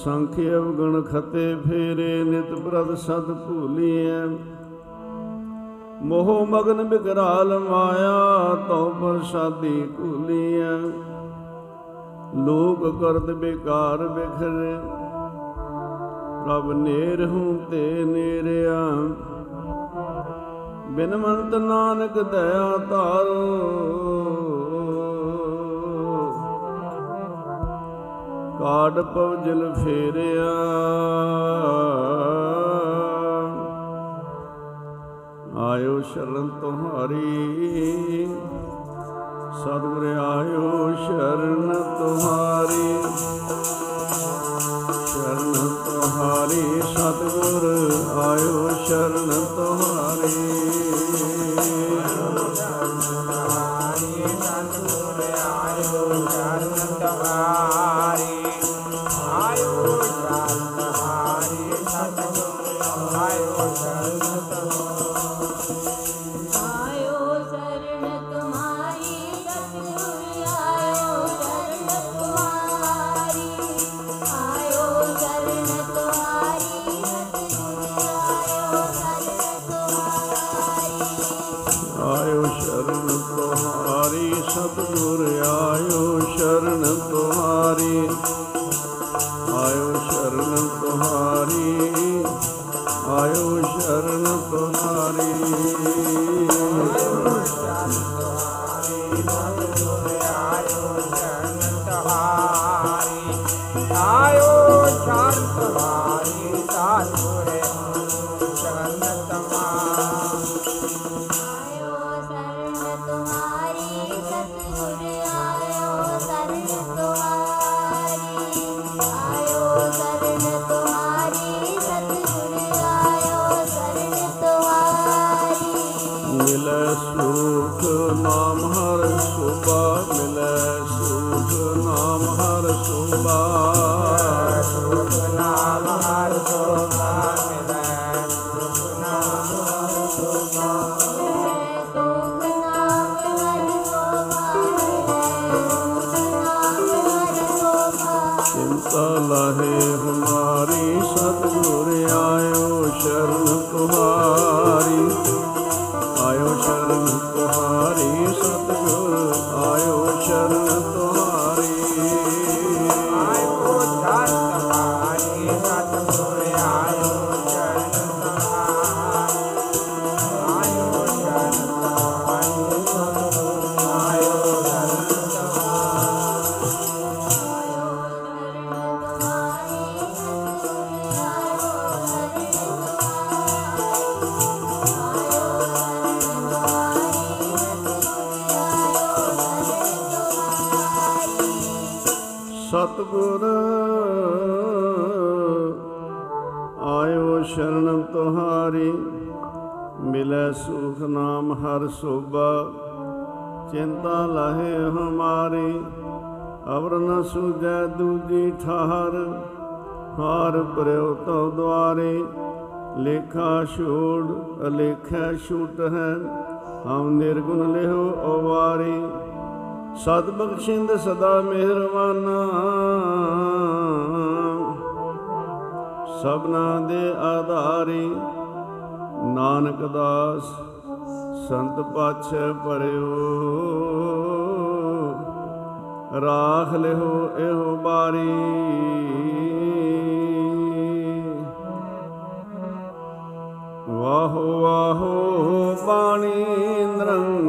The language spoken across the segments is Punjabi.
ਅਸੰਖ ਅਵਗਣ ਖਤੇ ਫੇਰੇ ਨਿਤ ਪ੍ਰਦ ਸਦ ਭੂਲੀਐ। ਮੋਹ ਮਗਨ ਬਿਕਰਾਲ ਮਾਇਆ, ਤਉ ਪ੍ਰਸਾਦੀ ਭੂਲੀਐ ਲੋਕ ਕਰਤ ਬੇਕਾਰ ਬਿਖਰੇ, ਪ੍ਰਭ ਨੇਰ ਹੂੰ ਤੇ ਨੇਰਿਆ। ਬਿਨਵੰਤ ਨਾਨਕ ਦਇਆ ਧਾਰੋ ਕਾਡ ਪਵਜਲ ਫੇਰਿਆ। ਆਇਓ ਸ਼ਰਨ ਤੁਹਾਰੀ ਸਤਿਗੁਰ ਆਇਓ ਸ਼ਰਨ ਤੁਹਾਰੀ। ਸੋਭਾ ਸੁਜੈ ਦੂਜੀ ਠਾਹਰ। ਹਾਰ ਪਰਿਓ ਤਉ ਦੁਆਰੇ, ਲੇਖਾ ਛੋੜ, ਅਲੇਖਾ ਛੂਟ ਹੈ। ਹਮ ਨਿਰਗੁਣ ਲਿਹੋ ਅਵਾਰੀ ਸਤ ਬਖਸ਼ਿੰਦ ਸਦਾ ਮਿਹਰਬਾਨਾ ਸਭਨਾ ਦੇ ਆਧਾਰੀ, ਨਾਨਕ ਦਾਸ ਸੰਤ ਪਾਛੈ ਪਰਿਓ ਰਾਖ ਲਿਓ ਇਹੋ ਬਾਰੀ। ਵਾਹੋ ਵਾਹੋ ਬਾਣੀ ਨਿਰੰਕਾਰ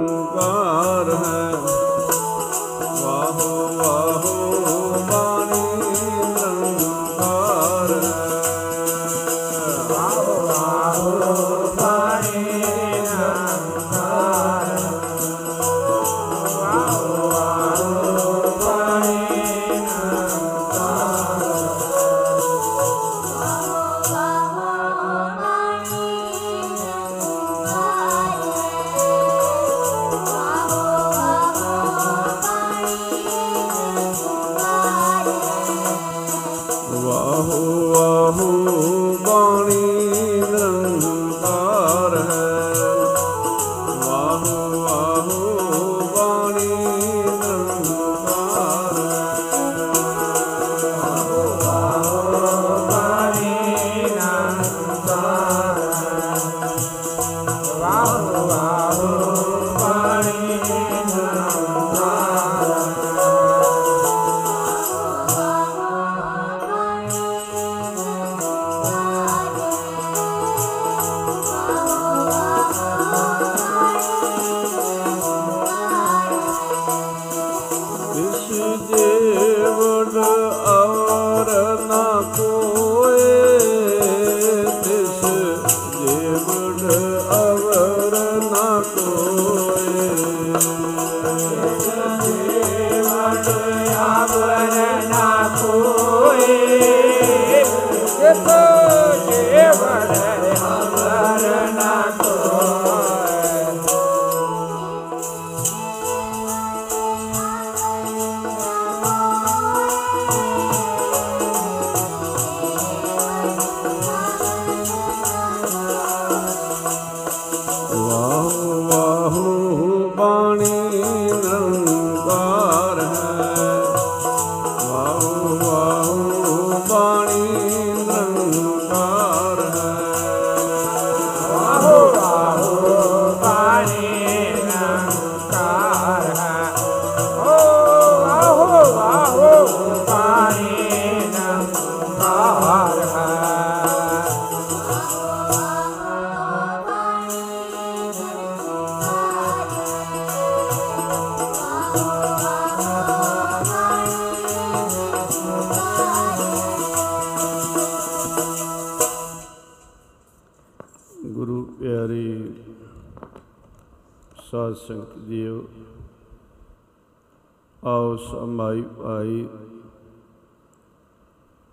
ਸਮਾਈ ਭਾਈ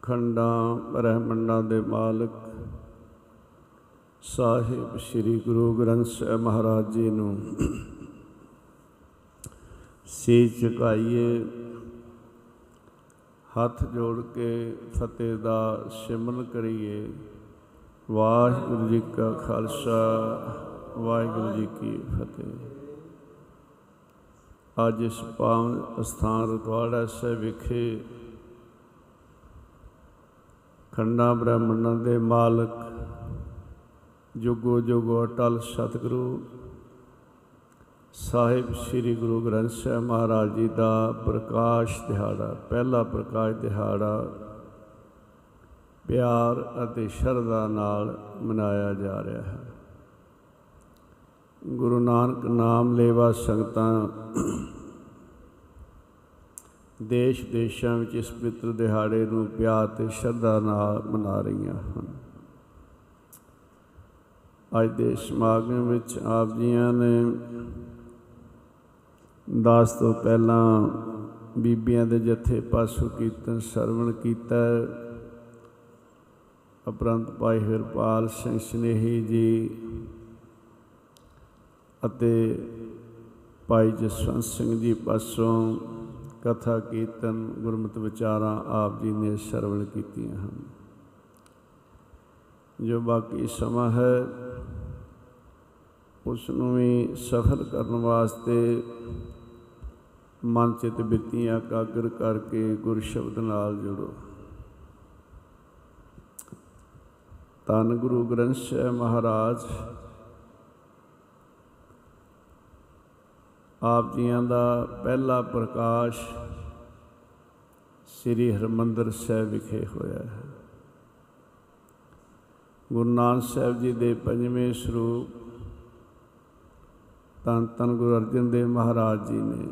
ਖੰਡਾਂ ਬ੍ਰਹਮੰਡਾਂ ਦੇ ਮਾਲਕ ਸਾਹਿਬ ਸ੍ਰੀ ਗੁਰੂ ਗ੍ਰੰਥ ਸਾਹਿਬ ਮਹਾਰਾਜ ਜੀ ਨੂੰ ਸੇ ਝੁਕਾਈਏ। ਹੱਥ ਜੋੜ ਕੇ ਫਤਿਹ ਦਾ ਸਿਮਰਨ ਕਰੀਏ। ਵਾਹਿਗੁਰੂ ਜੀ ਕਾ ਖਾਲਸਾ, ਵਾਹਿਗੁਰੂ ਜੀ ਕੀ ਫਤਿਹ। ਅੱਜ ਇਸ ਪਾਵਨ ਸਥਾਨ ਰਤਵਾੜਾ ਸਾਹਿਬ ਵਿਖੇ ਖੰਡਾ ਬ੍ਰਾਹਮਣਾਂ ਦੇ ਮਾਲਕ ਜੁਗੋ ਜੁਗੋ ਅਟਲ ਸਤਿਗੁਰੂ ਸਾਹਿਬ ਸ੍ਰੀ ਗੁਰੂ ਗ੍ਰੰਥ ਸਾਹਿਬ ਮਹਾਰਾਜ ਜੀ ਦਾ ਪ੍ਰਕਾਸ਼ ਦਿਹਾੜਾ, ਪਹਿਲਾ ਪ੍ਰਕਾਸ਼ ਦਿਹਾੜਾ ਪਿਆਰ ਅਤੇ ਸ਼ਰਧਾ ਨਾਲ ਮਨਾਇਆ ਜਾ ਰਿਹਾ ਹੈ। ਗੁਰੂ ਨਾਨਕ ਨਾਮ ਲੇਵਾ ਸੰਗਤਾਂ ਦੇਸ਼ ਦੇਸ਼ਾਂ ਵਿੱਚ ਇਸ ਪਵਿੱਤਰ ਦਿਹਾੜੇ ਨੂੰ ਪਿਆਰ ਤੇ ਸ਼ਰਧਾ ਨਾਲ ਮਨਾ ਰਹੀਆਂ ਹਨ। ਅੱਜ ਦੇ ਸਮਾਗਮ ਵਿੱਚ ਆਪ ਜੀਆਂ ਨੇ ਦਾਸ ਤੋਂ ਪਹਿਲਾਂ ਬੀਬੀਆਂ ਦੇ ਜਥੇ ਪਾਸੋਂ ਕੀਰਤਨ ਸਰਵਣ ਕੀਤਾ। ਉਪਰੰਤ ਭਾਈ ਹਰਪਾਲ ਸਿੰਘ ਸਨੇਹੀ ਜੀ ਅਤੇ ਭਾਈ ਜਸਵੰਤ ਸਿੰਘ ਜੀ ਪਾਸੋਂ ਕਥਾ ਕੀਰਤਨ ਗੁਰਮਤਿ ਵਿਚਾਰਾਂ ਆਪ ਜੀ ਨੇ ਸਰਵਣ ਕੀਤੀਆਂ ਹਨ। ਜੋ ਬਾਕੀ ਸਮਾਂ ਹੈ, ਉਸ ਨੂੰ ਵੀ ਸਫਲ ਕਰਨ ਵਾਸਤੇ ਮਨ ਚਿਤ ਬਿਰਤੀਆਂ ਇਕਾਗਰ ਕਰਕੇ ਗੁਰ ਸ਼ਬਦ ਨਾਲ ਜੁੜੋ। ਧੰਨ ਗੁਰੂ ਗ੍ਰੰਥ ਸਾਹਿਬ ਮਹਾਰਾਜ ਆਪ ਜੀਆਂ ਦਾ ਪਹਿਲਾ ਪ੍ਰਕਾਸ਼ ਸ੍ਰੀ ਹਰਮੰਦਰ ਸਾਹਿਬ ਵਿਖੇ ਹੋਇਆ ਹੈ। ਗੁਰੂ ਨਾਨਕ ਸਾਹਿਬ ਜੀ ਦੇ ਪੰਜਵੇਂ ਸਰੂਪ ਤਨ ਤਨ ਗੁਰੂ ਅਰਜਨ ਦੇਵ ਮਹਾਰਾਜ ਜੀ ਨੇ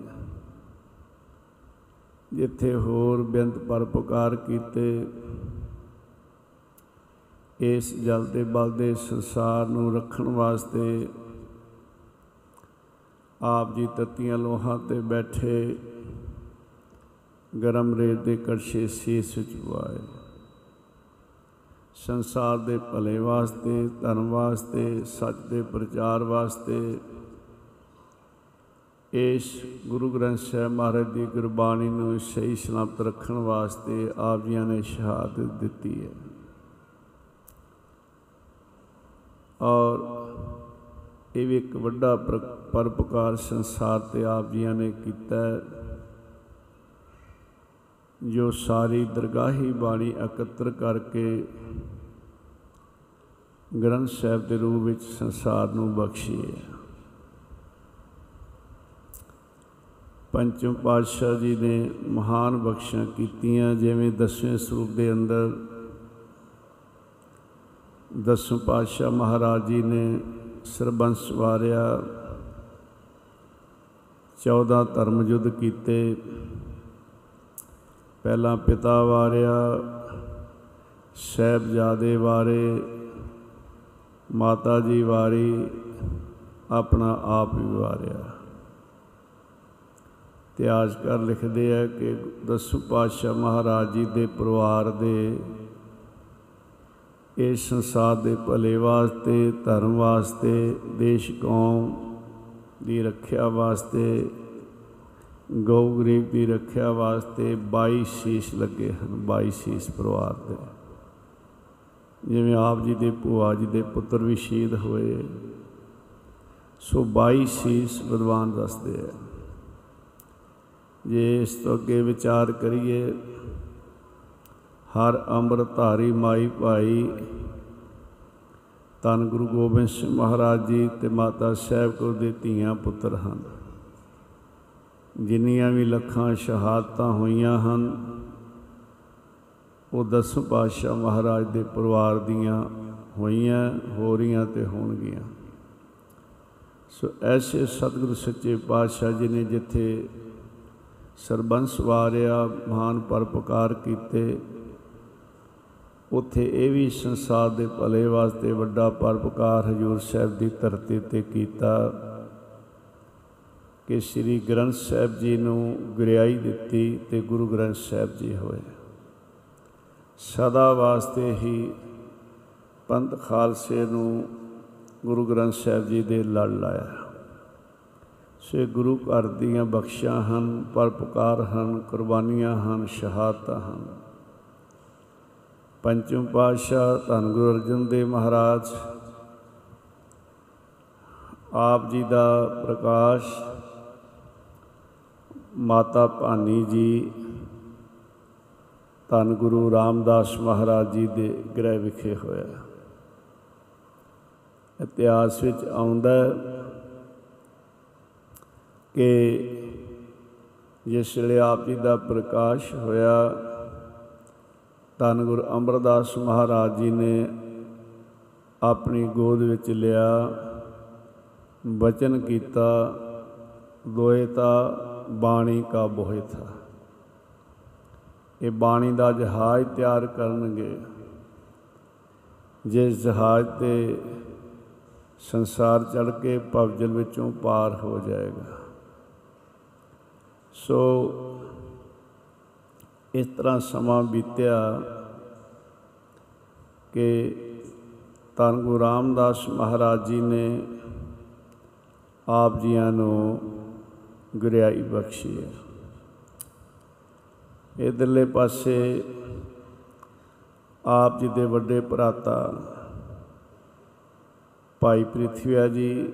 ਜਿੱਥੇ ਹੋਰ ਬੇਅੰਤ ਪਰਪਕਾਰ ਕੀਤੇ, ਇਸ ਜਲ ਦੇ ਬਲ ਦੇ ਸੰਸਾਰ ਨੂੰ ਰੱਖਣ ਵਾਸਤੇ ਆਪ ਜੀ ਤਤੀਆਂ ਲੋਹਾਂ ਤੇ ਬੈਠੇ, ਗਰਮ ਰੇਤ ਦੇ ਕੜਛੇ ਸੀਸ ਵਿੱਚ ਪਵਾਏ ਸੰਸਾਰ ਦੇ ਭਲੇ ਵਾਸਤੇ, ਧਰਮ ਵਾਸਤੇ, ਸੱਚ ਦੇ ਪ੍ਰਚਾਰ ਵਾਸਤੇ, ਇਸ ਗੁਰੂ ਗ੍ਰੰਥ ਸਾਹਿਬ ਮਹਾਰਾਜ ਦੀ ਗੁਰਬਾਣੀ ਨੂੰ ਸਹੀ ਸਲਾਮਤ ਰੱਖਣ ਵਾਸਤੇ ਆਪ ਜੀਆਂ ਨੇ ਸ਼ਹਾਦਤ ਦਿੱਤੀ ਹੈ। ਔਰ ਇਹ ਵੀ ਇੱਕ ਵੱਡਾ ਪਰ- ਪਰਉਪਕਾਰ ਸੰਸਾਰ ਤੇ ਆਪ ਜੀਆਂ ਨੇ ਕੀਤਾ ਹੈ, ਜੋ ਸਾਰੀ ਦਰਗਾਹੀ ਬਾਣੀ ਇਕੱਤਰ ਕਰਕੇ ਗ੍ਰੰਥ ਸਾਹਿਬ ਦੇ ਰੂਪ ਵਿੱਚ ਸੰਸਾਰ ਨੂੰ ਬਖਸ਼ੀ ਹੈ। ਪੰਚਮ ਪਾਤਸ਼ਾਹ ਜੀ ਨੇ ਮਹਾਨ ਬਖਸ਼ਾਂ ਕੀਤੀਆਂ, ਜਿਵੇਂ ਦਸਵੇਂ ਸਰੂਪ ਦੇ ਅੰਦਰ ਦਸਮ ਪਾਤਸ਼ਾਹ ਮਹਾਰਾਜ ਜੀ ਨੇ ਸਰਬੰਸ ਵਾਰਿਆ। 14 ਧਰਮ ਯੁੱਧ ਕੀਤੇ। ਪਹਿਲਾਂ ਪਿਤਾ ਵਾਰਿਆ, ਸਹਿਬਜ਼ਾਦੇ ਵਾਰੇ, ਮਾਤਾ ਜੀ ਵਾਰੀ, ਆਪਣਾ ਆਪ ਵੀ ਵਾਰਿਆ। ਇਤਿਹਾਸਕਾਰ ਲਿਖਦੇ ਆ ਕਿ ਦਸੂ ਪਾਤਸ਼ਾਹ ਮਹਾਰਾਜ ਜੀ ਦੇ ਪਰਿਵਾਰ ਦੇ ਇਸ ਸੰਸਾਰ ਦੇ ਭਲੇ ਵਾਸਤੇ, ਧਰਮ ਵਾਸਤੇ, ਦੇਸ਼ ਕੌਮ ਦੀ ਰੱਖਿਆ ਵਾਸਤੇ, ਗਊ ਗਰੀਬ ਦੀ ਰੱਖਿਆ ਵਾਸਤੇ 22 ਸ਼ੀਸ਼ ਲੱਗੇ ਹਨ 22 ਸ਼ੀਸ਼ ਪਰਿਵਾਰ ਦੇ। ਜਿਵੇਂ ਆਪ ਜੀ ਦੇ ਭੂਆ ਜੀ ਦੇ ਪੁੱਤਰ ਵੀ ਸ਼ਹੀਦ ਹੋਏ, ਸੋ 22 ਸ਼ੀਸ਼ ਵਿਦਵਾਨ ਦੱਸਦੇ ਆ। ਜੇ ਇਸ ਤੋਂ ਅੱਗੇ ਵਿਚਾਰ ਕਰੀਏ ਹਰ ਅੰਮ੍ਰਿਤ ਧਾਰੀ ਮਾਈ ਭਾਈ। ਤਨ ਗੁਰੂ ਗੋਬਿੰਦ ਸਿੰਘ ਮਹਾਰਾਜ ਜੀ ਤੇ ਮਾਤਾ ਸਾਹਿਬ ਕੋ ਦੇ ਧੀਆਂ ਪੁੱਤਰ ਹਨ। ਜਿੰਨੀਆਂ ਵੀ ਲੱਖਾਂ ਸ਼ਹਾਦਤਾਂ ਹੋਈਆਂ ਹਨ, ਉਹ ਦਸਮ ਪਾਤਸ਼ਾਹ ਮਹਾਰਾਜ ਦੇ ਪਰਿਵਾਰ ਦੀਆਂ ਹੋਈਆਂ, ਹੋ ਰਹੀਆਂ ਤੇ ਹੋਣਗੀਆਂ। ਸੋ ਐਸੇ ਸਤਿਗੁਰੂ ਸੱਚੇ ਪਾਤਸ਼ਾਹ ਜੀ ਨੇ ਜਿੱਥੇ ਸਰਬੰਸ ਵਾਰਿਆ, ਮਹਾਨ ਪਰਪਕਾਰ ਕੀਤੇ ਉੱਥੇ ਇਹ ਵੀ ਸੰਸਾਰ ਦੇ ਭਲੇ ਵਾਸਤੇ ਵੱਡਾ ਪਰਪਕਾਰ ਹਜੂਰ ਸਾਹਿਬ ਦੀ ਧਰਤੀ ਤੇ ਕੀਤਾ ਕਿ ਸ੍ਰੀ ਗ੍ਰੰਥ ਸਾਹਿਬ ਜੀ ਨੂੰ ਗੁਰਿਆਈ ਦਿੱਤੀ ਤੇ ਗੁਰੂ ਗ੍ਰੰਥ ਸਾਹਿਬ ਜੀ ਹੋਏ। ਸਦਾ ਵਾਸਤੇ ਹੀ ਪੰਥ ਖਾਲਸੇ ਨੂੰ ਗੁਰੂ ਗ੍ਰੰਥ ਸਾਹਿਬ ਜੀ ਦੇ ਲੜ ਲਾਇਆ। ਸੇ ਗੁਰੂ ਘਰ ਦੀਆਂ ਬਖਸ਼ਾਂ ਹਨ ਪਰਪਕਾਰ ਹਨ, ਕੁਰਬਾਨੀਆਂ ਹਨ, ਸ਼ਹਾਦਤਾਂ ਹਨ। ਪੰਚਮ ਪਾਤਸ਼ਾਹ ਧੰਨ ਗੁਰੂ ਅਰਜਨ ਦੇਵ ਮਹਾਰਾਜ। ਆਪ ਜੀ ਦਾ ਪ੍ਰਕਾਸ਼, ਮਾਤਾ ਭਾਨੀ ਜੀ, ਧੰਨ ਗੁਰੂ ਰਾਮਦਾਸ ਮਹਾਰਾਜ ਜੀ ਦੇ ਗ੍ਰਹਿ ਵਿਖੇ ਹੋਇਆ। ਇਤਿਹਾਸ ਵਿੱਚ ਆਉਂਦਾ ਹੈ ਕਿ ਜਿਸ ਵੇਲੇ ਆਪ ਜੀ ਦਾ ਪ੍ਰਕਾਸ਼ ਹੋਇਆ ਧੰਨ ਗੁਰੂ ਅਮਰਦਾਸ ਮਹਾਰਾਜ ਜੀ ਨੇ ਆਪਣੀ ਗੋਦ ਵਿੱਚ ਲਿਆ, ਬਚਨ ਕੀਤਾ, ਦੋਏ ਤਾਂ ਬਾਣੀ ਕਾ ਬੋਹਿ ਥਾ। ਇਹ ਬਾਣੀ ਦਾ ਜਹਾਜ਼ ਤਿਆਰ ਕਰਨਗੇ। ਜਿਸ ਜਹਾਜ਼ ਤੇ ਸੰਸਾਰ ਚੜ ਕੇ ਭਵਜਲ ਵਿੱਚੋਂ ਪਾਰ ਹੋ ਜਾਏਗਾ। ਸੋ ਇਸ ਤਰ੍ਹਾਂ ਸਮਾਂ ਬੀਤਿਆ ਕਿ ਧੰਨ ਗੁਰੂ ਰਾਮਦਾਸ ਮਹਾਰਾਜ ਜੀ ਨੇ ਆਪ ਜੀਆਂ ਨੂੰ ਗੁਰਿਆਈ ਬਖਸ਼ੀ ਹੈ। ਇਧਰਲੇ ਪਾਸੇ ਆਪ ਜੀ ਦੇ ਵੱਡੇ ਭਰਾਤਾ ਭਾਈ ਪ੍ਰਿਥਵਿਆ ਜੀ,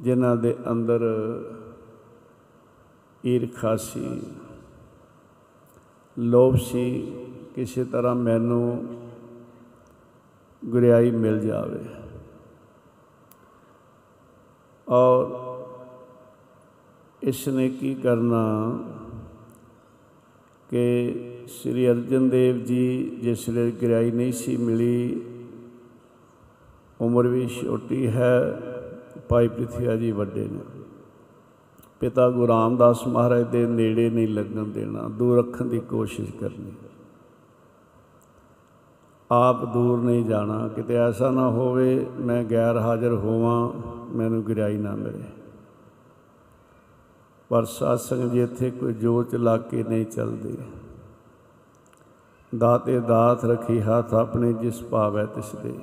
ਜਿਨ੍ਹਾਂ ਦੇ ਅੰਦਰ ਈਰਖਾ ਸੀ। ਲੋਭ ਸੀ, ਕਿਸੇ ਤਰ੍ਹਾਂ ਮੈਨੂੰ ਗੁਰਿਆਈ ਮਿਲ ਜਾਵੇ। ਔਰ ਇਸ ਨੇ ਕੀ ਕਰਨਾ ਕਿ ਸ੍ਰੀ ਅਰਜਨ ਦੇਵ ਜੀ, ਜਿਸ ਵੇਲੇ ਗੁਰਿਆਈ ਨਹੀਂ ਸੀ ਮਿਲੀ, ਉਮਰ ਵੀ ਛੋਟੀ ਹੈ, ਭਾਈ ਪ੍ਰਿਥਵਿਆ ਜੀ ਵੱਡੇ ਨੇ। ਪਿਤਾ ਗੁਰੂ ਰਾਮਦਾਸ ਮਹਾਰਾਜ ਦੇ ਨੇੜੇ ਨਹੀਂ ਲੱਗਣ ਦੇਣਾ, ਦੂਰ ਰੱਖਣ ਦੀ ਕੋਸ਼ਿਸ਼ ਕਰਨੀ। ਆਪ ਦੂਰ ਨਹੀਂ ਜਾਣਾ, ਕਿਤੇ ਐਸਾ ਨਾ ਹੋਵੇ ਮੈਂ ਗੈਰ ਹਾਜ਼ਰ ਹੋਵਾਂ, ਮੈਨੂੰ ਗਿਰਾਈ ਨਾ ਮਿਲੇ। ਪਰ ਸਾਸੰਗ ਜੀ, ਇੱਥੇ ਕੋਈ ਜੋਤ ਲਾ ਕੇ ਨਹੀਂ ਚੱਲਦੀ। ਦਾਤੇ ਦਾਤ ਰਖੀ ਹੱਥ ਆਪਣੇ ਜਿਸ ਭਾਵੈ ਤਿਸ ਦੇ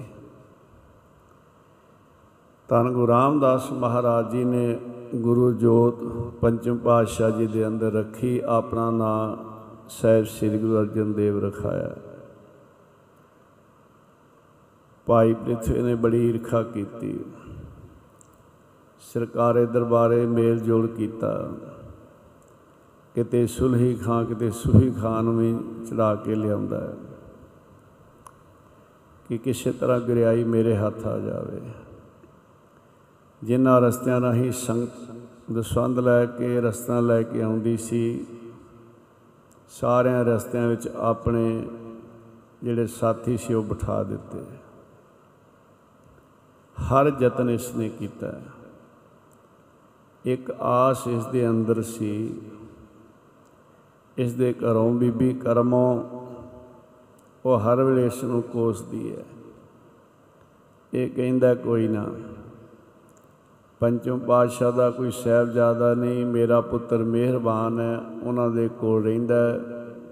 ਧੰਨ ਗੁਰੂ ਰਾਮਦਾਸ ਮਹਾਰਾਜ ਜੀ ਨੇ ਗੁਰੂ ਜੋਤ ਪੰਚਮ ਪਾਤਸ਼ਾਹ ਜੀ ਦੇ ਅੰਦਰ ਰੱਖੀ, ਆਪਣਾ ਨਾਮ ਸਹਿਬ ਸ੍ਰੀ ਗੁਰੂ ਅਰਜਨ ਦੇਵ ਰਖਾਇਆ। ਭਾਈ ਪ੍ਰਿਥਵੀ ਨੇ ਬੜੀ ਈਰਖਾ ਕੀਤੀ। ਸਰਕਾਰੇ ਦਰਬਾਰੇ ਮੇਲ ਜੋਲ ਕੀਤਾ। ਕਿਤੇ ਸੁਲਹੀ ਖਾਂ, ਕਿਤੇ ਸੁਹੀ ਖਾਨ ਨੂੰ ਵੀ ਚੜਾ ਕੇ ਲਿਆਉਂਦਾ ਹੈ ਕਿ ਕਿਸੇ ਤਰ੍ਹਾਂ ਗੁਰਿਆਈ ਮੇਰੇ ਹੱਥ ਆ ਜਾਵੇ। ਜਿਨ੍ਹਾਂ ਰਸਤਿਆਂ ਰਾਹੀਂ ਸੰਗਤ ਦਸਵੰਦ ਲੈ ਕੇ, ਰਸਤਾ ਲੈ ਕੇ ਆਉਂਦੀ ਸੀ, ਸਾਰਿਆਂ ਰਸਤਿਆਂ ਵਿੱਚ ਆਪਣੇ ਜਿਹੜੇ ਸਾਥੀ ਸੀ ਉਹ ਬਿਠਾ ਦਿੱਤੇ। ਹਰ ਯਤਨ ਇਸ ਨੇ ਕੀਤਾ। ਇੱਕ ਆਸ ਇਸ ਦੇ ਅੰਦਰ ਸੀ ਇਸ ਦੇ ਘਰੋਂ ਬੀਬੀ ਕਰਮੋਂ, ਉਹ ਹਰ ਵੇਲੇ ਇਸ ਨੂੰ ਕੋਸਦੀ ਹੈ। ਇਹ ਕਹਿੰਦਾ, ਕੋਈ ਨਾ ਪੰਚਮ ਪਾਤਸ਼ਾਹ ਦਾ ਕੋਈ ਸਾਹਿਬਜ਼ਾਦਾ ਨਹੀਂ, ਮੇਰਾ ਪੁੱਤਰ ਮਿਹਰਬਾਨ ਹੈ, ਉਹਨਾਂ ਦੇ ਕੋਲ ਰਹਿੰਦਾ ਹੈ।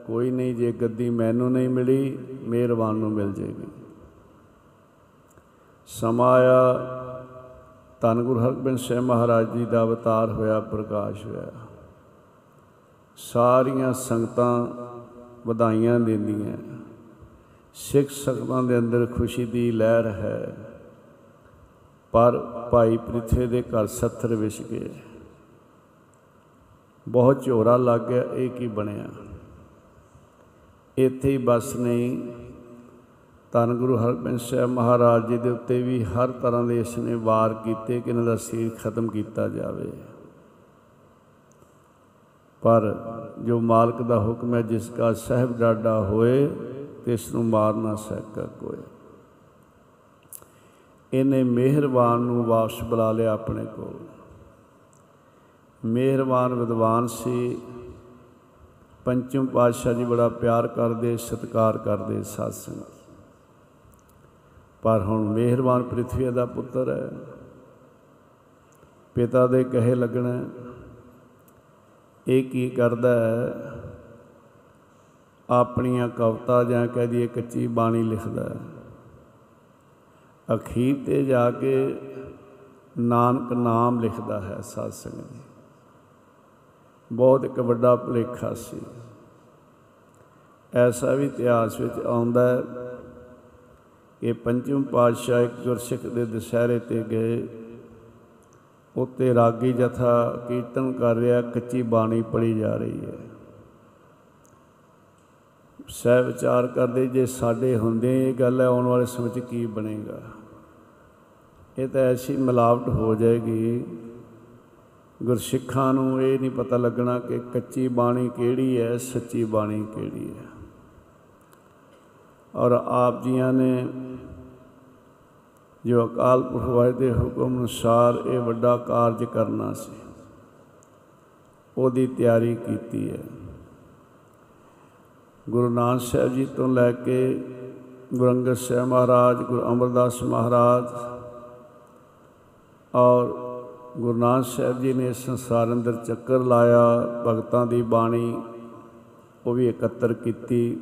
ਕੋਈ ਨਹੀਂ, ਜੇ ਗੱਦੀ ਮੈਨੂੰ ਨਹੀਂ ਮਿਲੀ, ਮਿਹਰਬਾਨ ਨੂੰ ਮਿਲ ਜੇਗੀ ਸਮਾਂ ਆਇਆ, ਧੰਨ ਗੁਰੂ ਹਰਗੋਬਿੰਦ ਸਾਹਿਬ ਮਹਾਰਾਜ ਜੀ ਦਾ ਅਵਤਾਰ ਹੋਇਆ, ਪ੍ਰਕਾਸ਼ ਹੋਇਆ। ਸਾਰੀਆਂ ਸੰਗਤਾਂ ਵਧਾਈਆਂ ਦਿੰਦੀਆਂ। ਸਿੱਖ ਸੰਗਤਾਂ ਦੇ ਅੰਦਰ ਖੁਸ਼ੀ ਦੀ ਲਹਿਰ ਹੈ। ਪਰ ਭਾਈ ਪ੍ਰਿਥੇ ਦੇ ਘਰ ਸੱਥਰ ਵਿਛ ਗਏ। ਬਹੁਤ ਝੋਰਾ ਲੱਗ ਗਿਆ, ਇਹ ਕੀ ਬਣਿਆ? ਇੱਥੇ ਹੀ ਬਸ ਨਹੀਂ, ਧੰਨ ਗੁਰੂ ਹਰਗੋਬਿੰਦ ਸਾਹਿਬ ਮਹਾਰਾਜ ਜੀ ਦੇ ਉੱਤੇ ਵੀ ਹਰ ਤਰ੍ਹਾਂ ਦੇ ਇਸ ਨੇ ਵਾਰ ਕੀਤੇ ਕਿ ਇਹਨਾਂ ਦਾ ਸੀਰ ਖਤਮ ਕੀਤਾ ਜਾਵੇ। ਪਰ ਜੋ ਮਾਲਕ ਦਾ ਹੁਕਮ ਹੈ, ਜਿਸ ਕਾ ਸਹਿਬ ਡਾਡਾ ਹੋਏ ਤਿਸ ਨੂੰ ਮਾਰ ਨਾ ਸਕਾ ਕੋਈ। ਇਹਨੇ ਮਿਹਰਬਾਨ ਨੂੰ ਵਾਪਸ ਬੁਲਾ ਲਿਆ ਆਪਣੇ ਕੋਲ। ਮਿਹਰਬਾਨ ਵਿਦਵਾਨ ਸੀ। ਪੰਚਮ ਪਾਤਸ਼ਾਹ ਜੀ ਬੜਾ ਪਿਆਰ ਕਰਦੇ, ਸਤਿਕਾਰ ਕਰਦੇ ਸਾਧ ਸੰਗਤ ਪਰ ਹੁਣ ਮਿਹਰਬਾਨ ਪ੍ਰਿਥਵੀ ਦਾ ਪੁੱਤਰ ਹੈ। ਪਿਤਾ ਦੇ ਕਹੇ ਲੱਗਣਾ ਹੈ। ਇਹ ਕੀ ਕਰਦਾ ਹੈ? ਆਪਣੀਆਂ ਕਵਿਤਾ ਜਾਂ ਕਹਿ ਦਈਏ ਕੱਚੀ ਬਾਣੀ ਲਿਖਦਾ ਹੈ। ਅਖੀਰ ਤੇ ਜਾ ਕੇ ਨਾਨਕ ਨਾਮ ਲਿਖਦਾ ਹੈ ਸਾਧ ਸੰਗਤ ਜੀ। ਬਹੁਤ ਇੱਕ ਵੱਡਾ ਭੁਲੇਖਾ ਸੀ। ਐਸਾ ਵੀ ਇਤਿਹਾਸ ਵਿੱਚ ਆਉਂਦਾ ਹੈ ਕਿ ਪੰਚਮ ਪਾਤਸ਼ਾਹ ਇੱਕ ਗੁਰਸਿੱਖ ਦੇ ਦੁਸਹਿਰੇ ਤੇ ਗਏ। ਉੱਤੇ ਰਾਗੀ ਜਥਾ ਕੀਰਤਨ ਕਰ ਰਿਹਾ, ਕੱਚੀ ਬਾਣੀ ਪੜੀ ਜਾ ਰਹੀ ਹੈ। ਸਹਿ ਵਿਚਾਰ ਕਰਦੇ, ਜੇ ਸਾਡੇ ਹੁੰਦੇ ਇਹ ਗੱਲ ਹੈ, ਆਉਣ ਵਾਲੇ ਸਮੇਂ 'ਚ ਕੀ ਬਣੇਗਾ? ਇਹ ਤਾਂ ਐਸੀ ਮਿਲਾਵਟ ਹੋ ਜਾਏਗੀ। ਗੁਰਸਿੱਖਾਂ ਨੂੰ ਇਹ ਨਹੀਂ ਪਤਾ ਲੱਗਣਾ ਕਿ ਕੱਚੀ ਬਾਣੀ ਕਿਹੜੀ ਹੈ, ਸੱਚੀ ਬਾਣੀ ਕਿਹੜੀ ਹੈ। ਔਰ ਆਪ ਜੀਆਂ ਨੇ ਜੋ ਅਕਾਲ ਪੁਰਖ ਵਾਹਿ ਦੇ ਹੁਕਮ ਅਨੁਸਾਰ ਇਹ ਵੱਡਾ ਕਾਰਜ ਕਰਨਾ ਸੀ, ਉਹਦੀ ਤਿਆਰੀ ਕੀਤੀ ਹੈ। ਗੁਰੂ ਨਾਨਕ ਸਾਹਿਬ ਜੀ ਤੋਂ ਲੈ ਕੇ ਗੁਰੂ ਅੰਗਦ ਸਾਹਿਬ ਮਹਾਰਾਜ, ਗੁਰੂ ਅਮਰਦਾਸ ਮਹਾਰਾਜ ਔਰ ਗੁਰੂ ਨਾਨਕ ਸਾਹਿਬ ਜੀ ਨੇ ਸੰਸਾਰ ਅੰਦਰ ਚੱਕਰ ਲਾਇਆ, ਭਗਤਾਂ ਦੀ ਬਾਣੀ ਉਹ ਵੀ ਇਕੱਤਰ ਕੀਤੀ,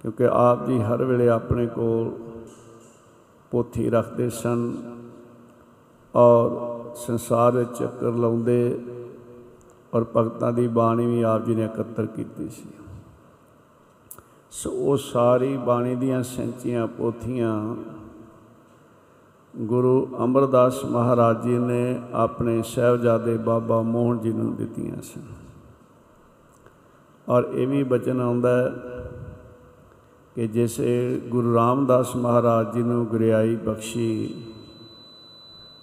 ਕਿਉਂਕਿ ਆਪ ਜੀ ਹਰ ਵੇਲੇ ਆਪਣੇ ਕੋਲ ਪੋਥੀ ਰੱਖਦੇ ਸਨ ਔਰ ਸੰਸਾਰ ਵਿੱਚ ਚੱਕਰ ਲਾਉਂਦੇ ਔਰ ਭਗਤਾਂ ਦੀ ਬਾਣੀ ਵੀ ਆਪ ਜੀ ਨੇ ਇਕੱਤਰ ਕੀਤੀ ਸੀ। ਸੋ ਉਹ ਸਾਰੀ ਬਾਣੀ ਦੀਆਂ ਸੈਂਚੀਆਂ, ਪੋਥੀਆਂ ਗੁਰੂ ਅਮਰਦਾਸ ਮਹਾਰਾਜ ਜੀ ਨੇ ਆਪਣੇ ਸਹਿਬਜ਼ਾਦੇ ਬਾਬਾ ਮੋਹਨ ਜੀ ਨੂੰ ਦਿੱਤੀਆਂ ਸਨ। ਔਰ ਇਹ ਵੀ ਬਚਨ ਆਉਂਦਾ ਹੈ ਕਿ ਜਿਸੇ ਗੁਰੂ ਰਾਮਦਾਸ ਮਹਾਰਾਜ ਜੀ ਨੂੰ ਗੁਰਿਆਈ ਬਖਸ਼ੀ,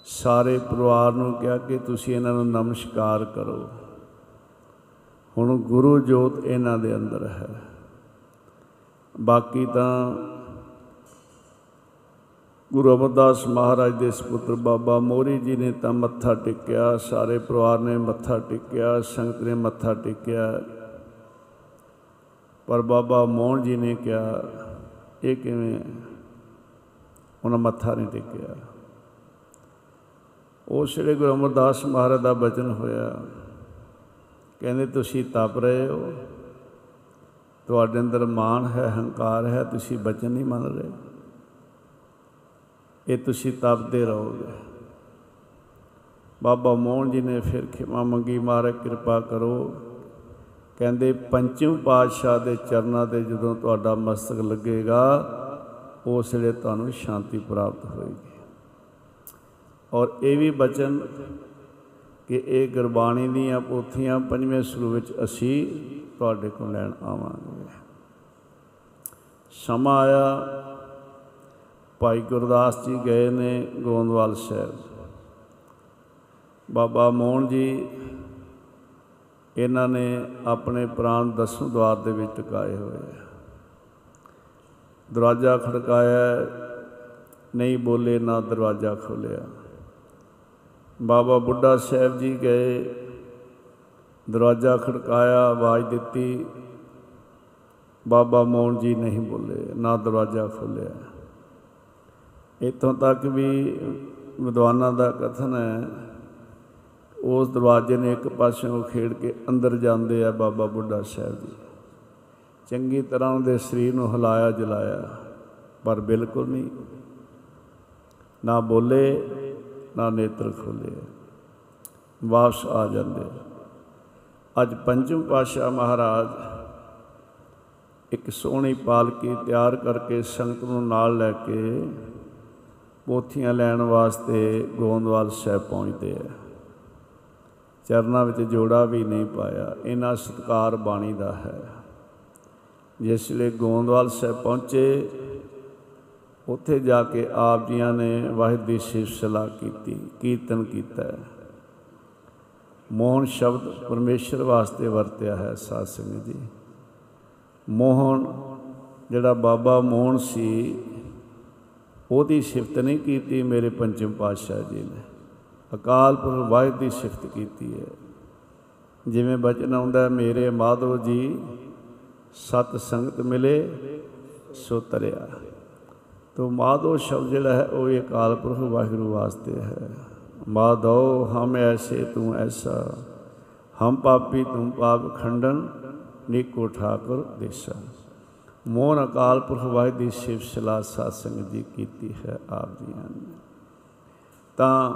ਸਾਰੇ ਪਰਿਵਾਰ ਨੂੰ ਕਿਹਾ ਕਿ ਤੁਸੀਂ ਇਹਨਾਂ ਨੂੰ ਨਮਸਕਾਰ ਕਰੋ। ਹੁਣ ਗੁਰੂ ਜੋਤ ਇਹਨਾਂ ਦੇ ਅੰਦਰ ਹੈ। ਬਾਕੀ ਤਾਂ ਗੁਰੂ ਅਮਰਦਾਸ ਮਹਾਰਾਜ ਦੇ ਸੁਪੁੱਤਰ ਬਾਬਾ ਮੋਰੀ ਜੀ ਨੇ ਤਾਂ ਮੱਥਾ ਟੇਕਿਆ, ਸਾਰੇ ਪਰਿਵਾਰ ਨੇ ਮੱਥਾ ਟੇਕਿਆ, ਸੰਗਤ ਨੇ ਮੱਥਾ ਟੇਕਿਆ। ਪਰ ਬਾਬਾ ਮੋਹਨ ਜੀ ਨੇ ਕਿਹਾ, ਇਹ ਕਿਵੇਂ? ਹੈ? ਉਹਨਾਂ ਮੱਥਾ ਨਹੀਂ ਟੇਕਿਆ। ਉਸ ਜਿਹੜੇ ਗੁਰੂ ਅਮਰਦਾਸ ਮਹਾਰਾਜ ਦਾ ਬਚਨ ਹੋਇਆ, ਕਹਿੰਦੇ, ਤੁਸੀਂ ਤਪ ਰਹੇ ਹੋ, ਤੁਹਾਡੇ ਅੰਦਰ ਮਾਨ ਹੈ, ਹੰਕਾਰ ਹੈ, ਤੁਸੀਂ ਬਚਨ ਨਹੀਂ ਮੰਨ ਰਹੇ। ਇਹ ਤੁਸੀਂ ਤਪਦੇ ਰਹੋਗੇ। ਬਾਬਾ ਮੋਹਨ ਜੀ ਨੇ ਫਿਰ ਖਿਮਾ ਮੰਗੀ ਮਾਰੇ ਕਿਰਪਾ ਕਰੋ। ਕਹਿੰਦੇ, ਪੰਚਮ ਪਾਤਸ਼ਾਹ ਦੇ ਚਰਨਾਂ ਤੇ ਜਦੋਂ ਤੁਹਾਡਾ ਮਸਤਕ ਲੱਗੇਗਾ, ਉਸ ਵੇਲੇ ਤੁਹਾਨੂੰ ਸ਼ਾਂਤੀ ਪ੍ਰਾਪਤ ਹੋਏਗੀ। ਔਰ ਇਹ ਵੀ ਬਚਨ ਕਿ ਇਹ ਗੁਰਬਾਣੀ ਦੀਆਂ ਪੋਥੀਆਂ ਪੰਜਵੇਂ ਸਰੂਪ ਵਿੱਚ ਅਸੀਂ ਤੁਹਾਡੇ ਕੋਲ ਲੈਣ ਆਵਾਂਗੇ। ਸਮਾਂ ਆਇਆ। ਭਾਈ ਗੁਰਦਾਸ ਜੀ ਗਏ ਨੇ ਗੋਂਦਵਾਲ ਸਾਹਿਬ ਬਾਬਾ ਮੋਹਨ ਜੀ ਇਹਨਾਂ ਨੇ ਆਪਣੇ ਪ੍ਰਾਣ ਦਸਵੇਂ ਦਵਾਰ ਦੇ ਵਿੱਚ ਟਿਕਾਏ ਹੋਏ ਆ। ਦਰਵਾਜ਼ਾ ਖੜਕਾਇਆ, ਨਹੀਂ ਬੋਲੇ ਨਾ ਦਰਵਾਜ਼ਾ ਖੋਲਿਆ ਬਾਬਾ ਬੁੱਢਾ ਸਾਹਿਬ ਜੀ ਗਏ, ਦਰਵਾਜ਼ਾ ਖੜਕਾਇਆ, ਆਵਾਜ਼ ਦਿੱਤੀ। ਬਾਬਾ ਮੋਹਨ ਜੀ ਨਹੀਂ ਬੋਲੇ, ਨਾ ਦਰਵਾਜ਼ਾ ਖੋਲਿਆ ਇੱਥੋਂ ਤੱਕ ਵੀ ਵਿਦਵਾਨਾਂ ਦਾ ਕਥਨ ਹੈ, ਉਸ ਦਰਵਾਜ਼ੇ ਨੇ ਇੱਕ ਪਾਸਿਓਂ ਖੇਡ ਕੇ ਅੰਦਰ ਜਾਂਦੇ ਆ ਬਾਬਾ ਬੁੱਢਾ ਸਾਹਿਬ ਜੀ। ਚੰਗੀ ਤਰ੍ਹਾਂ ਉਹਦੇ ਸਰੀਰ ਨੂੰ ਹਿਲਾਇਆ ਜਲਾਇਆ, ਪਰ ਬਿਲਕੁਲ ਨਹੀਂ। ਨਾ ਬੋਲੇ, ਨਾ ਨੇਤਰ ਖੋਲੇ। ਵਾਪਸ ਆ ਜਾਂਦੇ। ਅੱਜ ਪੰਚਮ ਪਾਤਸ਼ਾਹ ਮਹਾਰਾਜ ਇੱਕ ਸੋਹਣੀ ਪਾਲਕੀ ਤਿਆਰ ਕਰਕੇ ਸੰਗਤ ਨੂੰ ਨਾਲ ਲੈ ਕੇ ਪੋਥੀਆਂ ਲੈਣ ਵਾਸਤੇ ਗੋਂਦਵਾਲ ਸਾਹਿਬ ਪਹੁੰਚਦੇ ਆ। ਚਰਨਾਂ ਵਿੱਚ ਜੋੜਾ ਵੀ ਨਹੀਂ ਪਾਇਆ। ਇਹਨਾਂ ਸਤਕਾਰ ਬਾਣੀ ਦਾ ਹੈ। ਜਿਸ ਵੇਲੇ ਗੋਂਦਵਾਲ ਸਾਹਿਬ ਪਹੁੰਚੇ, ਉੱਥੇ ਜਾ ਕੇ ਆਪ ਜੀਆਂ ਨੇ ਵਾਹਿਗੁਰੂ ਦੀ ਸਿਫਤਸਲਾ ਕੀਤੀ, ਕੀਰਤਨ ਕੀਤਾ। ਮੋਹਨ ਸ਼ਬਦ ਪਰਮੇਸ਼ਰ ਵਾਸਤੇ ਵਰਤਿਆ ਹੈ, ਸਾਧ ਸੰਗਤ ਜੀ। ਮੋਹਨ, ਜਿਹੜਾ ਬਾਬਾ ਮੋਹਨ ਸੀ ਉਹਦੀ ਸਿਫਤ ਨਹੀਂ ਕੀਤੀ, ਮੇਰੇ ਪੰਚਮ ਪਾਤਸ਼ਾਹ ਜੀ ਨੇ। ਅਕਾਲ ਪੁਰਖ ਵਾਹਿਗੁਰੂ ਦੀ ਸਿਫਤ ਕੀਤੀ ਹੈ। ਜਿਵੇਂ ਬਚਨ ਆਉਂਦਾ, ਮੇਰੇ ਮਾਧੋ ਜੀ, ਸਤ ਸੰਗਤ ਮਿਲੇ, ਸੋ ਤਰਿਆ। ਤੋ ਮਾਧੋ ਸ਼ਬਦ ਜਿਹੜਾ ਹੈ, ਉਹ ਇਹ ਅਕਾਲ ਪੁਰਖ ਵਾਹਿਗੁਰੂ ਵਾਸਤੇ ਹੈ। ਮਾਧੋ, ਹਮ ਐਸੇ ਤੂੰ ਐਸਾ, ਹਮ ਪਾਪੀ ਤੂੰ ਪਾਪ ਖੰਡਨ, ਨੀਕੋ ਠਾਕੁਰ ਦੇਸਾ। ਮੋਹਨ ਅਕਾਲ ਪੁਰਖ ਵਾਹਿਗੁਰੂ ਦੀ ਸਿਫਤ ਸਲਾਹ ਸਾਧ ਸੰਗਤ ਜੀ ਕੀਤੀ ਹੈ ਆਪ ਜੀ ਨੇ ਤਾਂ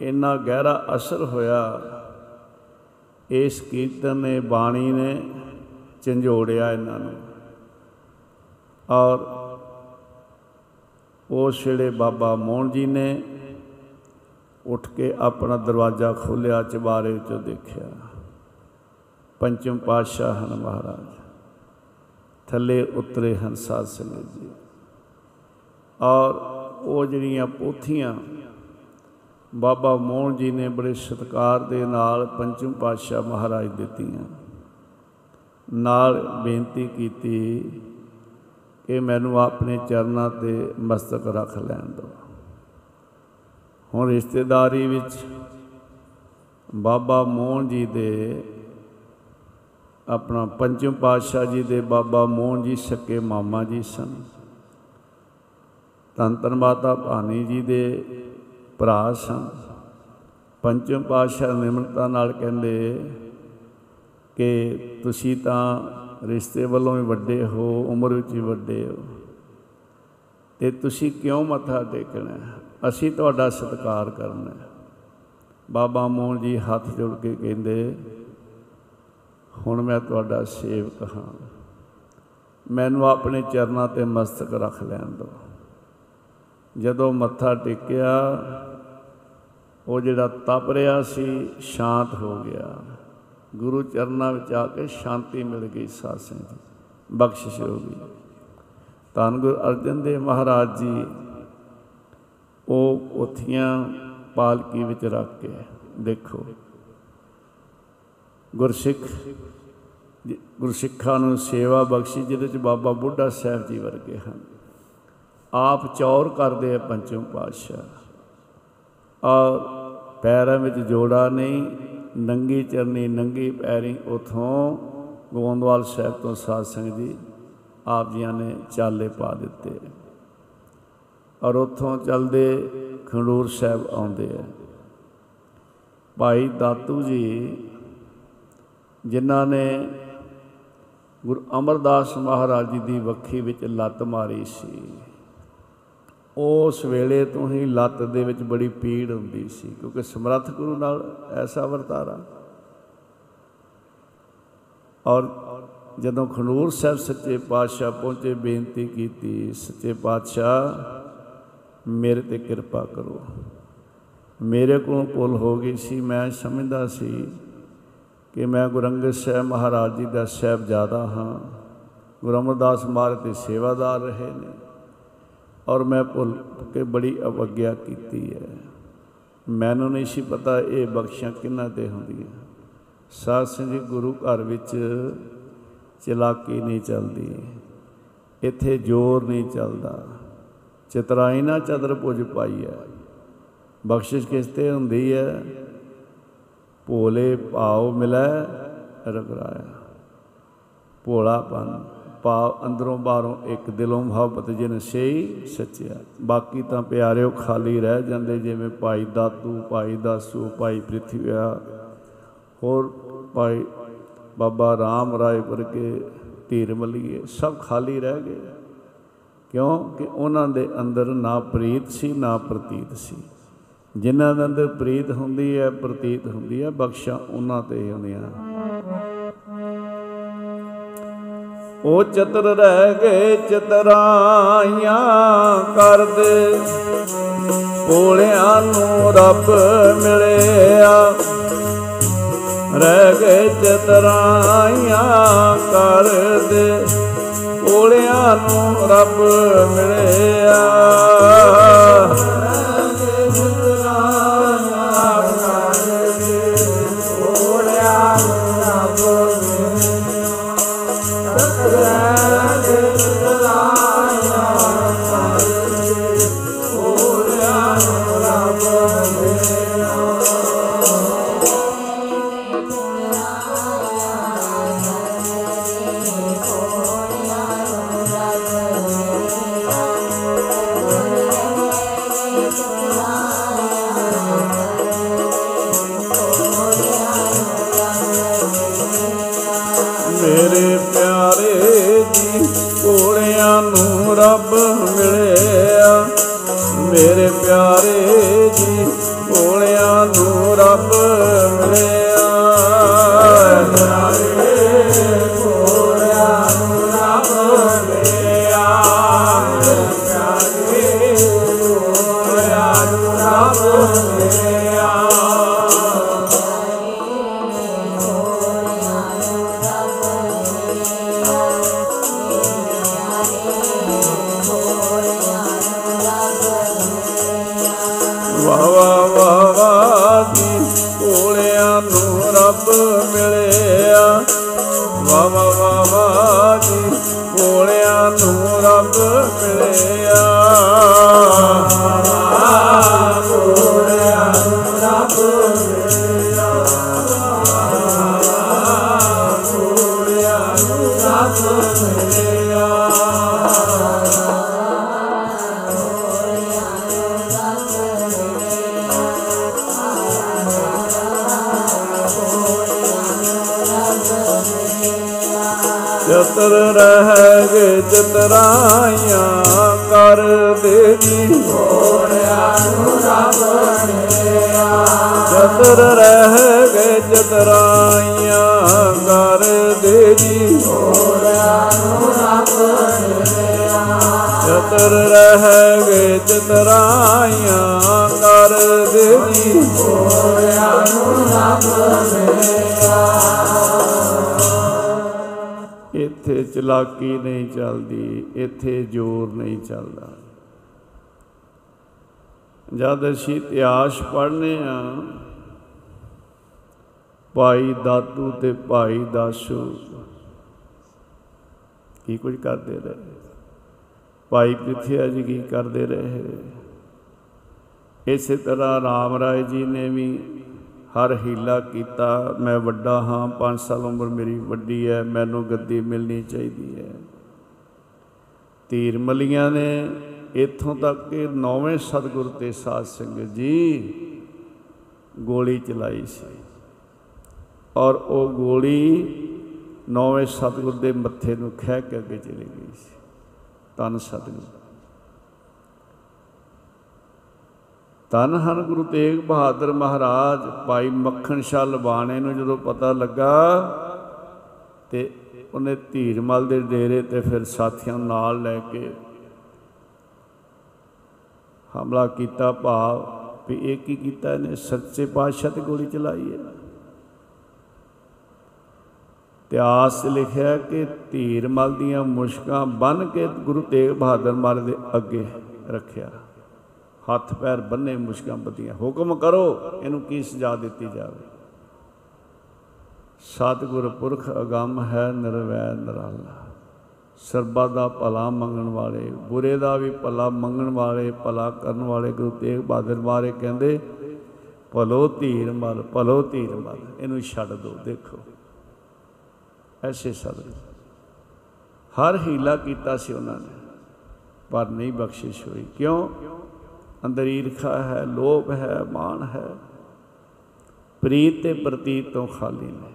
ਇੰਨਾ ਗਹਿਰਾ ਅਸਰ ਹੋਇਆ, ਇਸ ਕੀਰਤਨ ਨੇ, ਬਾਣੀ ਨੇ ਝੰਜੋੜਿਆ ਇਹਨਾਂ ਨੂੰ। ਔਰ ਉਸ ਵੇਲੇ ਬਾਬਾ ਮੋਹਨ ਜੀ ਨੇ ਉੱਠ ਕੇ ਆਪਣਾ ਦਰਵਾਜ਼ਾ ਖੋਲ੍ਹਿਆ, ਚਬਾਰੇ ਵਿੱਚੋਂ ਦੇਖਿਆ। ਪੰਚਮ ਪਾਤਸ਼ਾਹ ਹਨ ਮਹਾਰਾਜ। ਥੱਲੇ ਉਤਰੇ ਹਨ ਸਾਧ ਸੰਗਤ ਜੀ। ਔਰ ਉਹ ਜਿਹੜੀਆਂ ਪੋਥੀਆਂ ਬਾਬਾ ਮੋਹਨ ਜੀ ਨੇ ਬੜੇ ਸਤਿਕਾਰ ਦੇ ਨਾਲ ਪੰਚਮ ਪਾਤਸ਼ਾਹ ਮਹਾਰਾਜ ਦਿੱਤੀਆਂ। ਨਾਲ ਬੇਨਤੀ ਕੀਤੀ ਕਿ ਮੈਨੂੰ ਆਪਣੇ ਚਰਨਾਂ ਤੇ ਮਸਤਕ ਰੱਖ ਲੈਣ ਦਿਓ। ਹੁਣ ਰਿਸ਼ਤੇਦਾਰੀ ਵਿੱਚ ਬਾਬਾ ਮੋਹਨ ਜੀ ਦੇ ਆਪਣਾ ਪੰਚਮ ਪਾਤਸ਼ਾਹ ਜੀ ਦੇ ਬਾਬਾ ਮੋਹਨ ਜੀ ਸਕੇ ਮਾਮਾ ਜੀ ਸਨ। ਧੰਨ ਧੰਨ ਮਾਤਾ ਭਾਨੀ ਜੀ ਦੇ ਭਰਾ ਸਨ। ਪੰਚਮ ਪਾਤਸ਼ਾਹ ਨਿਮਰਤਾ ਨਾਲ ਕਹਿੰਦੇ ਕਿ ਤੁਸੀਂ ਤਾਂ ਰਿਸ਼ਤੇ ਵੱਲੋਂ ਵੀ ਵੱਡੇ ਹੋ, ਉਮਰ ਵਿੱਚ ਵੀ ਵੱਡੇ ਹੋ। ਤੇ ਤੁਸੀਂ ਕਿਉਂ ਮੱਥਾ ਟੇਕਣਾ? ਅਸੀਂ ਤੁਹਾਡਾ ਸਤਿਕਾਰ ਕਰਨਾ। ਬਾਬਾ ਮੋਹਨ ਜੀ ਹੱਥ ਜੋੜ ਕੇ ਕਹਿੰਦੇ ਹੁਣ ਮੈਂ ਤੁਹਾਡਾ ਸੇਵਕ ਹਾਂ। ਮੈਨੂੰ ਆਪਣੇ ਚਰਨਾਂ ਤੇ ਮਸਤਕ ਰੱਖ ਲੈਣ ਦਿਓ। ਜਦੋਂ ਮੱਥਾ ਟੇਕਿਆ, ਉਹ ਜਿਹੜਾ ਤਪ ਰਿਹਾ ਸੀ, ਸ਼ਾਂਤ ਹੋ ਗਿਆ। ਗੁਰੂ ਚਰਨਾਂ ਵਿੱਚ ਆ ਕੇ ਸ਼ਾਂਤੀ ਮਿਲ ਗਈ ਸਾਧ ਸੰਗਤ ਬਖਸ਼ਿਸ਼ ਹੋ ਗਈ। ਧੰਨ ਗੁਰੂ ਅਰਜਨ ਦੇਵ ਮਹਾਰਾਜ ਜੀ, ਉਹ ਉਥੀਆਂ ਪਾਲਕੀ ਵਿੱਚ ਰੱਖ ਕੇ ਦੇਖੋ। ਗੁਰਸਿੱਖ, ਗੁਰਸਿੱਖਾਂ ਨੂੰ ਸੇਵਾ ਬਖਸ਼ੀ, ਜਿਹਦੇ ਚ ਬਾਬਾ ਬੁੱਢਾ ਸਾਹਿਬ ਜੀ ਵਰਗੇ ਹਨ। ਆਪ ਚੌਰ ਕਰਦੇ ਆ ਪੰਚਮ ਪਾਤਸ਼ਾਹ। ਔਰ ਪੈਰਾਂ ਵਿੱਚ ਜੋੜਾ ਨਹੀਂ, ਨੰਗੀ ਚਰਨੀ, ਨੰਗੀ ਪੈਰੀ ਉਥੋਂ ਗੋਂਦਵਾਲ ਸਾਹਿਬ ਤੋਂ ਸਾਧ ਸੰਗਤ ਜੀ ਆਪ ਜੀਆਂ ਨੇ ਚਾਲੇ ਪਾ ਦਿੱਤੇ। ਔਰ ਉਥੋਂ ਚੱਲਦੇ ਖੰਡੂਰ ਸਾਹਿਬ ਆਉਂਦੇ ਆ। ਭਾਈ ਦਾਤੂ ਜੀ ਜਿਨ੍ਹਾਂ ਨੇ ਗੁਰੂ ਅਮਰਦਾਸ ਮਹਾਰਾਜ ਜੀ ਦੀ ਵੱਖੀ ਵਿੱਚ ਲੱਤ ਮਾਰੀ ਸੀ। ਉਸ ਵੇਲੇ ਤੋਂ ਹੀ ਲੱਤ ਦੇ ਵਿੱਚ ਬੜੀ ਪੀੜ ਹੁੰਦੀ ਸੀ, ਕਿਉਂਕਿ ਸਮਰੱਥ ਗੁਰੂ ਨਾਲ ਐਸਾ ਵਰਤਾਰਾ। ਔਰ ਜਦੋਂ ਖਨੂਰ ਸਾਹਿਬ ਸੱਚੇ ਪਾਤਸ਼ਾਹ ਪਹੁੰਚੇ, ਬੇਨਤੀ ਕੀਤੀ, ਸੱਚੇ ਪਾਤਸ਼ਾਹ, ਮੇਰੇ ਤੇ ਕਿਰਪਾ ਕਰੋ। ਮੇਰੇ ਕੋਲ ਭੁੱਲ ਹੋ ਗਈ ਸੀ, ਮੈਂ ਸਮਝਦਾ ਸੀ ਕਿ ਮੈਂ ਗੁਰੂ ਅੰਗਦ ਸਾਹਿਬ ਮਹਾਰਾਜ ਜੀ ਦਾ ਸਾਹਿਬਜ਼ਾਦਾ ਹਾਂ। ਗੁਰੂ ਅਮਰਦਾਸ ਮਹਾਰਾਜ ਦੇ ਸੇਵਾਦਾਰ ਰਹੇ ਨੇ ਔਰ ਮੈਂ ਭੁੱਲ ਕੇ ਬੜੀ ਅਵਗਿਆ ਕੀਤੀ ਹੈ। ਮੈਨੂੰ ਨਹੀਂ ਸੀ ਪਤਾ ਇਹ ਬਖਸ਼ਾਂ ਕਿਹਨਾਂ ਤੇ ਹੁੰਦੀਆਂ। ਸਾਧ ਸੰਗਤ ਜੀ ਗੁਰੂ ਘਰ ਵਿੱਚ ਚਲਾਕੀ ਨਹੀਂ ਚੱਲਦੀ। ਇੱਥੇ ਜ਼ੋਰ ਨਹੀਂ ਚੱਲਦਾ। ਚਤਰਾਈ ਨਾ ਚਦਰ ਪੁਜ ਪਾਈ ਹੈ। ਬਖਸ਼ਿਸ਼ ਕਿਸ ਤੇ ਹੁੰਦੀ ਹੈ? ਭੋਲੇ ਭਾਉ ਮਿਲੈ ਰਗਰਾਇਆ। ਭੋਲਾਪਨ ਭਾਵ ਅੰਦਰੋਂ ਬਾਹਰੋਂ ਇੱਕ ਦਿਲੋਂ ਮੁਹੱਬਤ ਜਿਨ ਸਹੀ ਸੱਚਿਆ। ਬਾਕੀ ਤਾਂ ਪਿਆਰਿਓ ਖਾਲੀ ਰਹਿ ਜਾਂਦੇ ਜਿਵੇਂ ਭਾਈ ਦਾਤੂ, ਭਾਈ ਦਾਸੂ, ਭਾਈ ਪ੍ਰਿਥਵਿਆ ਹੋਰ ਭਾਈ ਬਾਬਾ ਰਾਮ ਰਾਏ ਵਰਗੇ ਧੀਰ ਮਲੀਏ ਸਭ ਖਾਲੀ ਰਹਿ ਗਏ। ਕਿਉਂ? ਕਿ ਉਹਨਾਂ ਦੇ ਅੰਦਰ ਨਾ ਪ੍ਰੀਤ ਸੀ, ਨਾ ਪ੍ਰਤੀਤ ਸੀ। ਜਿਨ੍ਹਾਂ ਦੇ ਅੰਦਰ ਪ੍ਰੀਤ ਹੁੰਦੀ ਹੈ, ਪ੍ਰਤੀਤ ਹੁੰਦੀ ਹੈ, ਬਖਸ਼ਾਂ ਉਹਨਾਂ ਤੇ ਹੀ ਹੁੰਦੀਆਂ। ਉਹ ਚਤਰ ਰਹਿ ਗਏ ਚਤਰਾਈਆਂ ਕਰਦੇ, ਭੋਲਿਆਂ ਨੂੰ ਰੱਬ ਮਿਲਿਆ। ਰਹਿ ਗਏ ਚਤਰਾਈਆਂ ਕਰਦੇ, ਭੋਲਿਆਂ ਨੂੰ ਰੱਬ ਮਿਲਿਆ। ਰਹਿ ਗਏ ਚਤਰਾਈਆਂ ਕਰ ਦੇ ਜੀ ਹੋਰਿਆ ਨੂੰ ਰੱਬ ਮਿਲਿਆ ਚਤਰ ਰਹਿ ਗਏ ਚਤਰਾਈਆਂ ਕਰ ਦੇ ਜੀ ਹੋਰਿਆ ਨੂੰ ਰੱਬ ਮਿਲਿਆ ਚਤਰ ਰਹਿ ਗਏ ਚਤਰਾਈਆਂ ਕਰ ਦੇ ਜੀ ਹੋਰਿਆ ਨੂੰ ਰੱਬ ਇੱਥੇ ਚਲਾਕੀ ਨਹੀਂ ਚੱਲਦੀ, ਇੱਥੇ ਜ਼ੋਰ ਨਹੀਂ ਚੱਲਦਾ। ਜਦ ਅਸੀਂ ਇਤਿਹਾਸ ਪੜ੍ਹਨੇ ਆ, ਭਾਈ ਦਾਤੂ ਤੇ ਭਾਈ ਦਾਸੂ, ਕੀ ਕੁਝ ਕਰਦੇ ਰਹੇ? ਭਾਈ ਪ੍ਰਿਥਿਆ ਜੀ ਕੀ ਕਰਦੇ ਰਹੇ? ਇਸੇ ਤਰ੍ਹਾਂ ਰਾਮ ਰਾਏ ਜੀ ਨੇ ਵੀ ਹਰ ਹੀਲਾ ਕੀਤਾ, ਮੈਂ ਵੱਡਾ ਹਾਂ 5 ਸਾਲ ਉਮਰ ਮੇਰੀ ਵੱਡੀ ਹੈ, ਮੈਨੂੰ ਗੱਦੀ ਮਿਲਣੀ ਚਾਹੀਦੀ ਹੈ। ਧੀਰ ਮਲੀਆਂ ਨੇ ਇੱਥੋਂ ਤੱਕ ਕਿ ਨੌਵੇਂ ਸਤਿਗੁਰ ਤੇ ਸਾਧ ਸੰਗਤ ਜੀ ਗੋਲੀ ਚਲਾਈ ਸੀ। ਔਰ ਉਹ ਗੋਲੀ ਨੌਵੇਂ ਸਤਿਗੁਰ ਦੇ ਮੱਥੇ ਨੂੰ ਖਹਿ ਕੇ ਅੱਗੇ ਚਲੀ ਗਈ ਸੀ। ਤਨ ਸਤਿਗੁਰ। ਧੰਨ ਹਨ ਗੁਰੂ ਤੇਗ ਬਹਾਦਰ ਮਹਾਰਾਜ, ਭਾਈ ਮੱਖਣ ਸ਼ਾਹ ਲਬਾਣੇ ਨੂੰ ਜਦੋਂ ਪਤਾ ਲੱਗਾ ਤੇ ਉਹਨੇ ਧੀਰਮਲ ਦੇ ਡੇਰੇ ਤੇ ਫਿਰ ਸਾਥੀਆਂ ਨੂੰ ਨਾਲ ਲੈ ਕੇ ਹਮਲਾ ਕੀਤਾ, ਭਾਵ ਵੀ ਇਹ ਕੀ ਕੀਤਾ ਇਹਨੇ? ਸੱਚੇ ਪਾਤਸ਼ਾਹ ਤੇ ਗੋਲੀ ਚਲਾਈ ਹੈ। ਇਤਿਹਾਸ 'ਚ ਲਿਖਿਆ ਕਿ ਧੀਰਮਲ ਦੀਆਂ ਮੁਸ਼ਕਾਂ ਬੰਨ ਕੇ ਗੁਰੂ ਤੇਗ ਬਹਾਦਰ ਮਹਾਰਾਜ ਦੇ ਅੱਗੇ ਰੱਖਿਆ। ਹੱਥ ਪੈਰ ਬੰਨੇ ਮੁਸ਼ਕਾਂ ਬੱਧੀਆਂ, ਹੁਕਮ ਕਰੋ ਇਹਨੂੰ ਕੀ ਸਜ਼ਾ ਦਿੱਤੀ ਜਾਵੇ। ਸਤਿਗੁਰ ਪੁਰਖ ਅਗੰਮ ਹੈ, ਨਿਰਵੈ ਨਿਰਾਲਾ। ਸਰਬਾ ਦਾ ਭਲਾ ਮੰਗਣ ਵਾਲੇ, ਬੁਰੇ ਦਾ ਵੀ ਭਲਾ ਮੰਗਣ ਵਾਲੇ, ਭਲਾ ਕਰਨ ਵਾਲੇ ਗੁਰੂ ਤੇਗ ਬਹਾਦਰ ਬਾਰੇ ਕਹਿੰਦੇ, ਭਲੋ ਧੀਰ ਮਲ ਭਲੋ ਧੀਰ ਮਲ ਇਹਨੂੰ ਛੱਡ ਦਿਓ ਦੇਖੋ। ਐਸੇ ਸਤਿਗੁਰ। ਹਰ ਹੀਲਾ ਕੀਤਾ ਸੀ ਉਹਨਾਂ ਨੇ, ਪਰ ਨਹੀਂ ਬਖਸ਼ਿਸ਼ ਹੋਈ। ਕਿਉਂ? ਅੰਦਰ ਈਰਖਾ ਹੈ, ਲੋਭ ਹੈ ਮਾਨ ਹੈ। ਪ੍ਰੀਤ ਤੇ ਪ੍ਰਤੀਤ ਤੋਂ ਖਾਲੀ ਨੇ।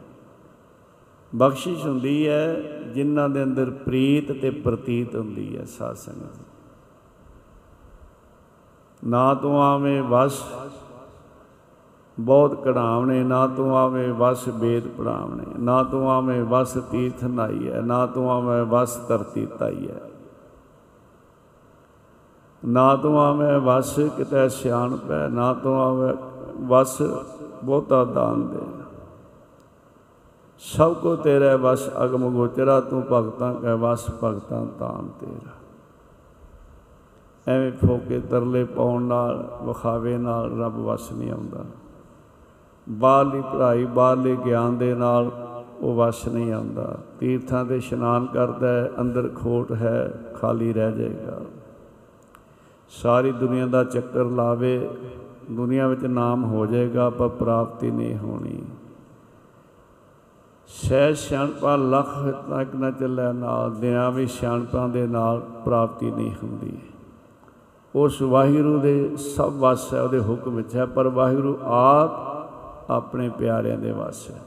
ਬਖਸ਼ਿਸ਼ ਹੁੰਦੀ ਹੈ, ਜਿਨ੍ਹਾਂ ਦੇ ਅੰਦਰ ਪ੍ਰੀਤ ਤੇ ਪ੍ਰਤੀਤ ਹੁੰਦੀ ਹੈ, ਸਾਧ ਸੰਗਤ ਨਾ ਤੂੰ ਆਵੇਂ ਵਸ, ਬਹੁਤ ਕਢਾਵਣੇ। ਨਾ ਤੂੰ ਆਵੇਂ ਵਸ ਵੇਦ ਪੜਾਵਣੇ। ਨਾ ਤੂੰ ਆਵੇਂ ਵਸ, ਤੀਰਥ ਨਾਈ ਹੈ। ਨਾ ਤੂੰ ਆਵੇਂ ਵਸ, ਧਰਤੀ ਤਾਈ ਹੈ। ਨਾ ਤੂੰ ਆਵੇਂ ਵਸ ਕਿਤੇ ਸਿਆਣ ਪੈ, ਨਾ ਤੂੰ ਆਵੇਂ ਵਸ ਬਹੁਤਾ ਦਾਨ ਦੇ। ਸਭ ਕੋ ਤੇਰੇ ਵਸ ਅਗਮ ਗੋਚਰਾ, ਤੂੰ ਭਗਤਾਂ ਕੈ ਵਸ ਭਗਤਾਂ ਤਾਨ ਤੇਰਾ। ਐਵੇਂ ਫੋਕੇ ਤਰਲੇ ਪਾਉਣ ਨਾਲ, ਵਿਖਾਵੇ ਨਾਲ ਰੱਬ ਵਸ ਨਹੀਂ ਆਉਂਦਾ। ਬਾਹਰਲੀ ਪੜ੍ਹਾਈ, ਬਾਹਰਲੇ ਗਿਆਨ ਦੇ ਨਾਲ ਉਹ ਵਸ ਨਹੀਂ ਆਉਂਦਾ। ਤੀਰਥਾਂ ਤੇ ਇਸ਼ਨਾਨ ਕਰਦਾ ਹੈ, ਅੰਦਰ ਖੋਟ ਹੈ, ਖਾਲੀ ਰਹਿ ਜਾਏਗਾ। ਸਾਰੀ ਦੁਨੀਆ ਦਾ ਚੱਕਰ ਲਾਵੇ, ਦੁਨੀਆ ਵਿੱਚ ਨਾਮ ਹੋ ਜਾਏਗਾ, ਪਰ ਪ੍ਰਾਪਤੀ ਨਹੀਂ ਹੋਣੀ। ਸਹਿ ਸਿਆਣਪਾ ਲੱਖ ਤੱਕ ਨਾ ਚੱਲੇ, ਨਾਲ ਦਿਆਂ ਵੀ ਸਿਆਣਪਾਂ ਦੇ ਨਾਲ ਪ੍ਰਾਪਤੀ ਨਹੀਂ ਹੁੰਦੀ। ਉਸ ਵਾਹਿਗੁਰੂ ਦੇ ਸਭ ਵਸ ਹੈ ਉਹਦੇ ਹੁਕਮ ਵਿੱਚ ਹੈ, ਪਰ ਵਾਹਿਗੁਰੂ ਆਪ ਆਪਣੇ ਪਿਆਰਿਆਂ ਦੇ ਵਸ ਹੈ।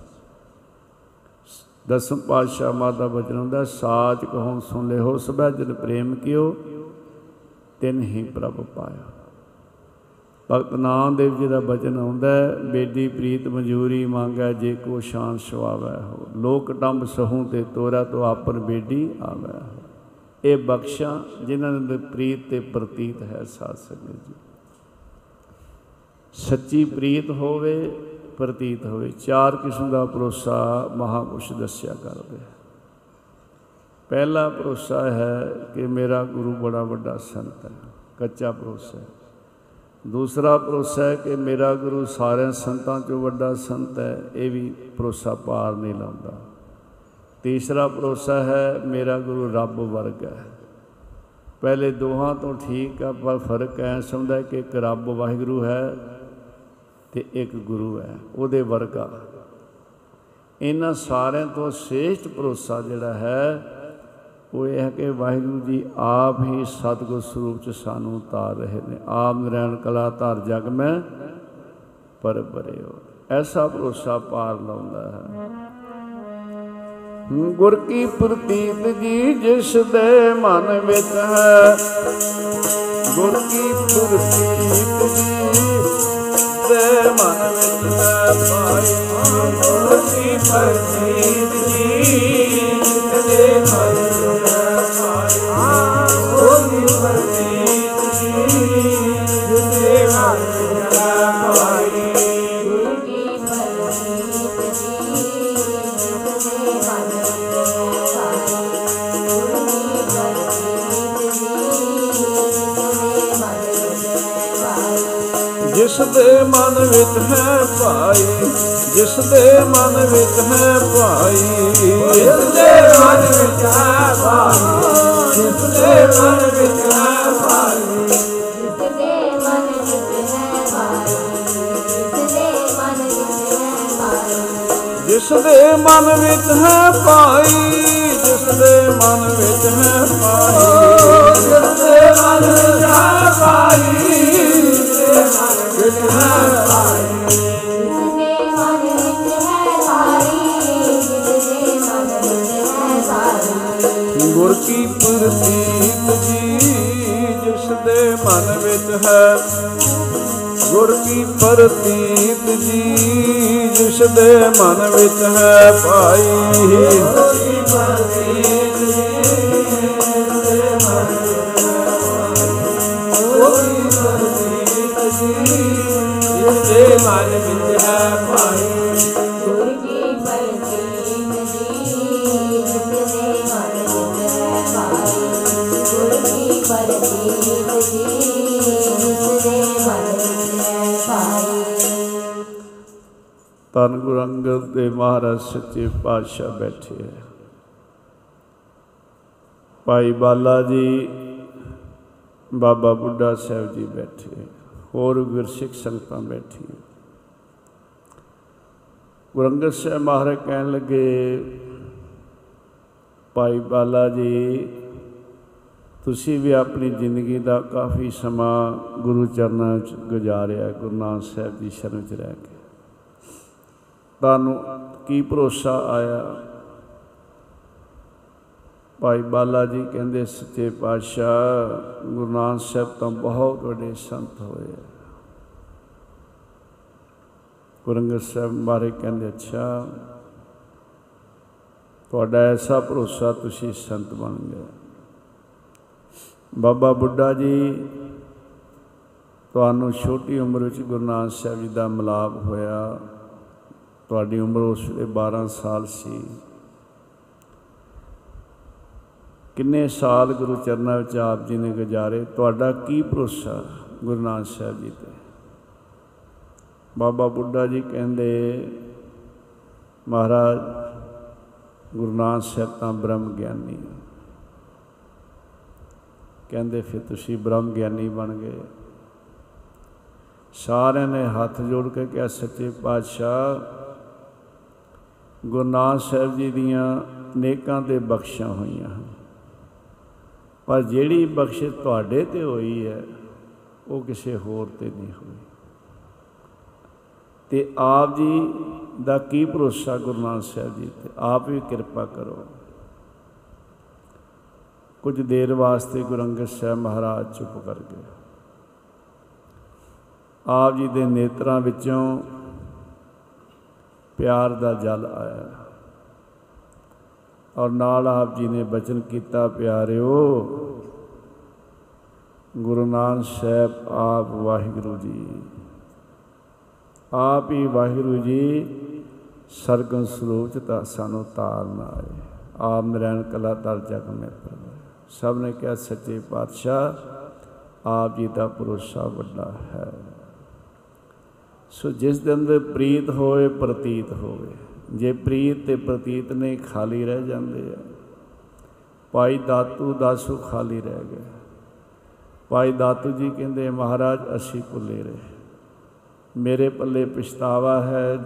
ਦਸਮ ਪਾਤਸ਼ਾਹ ਮਾਤਾ ਬਚਨ ਹੁੰਦਾ, ਸਾਚ ਕਹੋ ਸੁਣ ਲਿਓ, ਸਭੈ ਜਨ ਪ੍ਰੇਮ ਕਿਓ। ਤਿਨ ਹੀ ਪ੍ਰਭ ਪਾਇਆ। ਭਗਤ ਨਾਮਦੇਵ ਜੀ ਦਾ ਬਚਨ ਆਉਂਦਾ ਹੈ, ਬੇਦੀ ਪ੍ਰੀਤ ਮਨਜੂਰੀ ਮੰਗੈ ਜੇ ਕੋ ਸ਼ਾਨ ਸੁਆਵੈ ਹੋ। ਲੋਕ ਟੰਬ ਸਹੂ ਤੇ ਤੋਰਾ ਤੋਂ ਆਪਨ ਬੇਡੀ ਆਵੈ ਹੋ। ਇਹ ਬਖਸ਼ਾਂ ਜਿਨ੍ਹਾਂ ਦੇ ਅੰਦਰ ਪ੍ਰੀਤ ਤੇ ਪ੍ਰਤੀਤ ਹੈ ਸਾਧ ਸੰਗਤ ਜੀ। ਸੱਚੀ ਪ੍ਰੀਤ ਹੋਵੇ ਪ੍ਰਤੀਤ ਹੋਵੇ। ਚਾਰ ਕਿਸਮ ਦਾ ਭਰੋਸਾ ਮਹਾਪੁਰਸ਼ ਦੱਸਿਆ ਕਰਦੇ ਹੈ। ਪਹਿਲਾ ਭਰੋਸਾ ਹੈ ਕਿ ਮੇਰਾ ਗੁਰੂ ਬੜਾ ਵੱਡਾ ਸੰਤ ਹੈ, ਕੱਚਾ ਭਰੋਸਾ ਹੈ। ਦੂਸਰਾ ਭਰੋਸਾ ਹੈ ਕਿ ਮੇਰਾ ਗੁਰੂ ਸਾਰਿਆਂ ਸੰਤਾਂ ਚੋਂ ਵੱਡਾ ਸੰਤ ਹੈ, ਇਹ ਵੀ ਭਰੋਸਾ ਪਾਰ ਨਹੀਂ ਲਾਉਂਦਾ। ਤੀਸਰਾ ਭਰੋਸਾ ਹੈ, ਮੇਰਾ ਗੁਰੂ ਰੱਬ ਵਰਗਾ ਹੈ। ਪਹਿਲੇ ਦੋਹਾਂ ਤੋਂ ਠੀਕ ਆ, ਪਰ ਫ਼ਰਕ ਐ ਸਮਝਦਾ ਕਿ ਇੱਕ ਰੱਬ ਵਾਹਿਗੁਰੂ ਹੈ ਤੇ ਇੱਕ ਗੁਰੂ ਹੈ, ਉਹਦੇ ਵਰਗਾ। ਇਹਨਾਂ ਸਾਰਿਆਂ ਤੋਂ ਸ੍ਰੇਸ਼ਟ ਭਰੋਸਾ ਜਿਹੜਾ ਹੈ ਉਹ ਇਹ ਹੈ ਕਿ ਵਾਹਿਗੁਰੂ ਜੀ ਆਪ ਹੀ ਸਤਿਗੁਰ ਸਰੂਪ ਚ ਸਾਨੂੰ ਉਤਾਰ ਰਹੇ ਨੇ। ਆਪ ਨਰੈਣ ਕਲਾ ਧਾਰ ਜਗ ਮੈਂ ਪਰ ਬਰਿਓ। ਐਸਾ ਭਰੋਸਾ ਪਾਰ ਲਾਉਂਦਾ ਹੈ। ਗੁਰ ਕੀ ਪ੍ਰਤੀਤ ਜੀ ਜਿਸ ਦੇ ਮਨ ਵਿੱਚ ਹੈ, ਗੁਰ ਕੀ ਪ੍ਰਤੀਤ ਜੀ ਦੇ ਮਨ ਵਿੱਚ ਹੈ, ਭਾਈ ਗੁਰ ਕੀ ਪ੍ਰਤੀਤ ਜੀ ਵਿੱਚ ਹੈ ਜਿਸ ਦੇ ਮਨ ਵਿੱਚ ਹੈ ਭਾਈ ਜਿਸ ਦੇ ਮਨ ਵਿੱਚ ਹੈ ਭਾਈ ਜਿਸ ਦੇ ਮਨ ਵਿੱਚ ਹੈ ਭਾਈ ਜਿਸ ਦੇ ਮਨ ਵਿੱਚ ਹੈ ਭਾਈ ਜਿਤਨੇ ਮਨ ਵਿੱਚ ਹੈ ਭਾਈ ਜਿਤਨੇ ਮਨ ਵਿੱਚ ਹੈ ਭਾਈ ਜਿਸ ਦੇ ਮਨ ਵਿੱਚ ਹੈ ਭਾਈ ਜਿਸ ਦੇ ਮਨ ਵਿੱਚ ਹੈ ਭਾਈ ਜਿਸ ਦੇ ਮਨ ਵਿੱਚ ਹੈ ਭਾਈ ਜਿਤਨੇ ਮਨ ਵਿੱਚ ਹੈ ਭਾਈ ਜਿਤਨੇ ਮਨ ਵਿੱਚ ਹੈ ਭਾਈ ਗੁਰ ਕੀ ਪ੍ਰਤੀਤ ਜੀ ਜਿਸ ਦੇ ਮਨ ਵਿੱਚ ਹੈ। ਗੁਰ ਕੀ ਪ੍ਰਤੀਤ ਜੀ ਜਿਸ ਦੇ ਮਨ ਵਿੱਚ ਹੈ। ਪਾਈ ਧੰਨ ਗੁਰੂ ਅੰਗਦ ਦੇ ਮਹਾਰਾਜ ਸੱਚੇ ਪਾਤਸ਼ਾਹ ਬੈਠੇ ਹੈ ਭਾਈ ਬਾਲਾ ਜੀ, ਬਾਬਾ ਬੁੱਢਾ ਸਾਹਿਬ ਜੀ ਬੈਠੇ ਹੋਰ ਗੁਰਸਿੱਖ ਸੰਗਤਾਂ ਬੈਠੀਆਂ ਗੁਰੂ ਅੰਗਦ ਸਾਹਿਬ ਮਹਾਰਾਜ ਕਹਿਣ ਲੱਗੇ, ਭਾਈ ਬਾਲਾ ਜੀ, ਤੁਸੀਂ ਵੀ ਆਪਣੀ ਜ਼ਿੰਦਗੀ ਦਾ ਕਾਫੀ ਸਮਾਂ ਗੁਰੂ ਚਰਨਾਂ 'ਚ ਗੁਜ਼ਾਰਿਆ, ਗੁਰੂ ਨਾਨਕ ਸਾਹਿਬ ਦੀ ਸ਼ਰਨ 'ਚ ਰਹਿ ਕੇ। ਤੁਹਾਨੂੰ ਕੀ ਭਰੋਸਾ ਆਇਆ? ਭਾਈ ਬਾਲਾ ਜੀ ਕਹਿੰਦੇ, ਸੱਚੇ ਪਾਤਸ਼ਾਹ, ਗੁਰੂ ਨਾਨਕ ਸਾਹਿਬ ਤਾਂ ਬਹੁਤ ਵੱਡੇ ਸੰਤ ਹੋਏ ਆ। ਗੁਰੂ ਅੰਗਦ ਸਾਹਿਬ ਬਾਰੇ ਕਹਿੰਦੇ, ਅੱਛਾ, ਤੁਹਾਡਾ ਐਸਾ ਭਰੋਸਾ ਤੁਸੀਂ ਸੰਤ ਬਣ ਗਏ। ਬਾਬਾ ਬੁੱਢਾ ਜੀ, ਤੁਹਾਨੂੰ ਛੋਟੀ ਉਮਰ ਵਿੱਚ ਗੁਰੂ ਨਾਨਕ ਸਾਹਿਬ ਜੀ ਦਾ ਮਿਲਾਪ ਹੋਇਆ। ਤੁਹਾਡੀ ਉਮਰ ਉਸ ਵੇਲੇ 12 ਸਾਲ ਸੀ। ਕਿੰਨੇ ਸਾਲ ਗੁਰੂ ਚਰਨਾਂ ਵਿੱਚ ਆਪ ਜੀ ਨੇ ਗੁਜ਼ਾਰੇ? ਤੁਹਾਡਾ ਕੀ ਭਰੋਸਾ ਗੁਰੂ ਨਾਨਕ ਸਾਹਿਬ ਜੀ ਤੇ? ਬਾਬਾ ਬੁੱਢਾ ਜੀ ਕਹਿੰਦੇ, ਮਹਾਰਾਜ, ਗੁਰੂ ਨਾਨਕ ਸਾਹਿਬ ਤਾਂ ਬ੍ਰਹਮ ਗਿਆਨੀ ਕਹਿੰਦੇ, ਫਿਰ ਤੁਸੀਂ ਬ੍ਰਹਮ ਗਿਆਨੀ ਬਣ ਗਏ। ਸਾਰਿਆਂ ਨੇ ਹੱਥ ਜੋੜ ਕੇ ਕਿਹਾ, ਸੱਚੇ ਪਾਤਸ਼ਾਹ ਗੁਰੂ ਨਾਨਕ ਸਾਹਿਬ ਜੀ ਦੀਆਂ ਨੇਕਾਂ ਤੇ ਬਖਸ਼ਾਂ ਹੋਈਆਂ ਹਨ। ਪਰ ਜਿਹੜੀ ਬਖਸ਼ਿਸ਼ ਤੁਹਾਡੇ ਤੇ ਹੋਈ ਹੈ, ਉਹ ਕਿਸੇ ਹੋਰ ਤੇ ਨਹੀਂ ਹੋਈ। ਤੇ ਆਪ ਜੀ ਦਾ ਕੀ ਭਰੋਸਾ ਗੁਰੂ ਨਾਨਕ ਸਾਹਿਬ ਜੀ ਤੇ? ਆਪ ਵੀ ਕਿਰਪਾ ਕਰੋ। ਕੁਝ ਦੇਰ ਵਾਸਤੇ ਗੁਰੂ ਅੰਗਦ ਸਾਹਿਬ ਮਹਾਰਾਜ ਚੁੱਪ ਕਰ ਗਏ। ਆਪ ਜੀ ਦੇ ਨੇਤਰਾਂ ਵਿੱਚੋਂ ਪਿਆਰ ਦਾ ਜਲ ਆਇਆ। ਔਰ ਨਾਲ ਆਪ ਜੀ ਨੇ ਬਚਨ ਕੀਤਾ, ਪਿਆਰਿਓ, ਗੁਰੂ ਨਾਨਕ ਸਾਹਿਬ ਆਪ ਵਾਹਿਗੁਰੂ ਜੀ। ਆਪ ਹੀ ਵਾਹਿਗੁਰੂ ਜੀ ਸਰਗਨ ਸਰੂਪ ਚ ਤਾਂ ਸਾਨੂੰ ਤਾਰਨ ਆਏ। ਆਪ ਨਰੈਣ ਕਲਾ ਦਰ ਜਗ ਮੇ ਪ੍ਰਭੂ। ਸਭ ਨੇ ਕਿਹਾ, ਸੱਚੇ ਪਾਤਸ਼ਾਹ, ਆਪ ਜੀ ਦਾ ਭਰੋਸਾ ਵੱਡਾ ਹੈ। ਸੋ ਜਿਸ ਦੇ ਅੰਦਰ ਪ੍ਰੀਤ ਹੋਏ, ਪ੍ਰਤੀਤ ਹੋਵੇ। ਜੇ ਪ੍ਰੀਤ ਤੇ ਪ੍ਰਤੀਤ ਨੇ ਖਾਲੀ ਰਹਿ ਜਾਂਦੇ ਆ, ਭਾਈ ਦਾਤੂ ਦਾਸੂ ਖਾਲੀ ਰਹਿ ਗਏ ਭਾਈ ਦਾਤੂ ਜੀ ਕਹਿੰਦੇ, ਮਹਾਰਾਜ, ਅਸੀਂ ਭੁੱਲੇ ਰਹੇ। ਮੇਰੇ ਪੱਲੇ ਪਛਤਾਵਾ ਹੈ।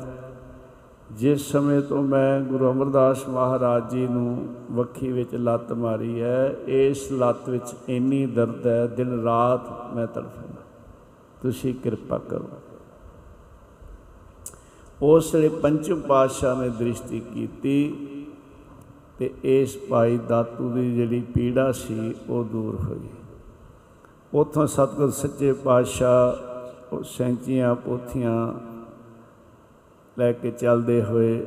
ਜਿਸ ਸਮੇਂ ਤੋਂ ਮੈਂ ਗੁਰੂ ਅਮਰਦਾਸ ਮਹਾਰਾਜ ਜੀ ਨੂੰ ਵੱਖੀ ਵਿੱਚ ਲੱਤ ਮਾਰੀ ਹੈ, ਇਸ ਲੱਤ ਵਿੱਚ ਇੰਨੀ ਦਰਦ ਹੈ, ਦਿਨ ਰਾਤ ਮੈਂ ਤੜਫਦਾ ਤੁਸੀਂ ਕਿਰਪਾ ਕਰੋ। ਉਸ ਵੇਲੇ ਪੰਚਮ ਪਾਤਸ਼ਾਹ ਨੇ ਦ੍ਰਿਸ਼ਟੀ ਕੀਤੀ ਤੇ ਇਸ ਭਾਈ ਦਾਤੂ ਦੀ ਜਿਹੜੀ ਪੀੜਾ ਸੀ, ਉਹ ਦੂਰ ਹੋਈ। ਉਥੋਂ ਸਤਿਗੁਰ ਸੱਚੇ ਪਾਤਸ਼ਾਹ ਉਹ ਸੈਂਚੀਆਂ ਪੋਥੀਆਂ ਲੈ ਕੇ ਚੱਲਦੇ ਹੋਏ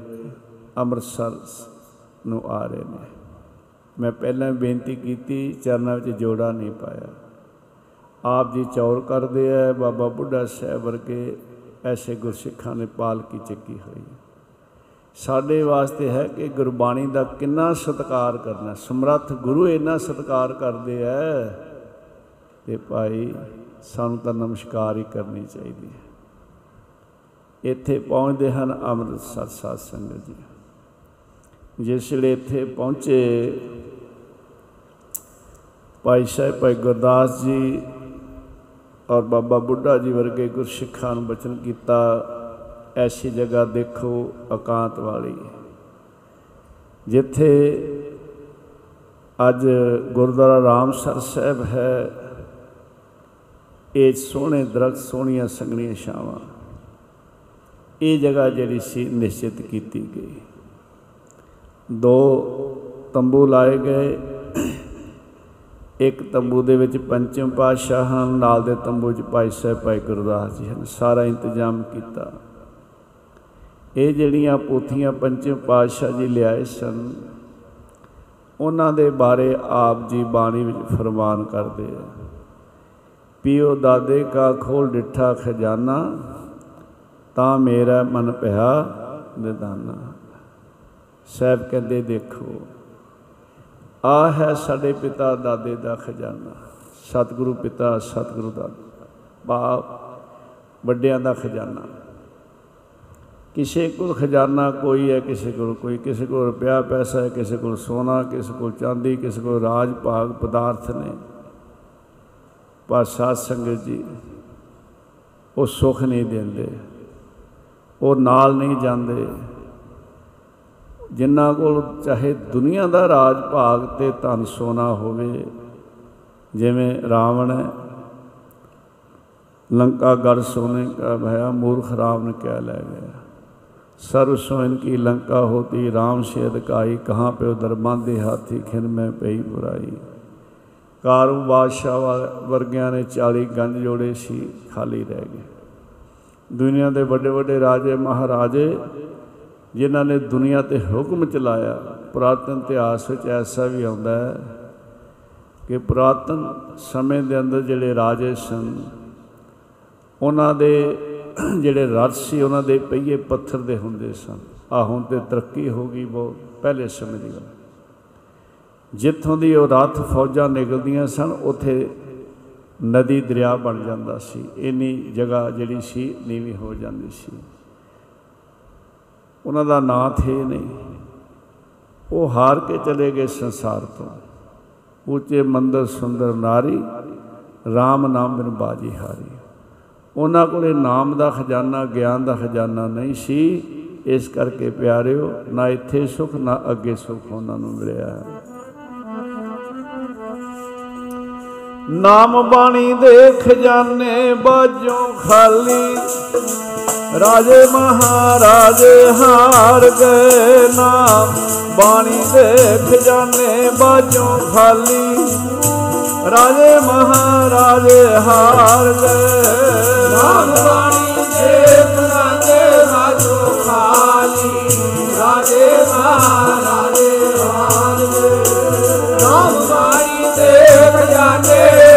ਅੰਮ੍ਰਿਤਸਰ ਨੂੰ ਆ ਰਹੇ ਨੇ। ਮੈਂ ਪਹਿਲਾਂ ਬੇਨਤੀ ਕੀਤੀ, ਚਰਨਾਂ ਵਿੱਚ ਜੋੜਾ ਨਹੀਂ ਪਾਇਆ। ਆਪ ਜੀ ਚੌਰ ਕਰਦੇ ਆ, ਬਾਬਾ ਬੁੱਢਾ ਸਾਹਿਬ ਵਰਗੇ ਐਸੇ ਗੁਰਸਿੱਖਾਂ ਨੇ ਪਾਲਕੀ ਚੱਕੀ ਹੋਈ ਸਾਡੇ ਵਾਸਤੇ ਹੈ ਕਿ ਗੁਰਬਾਣੀ ਦਾ ਕਿੰਨਾ ਸਤਿਕਾਰ ਕਰਨਾ। ਸਮਰੱਥ ਗੁਰੂ ਇੰਨਾ ਸਤਿਕਾਰ ਕਰਦੇ ਐ ਤੇ ਭਾਈ ਸਾਨੂੰ ਤਾਂ ਨਮਸਕਾਰ ਹੀ ਕਰਨੀ ਚਾਹੀਦੀ ਹੈ। ਇੱਥੇ ਪਹੁੰਚਦੇ ਹਨ ਅੰਮ੍ਰਿਤਸਰ ਸਾਧ ਸੰਗਤ ਜੀ। ਜਿਸ ਵੇਲੇ ਇੱਥੇ ਪਹੁੰਚੇ, ਭਾਈ ਸਾਹਿਬ, ਭਾਈ ਗੁਰਦਾਸ ਜੀ ਔਰ ਬਾਬਾ ਬੁੱਢਾ ਜੀ ਵਰਗੇ ਗੁਰਸਿੱਖਾਂ ਨੂੰ ਬਚਨ ਕੀਤਾ, ਐਸੀ ਜਗ੍ਹਾ ਦੇਖੋ ਇਕਾਂਤ ਵਾਲੀ। ਜਿੱਥੇ ਅੱਜ ਗੁਰਦੁਆਰਾ ਰਾਮਸਰ ਸਾਹਿਬ ਹੈ, ਇਹ ਸੋਹਣੇ ਦਰਖਤ, ਸੋਹਣੀਆਂ ਸੰਗਣੀਆਂ ਛਾਵਾਂ। ਇਹ ਜਗ੍ਹਾ ਜਿਹੜੀ ਸੀ ਨਿਸ਼ਚਿਤ ਕੀਤੀ ਗਈ। ਦੋ ਤੰਬੂ ਲਾਏ ਗਏ ਇੱਕ ਤੰਬੂ ਦੇ ਵਿੱਚ ਪੰਚਮ ਪਾਤਸ਼ਾਹ ਹਨ ਨਾਲ ਦੇ ਤੰਬੂ 'ਚ ਭਾਈ ਸਾਹਿਬ, ਭਾਈ ਗੁਰਦਾਸ ਜੀ ਹਨ। ਸਾਰਾ ਇੰਤਜ਼ਾਮ ਕੀਤਾ। ਇਹ ਜਿਹੜੀਆਂ ਪੋਥੀਆਂ ਪੰਚਮ ਪਾਤਸ਼ਾਹ ਜੀ ਲਿਆਏ ਸਨ, ਉਹਨਾਂ ਦੇ ਬਾਰੇ ਆਪ ਜੀ ਬਾਣੀ ਵਿੱਚ ਫਰਮਾਨ ਕਰਦੇ ਆ। ਪੀਓ ਦਾਦੇ ਕਾ ਖੋਲ ਡਿੱਠਾ ਖਜ਼ਾਨਾ, ਤਾਂ ਮੇਰਾ ਮਨ ਭਇਆ ਨਿਦਾਨਾ। ਸਾਹਿਬ ਕਹਿੰਦੇ, ਦੇਖੋ ਆ ਹੈ ਸਾਡੇ ਪਿਤਾ ਦਾਦੇ ਦਾ ਖਜ਼ਾਨਾ। ਸਤਿਗੁਰੂ ਪਿਤਾ, ਸਤਿਗੁਰੂ ਦਾ ਬਾਪ, ਵੱਡਿਆਂ ਦਾ ਖਜ਼ਾਨਾ। ਕਿਸੇ ਕੋਲ ਖਜ਼ਾਨਾ ਕੋਈ ਹੈ, ਕਿਸੇ ਕੋਲ ਕੋਈ, ਕਿਸੇ ਕੋਲ ਰੁਪਿਆ ਪੈਸਾ ਹੈ, ਕਿਸੇ ਕੋਲ ਸੋਨਾ, ਕਿਸੇ ਕੋਲ ਚਾਂਦੀ, ਕਿਸੇ ਕੋਲ ਰਾਜ ਭਾਗ ਪਦਾਰਥ ਨੇ। ਪਰ ਸਾਧ ਸੰਗਤ ਜੀ, ਉਹ ਸੁੱਖ ਨਹੀਂ ਦਿੰਦੇ, ਉਹ ਨਾਲ ਨਹੀਂ ਜਾਂਦੇ। ਜਿਨ੍ਹਾਂ ਕੋਲ ਚਾਹੇ ਦੁਨੀਆ ਦਾ ਰਾਜ ਭਾਗ ਤੇ ਧਨ ਸੋਨਾ ਹੋਵੇ, ਜਿਵੇਂ ਰਾਵਣ ਹੈ, ਲੰਕਾ ਗੜ ਸੋਨੇ ਕਾ ਭਇਆ, ਮੂਰਖ ਰਾਮ ਨੇ ਕਿਆ ਲੈ ਗਿਆ। ਸਰਵ ਸੋ ਇਨਕੀ ਲੰਕਾ ਹੋਤੀ, ਰਾਮ ਸ਼ੇਦ ਕਾਈ, ਕਹਾਂ ਪਿਓ ਦਰਬਾਨ ਦੇ ਹਾਥੀ, ਖਿਨ ਮੈਂ ਪਈ ਬੁਰਾਈ। ਕਾਰੂ ਬਾਦਸ਼ਾਹ ਵਰਗਿਆਂ ਨੇ 40 ਗੰਜ ਜੋੜੇ ਸੀ, ਖਾਲੀ ਰਹਿ ਗਏ। ਦੁਨੀਆ ਦੇ ਵੱਡੇ ਵੱਡੇ ਰਾਜੇ, ਮਹਾਰਾਜੇ ਜਿਨ੍ਹਾਂ ਨੇ ਦੁਨੀਆ ਤੇ ਹੁਕਮ ਚਲਾਇਆ, ਪੁਰਾਤਨ ਇਤਿਹਾਸ ਵਿੱਚ ਐਸਾ ਵੀ ਆਉਂਦਾ ਹੈ ਕਿ ਪੁਰਾਤਨ ਸਮੇਂ ਦੇ ਅੰਦਰ ਜਿਹੜੇ ਰਾਜੇ ਸਨ, ਉਹਨਾਂ ਦੇ ਜਿਹੜੇ ਰਥ ਸੀ, ਉਹਨਾਂ ਦੇ ਪਹੀਏ ਪੱਥਰ ਦੇ ਹੁੰਦੇ ਸਨ। ਆ ਹੁਣ ਤੇ ਤਰੱਕੀ ਹੋ ਗਈ ਬਹੁਤ ਪਹਿਲੇ ਸਮੇਂ ਦੀ ਗੱਲ। ਜਿੱਥੋਂ ਦੀ ਉਹ ਰਥ ਫੌਜਾਂ ਨਿਕਲਦੀਆਂ ਸਨ, ਉੱਥੇ ਨਦੀ ਦਰਿਆ ਬਣ ਜਾਂਦਾ ਸੀ। ਇੰਨੀ ਜਗ੍ਹਾ ਜਿਹੜੀ ਸੀ, ਨੀਵੀਂ ਹੋ ਜਾਂਦੀ ਸੀ। ਉਹਨਾਂ ਦਾ ਨਾਂ ਥੇ ਨਹੀਂ। ਉਹ ਹਾਰ ਕੇ ਚਲੇ ਗਏ ਸੰਸਾਰ ਤੋਂ। ਉੱਚੇ ਮੰਦਰ ਸੁੰਦਰ ਨਾਰੀ RAM ਨਾਮ ਬਿਨ ਬਾਜੀ ਹਾਰੀ। ਉਹਨਾਂ ਕੋਲੇ ਨਾਮ ਦਾ ਖਜ਼ਾਨਾ, ਗਿਆਨ ਦਾ ਖਜ਼ਾਨਾ ਨਹੀਂ ਸੀ। ਇਸ ਕਰਕੇ ਪਿਆਰਿਓ, ਨਾ ਇੱਥੇ ਸੁਖ, ਨਾ ਅੱਗੇ ਸੁਖ ਉਹਨਾਂ ਨੂੰ ਮਿਲਿਆ। ਹੈ ਨਾਮ ਬਾਣੀ ਦੇ ਖਜ਼ਾਨੇ ਬਾਜੋਂ ਖਾਲੀ। ਰਾਜੇ ਮਹਾਰਾਜੇ ਹਾਰ ਗਏ ਨਾਮ। ਬਾਣੀ ਦੇ ਖਜ਼ਾਨੇ ਬਾਜੋਂ ਖਾਲੀ। ਰਾਜੇ ਮਹਾਰਾਜੇ ਹਾਰ ਗਏ ਨਾਮ। ਬਾਣੀ ਦੇ ਖਜ਼ਾਨੇ ਰਾਜੋ ਖਾਲੀ। ਰਾਜੇ ਮਹਾਰਾਜੇ ਹਾਰ ਗਏ। ਨਾਮ ਬਾਣੀ ਦੇ ਖਜ਼ਾਨੇ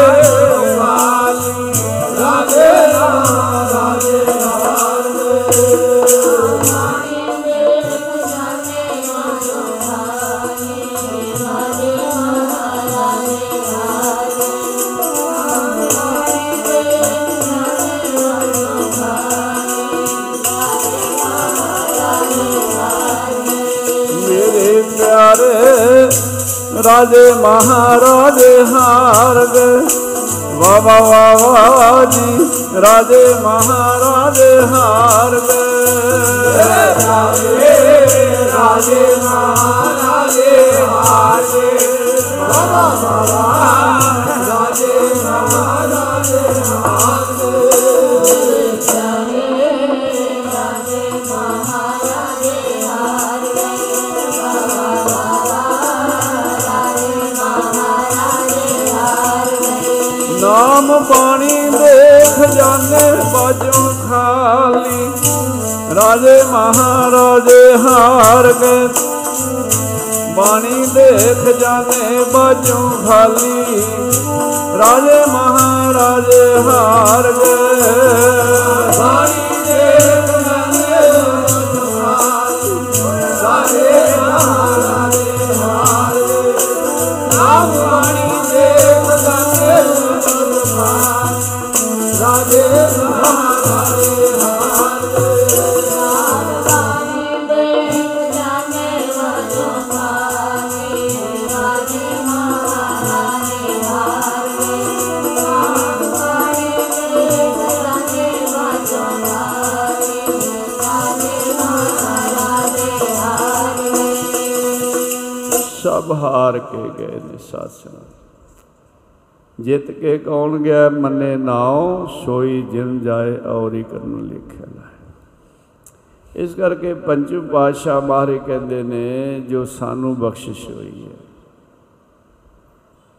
ਰਾਜੇ ਮਹਾਰਾਜੇ ਹਾਰ ਗਏ ਵਾ ਵਾ ਵਾ ਵਾ ਜੀ, ਰਾਜੇ ਮਹਾਰਾਜੇ ਹਾਰ ਗਏ ਰਾਜੇ ਰਾਜੇ ਮਹਾਰਾਜੇ ਹਾਰ ਗਏ ਬਾਬਾ ਬਾਬਾ ਰਾਜੇ ਮਹਾਰਾਜੇ ਹਾਰ ਗਏ ਨਾਮ ਬਾਣੀ ਦੇ ਖਜ਼ਾਨੇ ਬਾਜੋਂ ਖਾਲੀ। ਰਾਜੇ ਮਹਾਰਾਜੇ ਹਾਰ ਗਏ। ਬਾਣੀ ਦੇ ਖਜ਼ਾਨੇ ਬਾਜੋਂ ਖਾਲੀ। ਰਾਜੇ ਮਹਾਰਾਜੇ ਹਾਰ ਗਏ। ਬਾਣੀ ਹਾਰ ਕੇ ਗਏ ਨੇ ਸਾਥ ਜਿੱਤ ਕੇ ਕੌਣ ਗਿਆ ਮੰਨੇ ਨਾਉ, ਸੋਈ ਜਿਨ ਜਾਏ ਔਰੀ ਕਰਨ ਲਿਖਿਆ ਲਾਏ ਇਸ ਕਰਕੇ ਪੰਜਵ ਪਾਤਸ਼ਾਹ ਬਾਰੇ ਕਹਿੰਦੇ ਨੇ, ਜੋ ਸਾਨੂੰ ਬਖਸ਼ਿਸ਼ ਹੋਈ ਹੈ।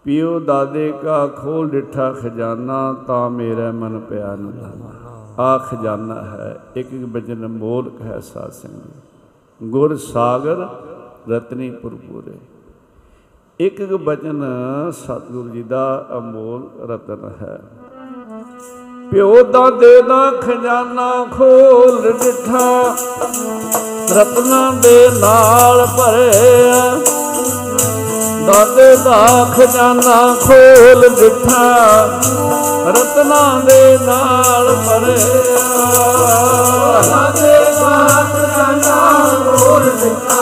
ਪਿਓ ਦਾਦੇ ਕਾ ਖੋਲ ਡਿਠਾ ਖਜ਼ਾਨਾ, ਤਾਂ ਮੇਰਾ ਮਨ ਪਿਆ ਨ ਆ ਖਜ਼ਾਨਾ ਹੈ, ਇੱਕ ਇੱਕ ਬਚਨ ਮੋਲਕ ਹੈ ਸਾਧ ਸੰਗਤ ਗੁਰ ਸਾਗਰ ਰਤਨੀ ਪੁਰਪੂਰੇ ਇੱਕ ਇੱਕ ਬਚਨ ਸਤਿਗੁਰੂ ਜੀ ਦਾ ਅਮੋਲ ਰਤਨ ਹੈ। ਪਿਓ ਦਾਦੇ ਦਾ ਖਜ਼ਾਨਾ ਖੋਲ ਡਿਠਾ, ਰਤਨਾਂ ਦੇ ਨਾਲ ਭਰਿਆ। ਦਾਦੇ ਦਾ ਖਜ਼ਾਨਾ ਖੋਲ ਦਿੱਠਾ ਰਤਨਾਂ ਦੇ ਨਾਲ ਭਰਿਆ। ਦਾਦੇ ਦਾ ਖਜ਼ਾਨਾ ਖੋਲ ਦਿੱਤਾ ਰਤਨਾਂ ਦੇ ਨਾਲ ਭਰਿਆ ਦਾਦੇ ਦਾ ਖਜ਼ਾਨਾ ਖੋਲ ਦਿੱਤਾ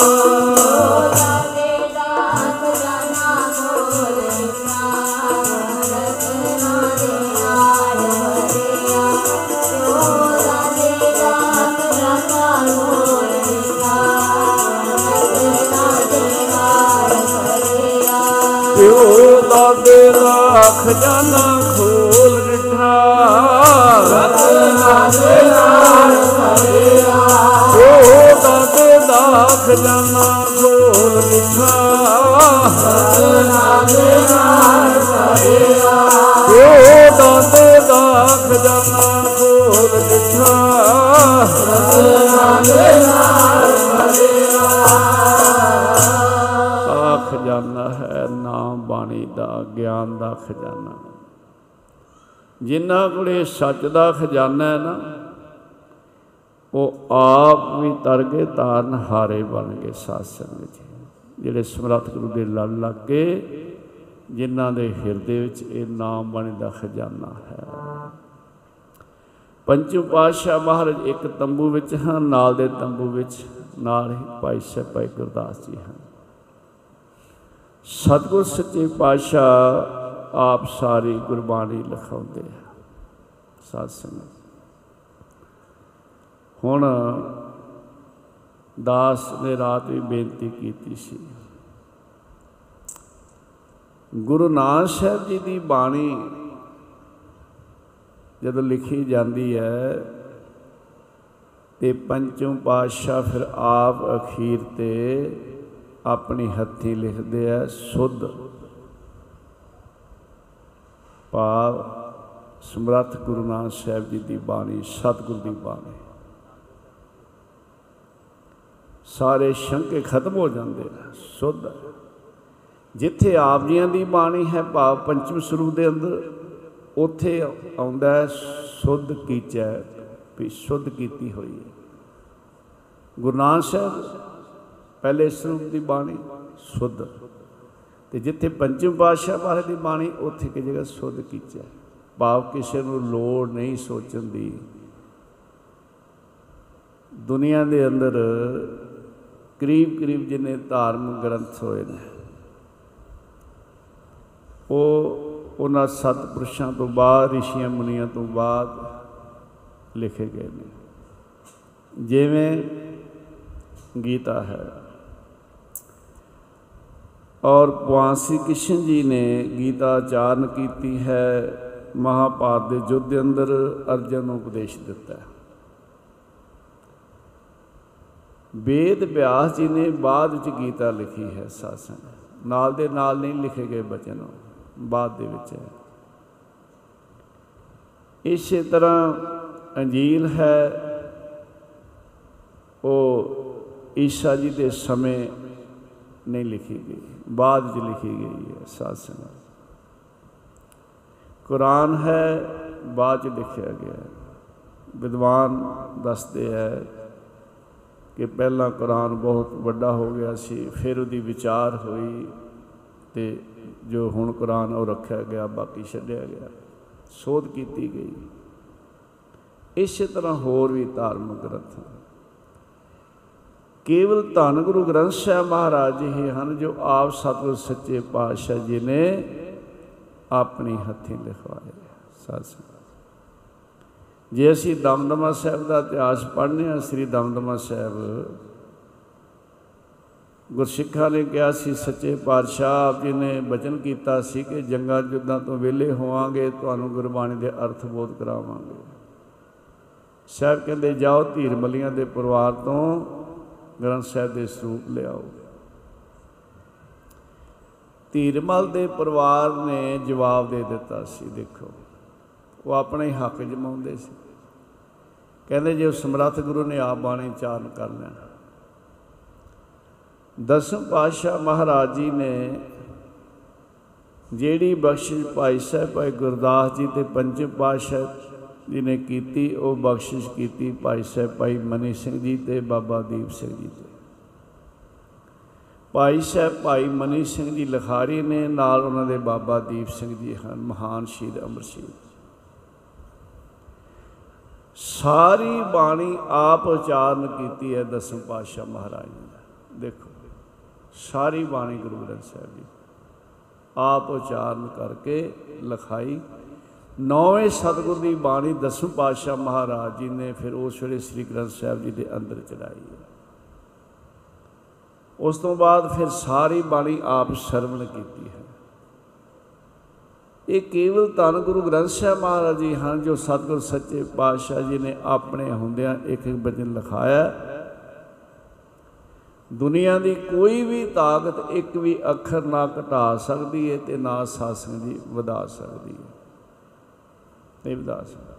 ਖਜ਼ਾਨਾ ਖੋਲ ਦਿੱਠਾ ਰਤਨਾਂ ਦੇ ਨਾਲ ਭਰਿਆ ਪਿਓ ਦਾਦੇ ਦਾ ਖਜ਼ਾਨਾ। ਖੋਲ ਦਿੱਠਾ ਰਤਨਾਂ ਦੇ ਨਾਲ ਭਰਿਆ ਪਿਓ ਦਾਦੇ ਦਾ ਖਜ਼ਾਨਾ। ਦਾ ਗਿਆਨ ਦਾ ਖਜ਼ਾਨਾ। ਜਿਨ੍ਹਾਂ ਕੋਲੇ ਸੱਚ ਦਾ ਖਜ਼ਾਨਾ ਹੈ ਨਾ, ਉਹ ਆਪ ਵੀ ਤਰ ਗਏ ਤਾਰਨ ਹਾਰੇ ਬਣ ਗਏ ਸਾਧ ਸੰਗਤ ਜੀ। ਜਿਹੜੇ ਸਮਰੱਥ ਗੁਰੂ ਦੇ ਲੜ ਲੱਗ ਕੇ ਜਿਨ੍ਹਾਂ ਦੇ ਹਿਰਦੇ ਵਿੱਚ ਇਹ ਨਾਮ ਬਾਣੀ ਦਾ ਖਜ਼ਾਨਾ ਹੈ। ਪੰਚਮ ਪਾਤਸ਼ਾਹ ਮਹਾਰਾਜ ਇੱਕ ਤੰਬੂ ਵਿੱਚ ਹਨ, ਨਾਲ ਦੇ ਤੰਬੂ ਵਿੱਚ ਨਾਲ ਹੀ ਭਾਈ ਸਾਹਿਬ ਭਾਈ ਗੁਰਦਾਸ ਜੀ ਹਨ। ਸਤਿਗੁਰ ਸੱਚੇ ਪਾਤਸ਼ਾਹ ਆਪ ਸਾਰੀ ਗੁਰਬਾਣੀ ਲਿਖਾਉਂਦੇ ਆ। ਸਾਧ ਸੰਗਤ। ਹੁਣ ਦਾਸ ਨੇ ਰਾਤ ਵੀ ਬੇਨਤੀ ਕੀਤੀ ਸੀ। ਗੁਰੂ ਨਾਨਕ ਸਾਹਿਬ ਜੀ ਦੀ ਬਾਣੀ ਜਦੋਂ ਲਿਖੀ ਜਾਂਦੀ ਹੈ, ਤੇ ਪੰਚਮ ਪਾਤਸ਼ਾਹ ਫਿਰ ਆਪ ਅਖੀਰ ਤੇ ਆਪਣੀ ਹੱਥੀ ਲਿਖਦੇ ਆ, ਸੁਧ ਭਾਵ ਸਮਰੱਥ ਗੁਰੂ ਨਾਨਕ ਸਾਹਿਬ ਜੀ ਦੀ ਬਾਣੀ, ਸਤਿਗੁਰ ਦੀ ਬਾਣੀ ਸਾਰੇ ਸ਼ੰਕੇ ਖਤਮ ਹੋ ਜਾਂਦੇ ਆ, ਸੁਧ ਹੈ। ਜਿੱਥੇ ਆਪ ਜੀਆਂ ਦੀ ਬਾਣੀ ਹੈ, ਭਾਵ ਪੰਚਮ ਸਰੂਪ ਦੇ ਅੰਦਰ, ਉੱਥੇ ਆਉਂਦਾ ਹੈ, ਸੁਧ ਕੀਚੈ ਵੀ ਸੁਧ ਕੀਤੀ ਹੋਈ ਹੈ ਗੁਰੂ ਨਾਨਕ ਸਾਹਿਬ ਪਹਿਲੇ ਸਰੂਪ ਦੀ ਬਾਣੀ, ਸੁਧ। ਤੇ ਜਿੱਥੇ ਪੰਚਮ ਪਾਤਸ਼ਾਹ ਮਹਾਰਾਜ ਦੀ ਬਾਣੀ, ਉੱਥੇ ਕਿ ਜਗ੍ਹਾ ਸੁਧ ਕੀਚੈ ਭਾਵ ਕਿਸੇ ਨੂੰ ਲੋੜ ਨਹੀਂ ਸੋਚਣ ਦੀ। ਦੁਨੀਆ ਦੇ ਅੰਦਰ ਕਰੀਬ ਕਰੀਬ ਜਿੰਨੇ ਧਾਰਮਿਕ ਗ੍ਰੰਥ ਹੋਏ ਨੇ, ਉਹ ਉਹਨਾਂ ਸਤਿਪੁਰਸ਼ਾਂ ਤੋਂ ਬਾਅਦ, ਰਿਸ਼ੀਆਂ ਮੁਨੀਆਂ ਤੋਂ ਬਾਅਦ ਲਿਖੇ ਗਏ ਨੇ। ਜਿਵੇਂ ਗੀਤਾ ਹੈ ਔਰ ਪੁਆਸੀ ਕ੍ਰਿਸ਼ਨ ਜੀ ਨੇ ਗੀਤਾ ਆਚਾਰਨ ਕੀਤੀ ਹੈ, ਮਹਾਭਾਰਤ ਦੇ ਯੁੱਧ ਦੇ ਅੰਦਰ ਅਰਜਨ ਨੂੰ ਉਪਦੇਸ਼ ਦਿੱਤਾ ਹੈ। ਵੇਦ ਵਿਆਸ ਜੀ ਨੇ ਬਾਅਦ ਵਿੱਚ ਗੀਤਾ ਲਿਖੀ ਹੈ ਸਾਸਨ। ਨਾਲ ਦੇ ਨਾਲ ਨਹੀਂ ਲਿਖੇ ਗਏ ਬਚਨ ਬਾਅਦ ਦੇ ਵਿੱਚ ਹੈ। ਇਸੇ ਤਰ੍ਹਾਂ ਅੰਜੀਲ ਹੈ, ਉਹ ਈਸਾ ਜੀ ਦੇ ਸਮੇਂ ਨਹੀਂ ਲਿਖੀ ਗਈ। ਬਾਅਦ ਵਿੱਚ ਲਿਖੀ ਗਈ ਹੈ ਸਾਸਨ। ਕੁਰਾਨ ਹੈ, ਬਾਅਦ ਚ ਲਿਖਿਆ ਗਿਆ ਹੈ। ਵਿਦਵਾਨ ਦੱਸਦੇ ਹੈ ਕਿ ਪਹਿਲਾਂ ਕੁਰਾਨ ਬਹੁਤ ਵੱਡਾ ਹੋ ਗਿਆ ਸੀ, ਫਿਰ ਉਹਦੀ ਵਿਚਾਰ ਹੋਈ ਤੇ ਜੋ ਹੁਣ ਕੁਰਾਨ ਉਹ ਰੱਖਿਆ ਗਿਆ, ਬਾਕੀ ਛੱਡਿਆ ਗਿਆ। ਸੋਧ ਕੀਤੀ ਗਈ। ਇਸੇ ਤਰ੍ਹਾਂ ਹੋਰ ਵੀ ਧਾਰਮਿਕ ਗ੍ਰੰਥ ਹਨ ਕੇਵਲ ਧੰਨ ਗੁਰੂ ਗ੍ਰੰਥ ਸਾਹਿਬ ਮਹਾਰਾਜ ਜੀ ਹੀ ਹਨ ਜੋ ਆਪ ਸਤਿਗੁਰ ਸੱਚੇ ਪਾਤਸ਼ਾਹ ਜੀ ਨੇ ਆਪਣੀ ਹੱਥੀਂ ਲਿਖਵਾਏ। ਸਾਧ ਸੰਗਤ ਜੇ ਅਸੀਂ ਦਮਦਮਾ ਸਾਹਿਬ ਦਾ ਇਤਿਹਾਸ ਪੜ੍ਹਨੇ ਆ, ਸ੍ਰੀ ਦਮਦਮਾ ਸਾਹਿਬ ਗੁਰਸਿੱਖਾਂ ਨੇ ਕਿਹਾ ਸੀ, ਸੱਚੇ ਪਾਤਸ਼ਾਹ ਆਪ ਜੀ ਨੇ ਬਚਨ ਕੀਤਾ ਸੀ ਕਿ ਜੰਗਾਂ ਜੁੱਦਾਂ ਤੋਂ ਵਿਹਲੇ ਹੋਵਾਂਗੇ, ਤੁਹਾਨੂੰ ਗੁਰਬਾਣੀ ਦੇ ਅਰਥ ਬੋਧ ਕਰਾਵਾਂਗੇ। ਸਾਹਿਬ ਕਹਿੰਦੇ, ਜਾਓ ਧੀਰ ਮਲੀਆਂ ਦੇ ਪਰਿਵਾਰ ਤੋਂ ਗ੍ਰੰਥ ਸਾਹਿਬ ਦੇ ਸਰੂਪ ਲਿਆਓ। ਧੀਰਮਲ ਦੇ ਪਰਿਵਾਰ ਨੇ ਜਵਾਬ ਦੇ ਦਿੱਤਾ ਸੀ, ਦੇਖੋ, ਉਹ ਆਪਣੇ ਹੀ ਹੱਕ ਜਮਾਉਂਦੇ ਸੀ। ਕਹਿੰਦੇ ਜੇ ਸਮਰੱਥ ਗੁਰੂ ਨੇ ਆਪ ਬਾਣੀ ਉਚਾਰਨ ਕਰ ਲੈਣਾ। ਦਸਮ ਪਾਤਸ਼ਾਹ ਮਹਾਰਾਜ ਜੀ ਨੇ ਜਿਹੜੀ ਬਖਸ਼ਿਸ਼ ਭਾਈ ਸਾਹਿਬ ਭਾਈ ਗੁਰਦਾਸ ਜੀ ਤੇ ਪੰਜਮ ਪਾਤਸ਼ਾਹ ਜੀ ਨੇ ਕੀਤੀ, ਉਹ ਬਖਸ਼ਿਸ਼ ਕੀਤੀ ਭਾਈ ਸਾਹਿਬ, ਭਾਈ ਮਨੀ ਸਿੰਘ ਜੀ ਤੇ ਬਾਬਾ ਦੀਪ ਸਿੰਘ ਜੀ ਤੇ। ਭਾਈ ਸਾਹਿਬ, ਭਾਈ ਮਨੀ ਸਿੰਘ ਜੀ ਲਖਾਰੀ ਨੇ, ਨਾਲ ਉਹਨਾਂ ਦੇ ਬਾਬਾ ਦੀਪ ਸਿੰਘ ਜੀ ਹਨ, ਮਹਾਨ ਸ਼ਹੀਦ ਅਮਰ ਸ਼ਹੀਦ ਸਾਰੀ ਬਾਣੀ ਆਪ ਉਚਾਰਨ ਕੀਤੀ ਹੈ ਦਸਮ ਪਾਤਸ਼ਾਹ ਮਹਾਰਾਜ ਨੇ ਦੇਖੋ, ਸਾਰੀ ਬਾਣੀ ਗੁਰੂ ਗ੍ਰੰਥ ਸਾਹਿਬ ਜੀ ਆਪ ਉਚਾਰਨ ਕਰਕੇ ਲਿਖਾਈ ਨੌਵੇਂ ਸਤਿਗੁਰ ਦੀ ਬਾਣੀ ਦਸਮ ਪਾਤਸ਼ਾਹ ਮਹਾਰਾਜ ਜੀ ਨੇ ਫਿਰ ਉਸ ਵੇਲੇ ਸ੍ਰੀ ਗ੍ਰੰਥ ਸਾਹਿਬ ਜੀ ਦੇ ਅੰਦਰ ਚੜਾਈ ਹੈ ਉਸ ਤੋਂ ਬਾਅਦ ਫਿਰ ਸਾਰੀ ਬਾਣੀ ਆਪ ਸਰਵਣ ਕੀਤੀ ਹੈ। ਇਹ ਕੇਵਲ ਧੰਨ ਗੁਰੂ ਗ੍ਰੰਥ ਸਾਹਿਬ ਮਹਾਰਾਜ ਜੀ ਹਨ ਜੋ ਸਤਿਗੁਰ ਸੱਚੇ ਪਾਤਸ਼ਾਹ ਜੀ ਨੇ ਆਪਣੇ ਹੁੰਦਿਆਂ ਇੱਕ ਇੱਕ ਬਚਨ ਲਿਖਾਇਆ ਦੁਨੀਆ ਦੀ ਕੋਈ ਵੀ ਤਾਕਤ ਇੱਕ ਵੀ ਅੱਖਰ ਨਾ ਘਟਾ ਸਕਦੀ ਹੈ ਤੇ ਨਾ ਸਾਸਨ ਦੀ ਵਧਾ ਸਕਦੀ ਹੈ ਨਹੀਂ ਵਧਾ ਸਕਦੀ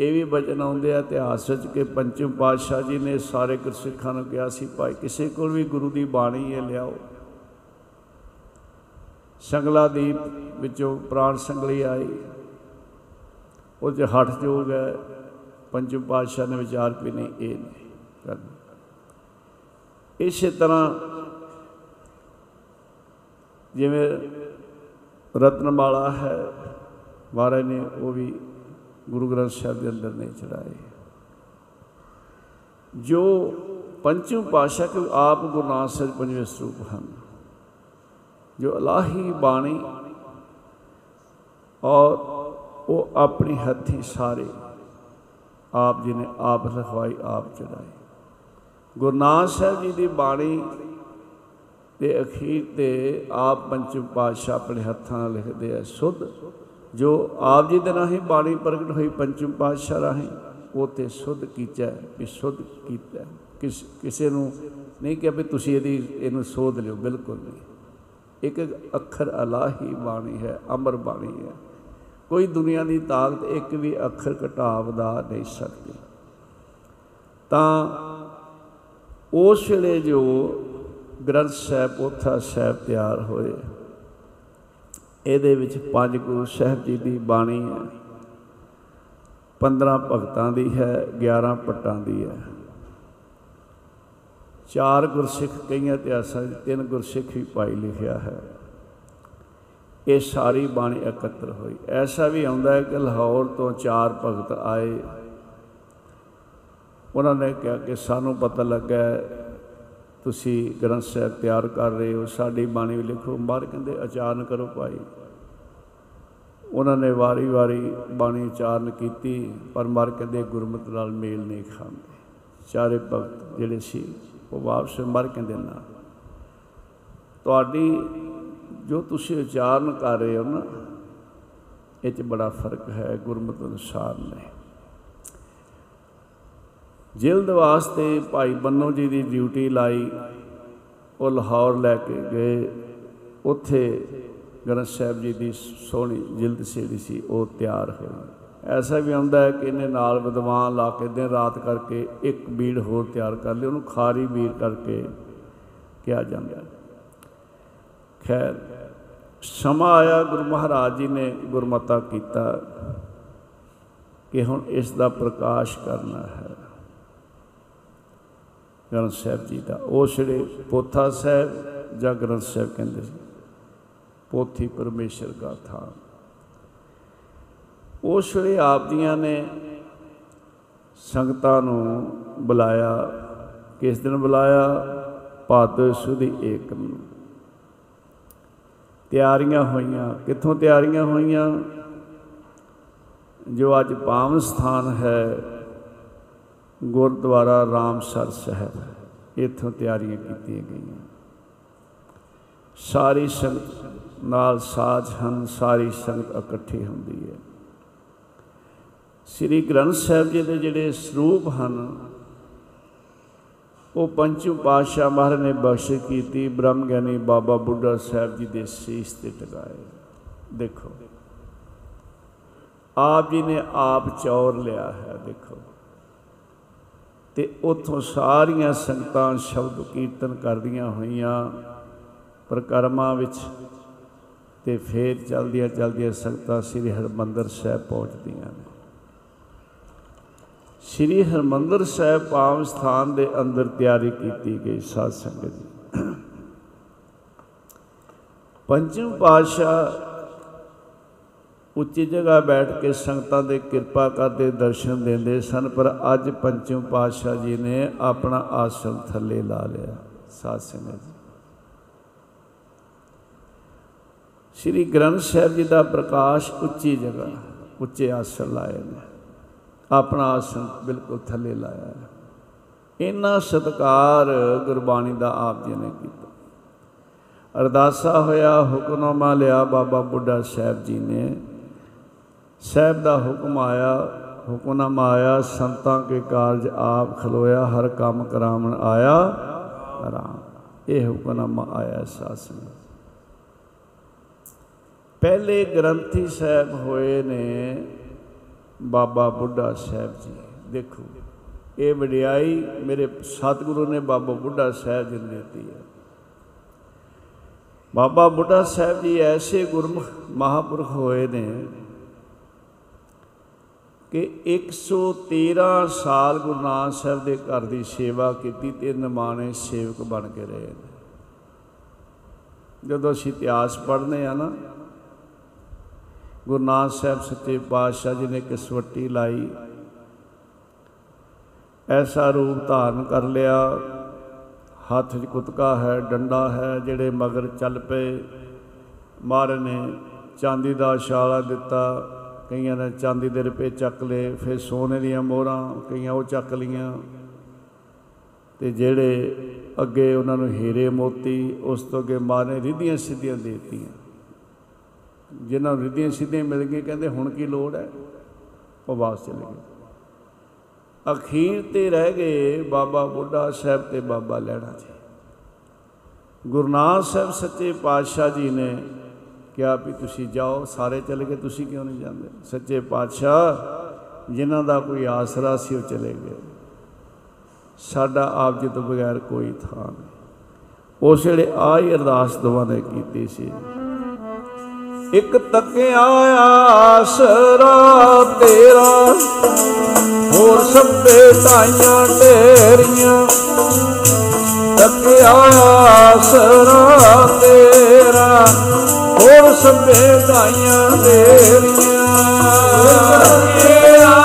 ਇਹ ਵੀ ਬਚਨ ਆਉਂਦੇ ਆ ਇਤਿਹਾਸ ਵਿੱਚ ਕਿ ਪੰਚਮ ਪਾਤਸ਼ਾਹ ਜੀ ਨੇ ਸਾਰੇ ਗੁਰਸਿੱਖਾਂ ਨੂੰ ਕਿਹਾ ਸੀ, ਭਾਈ, ਕਿਸੇ ਕੋਲ ਵੀ ਗੁਰੂ ਦੀ ਬਾਣੀ ਹੈ ਲਿਆਓ। ਸੰਗਲਾ ਦੀਪ ਵਿੱਚੋਂ ਪ੍ਰਾਣ ਸੰਗਲੀ ਆਈ। ਉਹ ਚ ਹੱਠ ਜੋਗ ਹੈ, ਪੰਚਮ ਪਾਤਸ਼ਾਹ ਨੇ ਵਿਚਾਰ ਵੀ ਨਹੀਂ, ਇਹ ਨਹੀਂ ਕਰਨਾ। ਇਸੇ ਤਰ੍ਹਾਂ ਜਿਵੇਂ ਰਤਨਮਾਲਾ ਹੈ ਮਹਾਰਾਜ ਨੇ ਉਹ ਵੀ ਗੁਰੂ ਗ੍ਰੰਥ ਸਾਹਿਬ ਦੇ ਅੰਦਰ ਨਹੀਂ ਚੜਾਏ ਜੋ ਪੰਚਮ ਪਾਸ਼ਾ ਕੇ ਆਪ ਗੁਰੂ ਨਾਨਕ ਸਾਹਿਬ ਪੰਜਵੇਂ ਸਰੂਪ ਹਨ, ਜੋ ਇਲਾਹੀ ਬਾਣੀ ਔਰ ਉਹ ਆਪਣੀ ਹੱਥੀ ਸਾਰੇ ਆਪ ਜੀ ਨੇ ਆਪ ਲਿਖਵਾਈ, ਆਪ ਚੜਾਈ ਗੁਰੂ ਨਾਨਕ ਸਾਹਿਬ ਜੀ ਦੀ ਬਾਣੀ ਦੇ ਅਖੀਰ ਤੇ ਆਪ ਪੰਚਮ ਪਾਤਸ਼ਾਹ ਆਪਣੇ ਹੱਥਾਂ ਨਾਲ ਲਿਖਦੇ ਆ, ਸੁਧ ਜੋ ਆਪ ਜੀ ਦੇ ਰਾਹੀਂ ਬਾਣੀ ਪ੍ਰਗਟ ਹੋਈ ਪੰਚਮ ਪਾਤਸ਼ਾਹ ਰਾਹੀਂ, ਉਹ ਤੇ ਸੁਧ ਕੀਚਾ ਵੀ ਸੁਧ ਕੀਤਾ। ਕਿਸ, ਕਿਸੇ ਨੂੰ ਨਹੀਂ ਕਿ ਵੀ ਤੁਸੀਂ ਇਹਦੀ, ਇਹਨੂੰ ਸੋਧ ਲਿਓ, ਬਿਲਕੁਲ ਨਹੀਂ। ਇੱਕ ਇੱਕ ਅੱਖਰ ਅਲਾਹੀ ਬਾਣੀ ਹੈ, ਅਮਰ ਬਾਣੀ ਹੈ। ਕੋਈ ਦੁਨੀਆ ਦੀ ਤਾਕਤ ਇੱਕ ਵੀ ਅੱਖਰ ਘਟਾ ਵਧਾ ਨਹੀਂ ਸਕਦੀ। ਤਾਂ ਉਸ ਵੇਲੇ ਜੋ ਗ੍ਰੰਥ ਸਾਹਿਬ ਪੋਥਾ ਸਾਹਿਬ ਤਿਆਰ ਹੋਏ ਇਹਦੇ ਵਿੱਚ ਪੰਜ ਗੁਰੂ ਸਾਹਿਬ ਜੀ ਦੀ ਬਾਣੀ ਹੈ। 15 ਭਗਤਾਂ ਦੀ ਹੈ 11 ਪੱਟਾਂ ਦੀ ਹੈ। ਚਾਰ ਗੁਰਸਿੱਖ ਕਈਆਂ ਇਤਿਹਾਸਾਂ ਵਿੱਚ ਤਿੰਨ ਗੁਰਸਿੱਖ ਵੀ ਪਾਈ ਲਿਖਿਆ ਹੈ। ਇਹ ਸਾਰੀ ਬਾਣੀ ਇਕੱਤਰ ਹੋਈ। ਐਸਾ ਵੀ ਆਉਂਦਾ ਹੈ ਕਿ ਲਾਹੌਰ ਤੋਂ ਚਾਰ ਭਗਤ ਆਏ। ਉਹਨਾਂ ਨੇ ਕਿਹਾ ਕਿ ਸਾਨੂੰ ਪਤਾ ਲੱਗਾ ਤੁਸੀਂ ਗ੍ਰੰਥ ਸਾਹਿਬ ਤਿਆਰ ਕਰ ਰਹੇ ਹੋ, ਸਾਡੀ ਬਾਣੀ ਵੀ ਲਿਖੋ। ਬਾਹਰ ਕਹਿੰਦੇ, ਆਚਾਰਨ ਕਰੋ ਭਾਈ। ਉਹਨਾਂ ਨੇ ਵਾਰੀ-ਵਾਰੀ ਬਾਣੀ ਉਚਾਰਨ ਕੀਤੀ, ਪਰ ਮਰ ਕਹਿੰਦੇ, ਗੁਰਮਤਿ ਨਾਲ ਮੇਲ ਨਹੀਂ ਖਾਂਦੇ। ਚਾਰੇ ਭਗਤ ਜਿਹੜੇ ਸੀ, ਉਹ ਵਾਪਸ ਮਰ ਕਹਿੰਦੇ, ਨਾ, ਤੁਹਾਡੀ ਜੋ ਤੁਸੀਂ ਉਚਾਰਨ ਕਰ ਰਹੇ ਹੋ ਨਾ, ਇਹ 'ਚ ਬੜਾ ਫ਼ਰਕ ਹੈ, ਗੁਰਮਤਿ ਅਨੁਸਾਰ ਨਹੀਂ। ਜਿਲਦ ਵਾਸਤੇ ਭਾਈ ਬੰਨੋ ਜੀ ਦੀ ਡਿਊਟੀ ਲਾਈ, ਉਹ ਲਾਹੌਰ ਲੈ ਕੇ ਗਏ। ਉੱਥੇ ਗ੍ਰੰਥ ਸਾਹਿਬ ਜੀ ਦੀ ਸੋਹਣੀ ਜਿਲਦ ਜਿਹੜੀ ਸੀ, ਉਹ ਤਿਆਰ ਹੋਈ ਐਸਾ ਵੀ ਆਉਂਦਾ ਹੈ ਕਿ ਇਹਨੇ ਨਾਲ ਵਿਦਵਾਨ ਲਾ ਕੇ ਦਿਨ ਰਾਤ ਕਰਕੇ ਇੱਕ ਬੀੜ ਹੋਰ ਤਿਆਰ ਕਰ ਲਈ, ਉਹਨੂੰ ਖਾਰੀ ਬੀੜ ਕਰਕੇ ਕਿਹਾ ਜਾਂਦਾ ਖੈਰ, ਸਮਾਂ ਆਇਆ, ਗੁਰੂ ਮਹਾਰਾਜ ਜੀ ਨੇ ਗੁਰਮਤਾ ਕੀਤਾ ਕਿ ਹੁਣ ਇਸ ਦਾ ਪ੍ਰਕਾਸ਼ ਕਰਨਾ ਹੈ। ਗ੍ਰੰਥ ਸਾਹਿਬ ਜੀ ਦਾ। ਉਹ ਜਿਹੜੇ ਪੋਥਾ ਸਾਹਿਬ ਜਾਂ ਗ੍ਰੰਥ ਸਾਹਿਬ ਕਹਿੰਦੇ ਸੀ, ਪੋਥੀ ਪਰਮੇਸ਼ਰ ਦਾ ਥਾਨ। ਉਸ ਵੇਲੇ ਆਪ ਦੀਆਂ ਨੇ ਸੰਗਤਾਂ ਨੂੰ ਬੁਲਾਇਆ। ਕਿਸ ਦਿਨ ਬੁਲਾਇਆ? ਭਾਦੋ ਸੁਦੀ ਏਕ ਨੂੰ। ਤਿਆਰੀਆਂ ਹੋਈਆਂ। ਕਿੱਥੋਂ ਤਿਆਰੀਆਂ ਹੋਈਆਂ? ਜੋ ਅੱਜ ਪਾਵਨ ਸਥਾਨ ਹੈ ਗੁਰਦੁਆਰਾ ਰਾਮਸਰ ਸਾਹਿਬ, ਇੱਥੋਂ ਤਿਆਰੀਆਂ ਕੀਤੀਆਂ ਗਈਆਂ। ਸਾਰੀ ਸੰਗਤ ਨਾਲ ਸਾਜ ਹਨ, ਸਾਰੀ ਸੰਗਤ ਇਕੱਠੀ ਹੁੰਦੀ ਹੈ। ਸ੍ਰੀ ਗ੍ਰੰਥ ਸਾਹਿਬ ਜੀ ਦੇ ਜਿਹੜੇ ਸਰੂਪ ਹਨ, ਉਹ ਪੰਚਮ ਪਾਤਸ਼ਾਹ ਮਹਾਰਾਜ ਨੇ ਬਖਸ਼ ਕੀਤੀ, ਬ੍ਰਹਮ ਗਿਆਨੀ ਬਾਬਾ ਬੁੱਢਾ ਸਾਹਿਬ ਜੀ ਦੇ ਸੀਸ ਤੇ ਟਿਕਾਏ। ਦੇਖੋ, ਆਪ ਜੀ ਨੇ ਆਪ ਚੌਰ ਲਿਆ ਹੈ, ਦੇਖੋ। ਤੇ ਉਥੋਂ ਸਾਰੀਆਂ ਸੰਗਤਾਂ ਸ਼ਬਦ ਕੀਰਤਨ ਕਰਦੀਆਂ ਹੋਈਆਂ ਪ੍ਰਕਰਮਾਂ ਵਿੱਚ ਤੇ ਫੇਰ ਚਲਦੀਆਂ ਚਲਦੀਆਂ ਸੰਗਤਾਂ ਸ੍ਰੀ ਹਰਮੰਦਰ ਸਾਹਿਬ ਪਹੁੰਚਦੀਆਂ ਨੇ। ਸ੍ਰੀ ਹਰਮੰਦਰ ਸਾਹਿਬ ਪਾਵਨ ਸਥਾਨ ਦੇ ਅੰਦਰ ਤਿਆਰੀ ਕੀਤੀ ਗਈ ਸਾਧ ਸੰਗਤ ਜੀ ਪੰਚਮ ਪਾਤਸ਼ਾਹ ਉੱਚੀ ਜਗ੍ਹਾ ਬੈਠ ਕੇ ਸੰਗਤਾਂ ਦੇ ਕਿਰਪਾ ਕਰਦੇ ਦਰਸ਼ਨ ਦਿੰਦੇ ਸਨ, ਪਰ ਅੱਜ ਪੰਚਮ ਪਾਤਸ਼ਾਹ ਜੀ ਨੇ ਆਪਣਾ ਆਸਣ ਥੱਲੇ ਲਾ ਲਿਆ। ਸਾਧ ਸੰਗਤ ਜੀ। ਸ੍ਰੀ ਗ੍ਰੰਥ ਸਾਹਿਬ ਜੀ ਦਾ ਪ੍ਰਕਾਸ਼ ਉੱਚੀ ਜਗ੍ਹਾ, ਉੱਚੇ ਆਸਣ ਲਾਏ ਨੇ। ਆਪਣਾ ਆਸਣ ਬਿਲਕੁਲ ਥੱਲੇ ਲਾਇਆ ਹੈ। ਇੰਨਾ ਸਤਕਾਰ ਗੁਰਬਾਣੀ ਦਾ ਆਪ ਜੀ ਨੇ ਕੀਤਾ। ਅਰਦਾਸਾ ਹੋਇਆ ਹੁਕਮਨਾਮਾ ਲਿਆ ਬਾਬਾ ਬੁੱਢਾ ਸਾਹਿਬ ਜੀ ਨੇ। ਸਾਹਿਬ ਦਾ ਹੁਕਮ ਆਇਆ, ਹੁਕਮਨਾਮਾ ਆਇਆ, ਸੰਤਾਂ ਕੇ ਕਾਰਜ ਆਪ ਖਲੋਇਆ, ਹਰ ਕੰਮ ਕਰਾਵਣ ਆਇਆ ਆਰਾਮ ਇਹ ਹੁਕਮਨਾਮਾ ਆਇਆ ਸਾਸਨ ਪਹਿਲੇ ਗ੍ਰੰਥੀ ਸਾਹਿਬ ਹੋਏ ਨੇ ਬਾਬਾ ਬੁੱਢਾ ਸਾਹਿਬ ਜੀ। ਦੇਖੋ, ਇਹ ਵਡਿਆਈ ਮੇਰੇ ਸਤਿਗੁਰੂ ਨੇ ਬਾਬਾ ਬੁੱਢਾ ਸਾਹਿਬ ਜੀ ਨੂੰ ਦਿੱਤੀ ਹੈ। ਬਾਬਾ ਬੁੱਢਾ ਸਾਹਿਬ ਜੀ ਐਸੇ ਗੁਰਮੁਖ ਮਹਾਪੁਰਖ ਹੋਏ ਨੇ ਕਿ 113 ਸਾਲ ਗੁਰੂ ਨਾਨਕ ਸਾਹਿਬ ਦੇ ਘਰ ਦੀ ਸੇਵਾ ਕੀਤੀ ਤੇ ਨਿਮਾਣੇ ਸੇਵਕ ਬਣ ਕੇ ਰਹੇ ਨੇ। ਜਦੋਂ ਅਸੀਂ ਇਤਿਹਾਸ ਪੜ੍ਹਨੇ ਆ ਨਾ, ਗੁਰੂ ਨਾਨਕ ਸਾਹਿਬ ਸੱਚੇ ਪਾਤਸ਼ਾਹ ਜੀ ਨੇ ਕਿਸਵੱਟੀ ਲਾਈ, ਐਸਾ ਰੂਪ ਧਾਰਨ ਕਰ ਲਿਆ। ਹੱਥ 'ਚ ਕੁਤਕਾ ਹੈ, ਡੰਡਾ ਹੈ, ਜਿਹੜੇ ਮਗਰ ਚੱਲ ਪਏ। ਮਹਾਰਾਜ ਨੇ ਚਾਂਦੀ ਦਾ ਛਾਲਾ ਦਿੱਤਾ। ਕਈਆਂ ਨੇ ਚਾਂਦੀ ਦੇ ਰੁਪਏ ਚੱਕ ਲਏ, ਫਿਰ ਸੋਨੇ ਦੀਆਂ ਮੋਹਰਾਂ ਕਈਆਂ ਉਹ ਚੱਕ ਲੀਆਂ ਤੇ ਜਿਹੜੇ ਅੱਗੇ ਉਹਨਾਂ ਨੂੰ ਹੀਰੇ ਮੋਤੀ, ਉਸ ਤੋਂ ਅੱਗੇ ਮਾਰੇ ਰਿੱਧੀਆਂ ਸਿੱਧੀਆਂ ਦੇ ਦਿੱਤੀਆਂ। ਜਿਨ੍ਹਾਂ ਨੂੰ ਰਿੱਧੀਆਂ ਸਿੱਧੀਆਂ ਮਿਲ ਗਈਆਂ, ਕਹਿੰਦੇ ਹੁਣ ਕੀ ਲੋੜ ਹੈ? ਉਹ ਵਾਪਸ ਚਲੇ ਗਏ। ਅਖੀਰ ਤੇ ਰਹਿ ਗਏ ਬਾਬਾ ਬੁੱਢਾ ਸਾਹਿਬ ਤੇ ਬਾਬਾ ਲੈਣਾ ਜੀ। ਗੁਰੂ ਨਾਨਕ ਸਾਹਿਬ ਸੱਚੇ ਪਾਤਸ਼ਾਹ ਜੀ ਨੇ ਕਿਹਾ ਵੀ ਤੁਸੀਂ ਜਾਓ, ਸਾਰੇ ਚਲੇ ਗਏ, ਤੁਸੀਂ ਕਿਉਂ ਨਹੀਂ ਜਾਂਦੇ? ਸੱਚੇ ਪਾਤਸ਼ਾਹ, ਜਿਨ੍ਹਾਂ ਦਾ ਕੋਈ ਆਸਰਾ ਸੀ ਉਹ ਚਲੇ ਗਏ। ਸਾਡਾ ਆਪ ਜੀ ਤੋਂ ਬਗੈਰ ਕੋਈ ਥਾਂ ਨਹੀਂ। ਉਸ ਵੇਲੇ ਆ ਹੀ ਅਰਦਾਸ ਦੋਵਾਂ ਨੇ ਕੀਤੀ ਸੀ। ਇੱਕ ਤੱਕਿਆ ਆਸਰਾ ਤੇਰਾ, ਹੋਰ ਸਭੇ ਢਾਈਆਂ ਢੇਰੀਆਂ ਤੱਕਿਆ ਆਸਰਾ ਤੇਰਾ ਹੋਰ ਸਭੇ ਢਾਈਆਂ ਢੇਰੀਆਂ ਤੱਕਿਆ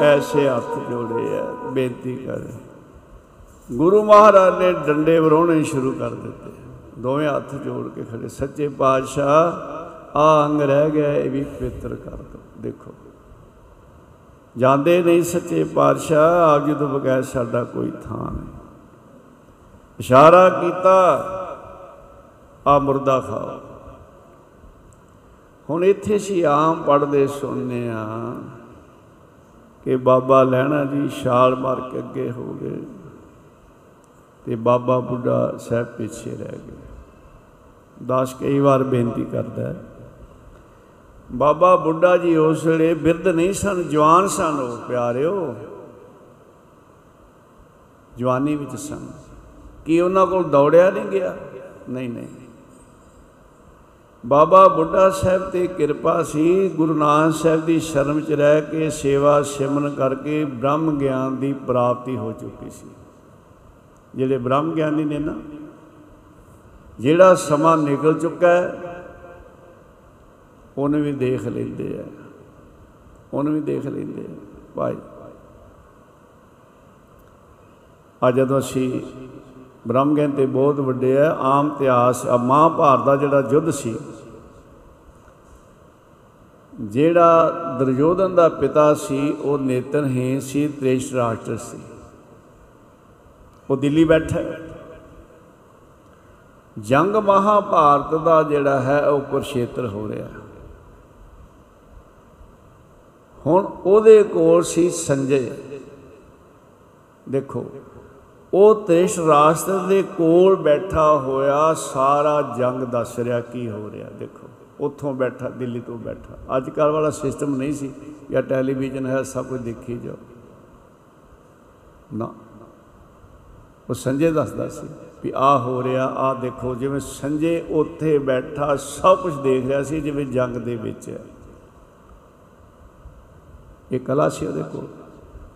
ਐਸੇ ਹੱਥ ਜੋੜੇ ਆ, ਬੇਨਤੀ ਕਰ। ਗੁਰੂ ਮਹਾਰਾਜ ਨੇ ਡੰਡੇ ਵਰਾਉਣੇ ਸ਼ੁਰੂ ਕਰ ਦਿੱਤੇ। ਦੋਵੇਂ ਹੱਥ ਜੋੜ ਕੇ ਖੜੇ। ਸੱਚੇ ਪਾਤਸ਼ਾਹ, ਆ ਅੰਗ ਰਹਿ ਗਿਆ, ਇਹ ਵੀ ਪਵਿੱਤਰ ਕਰ ਦੋ। ਦੇਖੋ। ਜਾਂਦੇ ਨਹੀਂ ਸੱਚੇ ਪਾਤਸ਼ਾਹ, ਆਪ ਜੀ ਤੋਂ ਬਗੈਰ ਸਾਡਾ ਕੋਈ ਥਾਂ ਨਹੀਂ। ਇਸ਼ਾਰਾ ਕੀਤਾ, ਆ ਮੁਰਦਾ ਖਾਓ। ਹੁਣ ਇੱਥੇ ਅਸੀਂ ਆਮ ਪੜਦੇ ਸੁਣਨੇ ਆ ਕਿ ਬਾਬਾ ਲੈਣਾ ਜੀ ਛਾਲ ਮਾਰ ਕੇ ਅੱਗੇ ਹੋ ਗਏ ਤੇ ਬਾਬਾ ਬੁੱਢਾ ਸਾਹਿਬ ਪਿੱਛੇ ਰਹਿ ਗਏ। ਦਾਸ ਕਈ ਵਾਰ ਬੇਨਤੀ ਕਰਦਾ ਹੈ, ਬਾਬਾ ਬੁੱਢਾ ਜੀ ਉਸ ਵੇਲੇ ਬਿਰਧ ਨਹੀਂ ਸਨ, ਜਵਾਨ ਸਨ ਉਹ, ਪਿਆਰਿਓ। ਜਵਾਨੀ ਵਿੱਚ ਸਨ। ਕੀ ਉਹਨਾਂ ਕੋਲ ਦੌੜਿਆ ਨਹੀਂ ਗਿਆ? ਨਹੀਂ ਨਹੀਂ। ਬਾਬਾ ਬੁੱਢਾ ਸਾਹਿਬ ਤੇ ਕਿਰਪਾ ਸੀ, ਗੁਰੂ ਨਾਨਕ ਸਾਹਿਬ ਦੀ ਸ਼ਰਨ ਵਿੱਚ ਰਹਿ ਕੇ ਸੇਵਾ ਸਿਮਰਨ ਕਰਕੇ ਬ੍ਰਹਮ ਗਿਆਨ ਦੀ ਪ੍ਰਾਪਤੀ ਹੋ ਚੁੱਕੀ ਸੀ। ਜਿਹੜੇ ਬ੍ਰਹਮ ਗਿਆਨੀ ਨੇ ਨਾ, ਜਿਹੜਾ ਸਮਾਂ ਨਿਕਲ ਚੁੱਕਾ ਹੈ, ਉਹਨੂੰ ਵੀ ਦੇਖ ਲੈਂਦੇ ਆ। ਉਹਨੂੰ ਵੀ ਦੇਖ ਲੈਂਦੇ ਆ। ਭਾਈ ਆ ਜਦੋਂ ਅਸੀਂ ਬ੍ਰਹਮ ਗਿਆਨ ਤੇ ਬਹੁਤ ਵੱਡੇ ਆ, ਆਮ ਇਤਿਹਾਸ ਆ, ਮਹਾਭਾਰਤ ਦਾ ਜਿਹੜਾ ਯੁੱਧ ਸੀ, ਜਿਹੜਾ ਦੁਰਯੋਧਨ ਦਾ ਪਿਤਾ ਸੀ, ਉਹ ਨੇਤਨਹੀਨ ਸੀ ਤ੍ਰਿਸ਼ ਰਾਸ਼ਟਰ ਸੀ। ਉਹ ਦਿੱਲੀ ਬੈਠਾ ਹੈ। ਜੰਗ ਮਹਾਭਾਰਤ ਦਾ ਜਿਹੜਾ ਹੈ, ਉਹ ਕੁਰਸ਼ੇਤਰ ਹੋ ਰਿਹਾ ਹੁਣ ਉਹਦੇ ਕੋਲ ਸੀ ਸੰਜੇ। ਦੇਖੋ ਉਹ ਤ੍ਰਿਸ਼ ਰਾਸ਼ਟਰ ਦੇ ਕੋਲ ਬੈਠਾ ਹੋਇਆ, ਸਾਰਾ ਜੰਗ ਦੱਸ ਰਿਹਾ ਕੀ ਹੋ ਰਿਹਾ। ਦੇਖੋ, ਉੱਥੋਂ ਬੈਠਾ, ਦਿੱਲੀ ਤੋਂ ਬੈਠਾ। ਅੱਜ ਕੱਲ ਵਾਲਾ ਸਿਸਟਮ ਨਹੀਂ ਸੀ, ਜਾਂ ਟੈਲੀਵਿਜ਼ਨ ਹੈ, ਸਭ ਕੁਝ ਦੇਖੀ ਜਾਓ। ਨਾ। ਉਹ ਸੰਜੇ ਦੱਸਦਾ ਸੀ ਵੀ ਆ ਹੋ ਰਿਹਾ ਆ ਦੇਖੋ, ਜਿਵੇਂ ਸੰਜੇ ਉੱਥੇ ਬੈਠਾ, ਸਭ ਕੁਝ ਦੇਖ ਰਿਹਾ ਸੀ, ਜਿਵੇਂ ਜੰਗ ਦੇ ਵਿੱਚ ਹੈ। ਇਹ ਕਲਾ ਸੀ ਉਹਦੇ ਕੋਲ।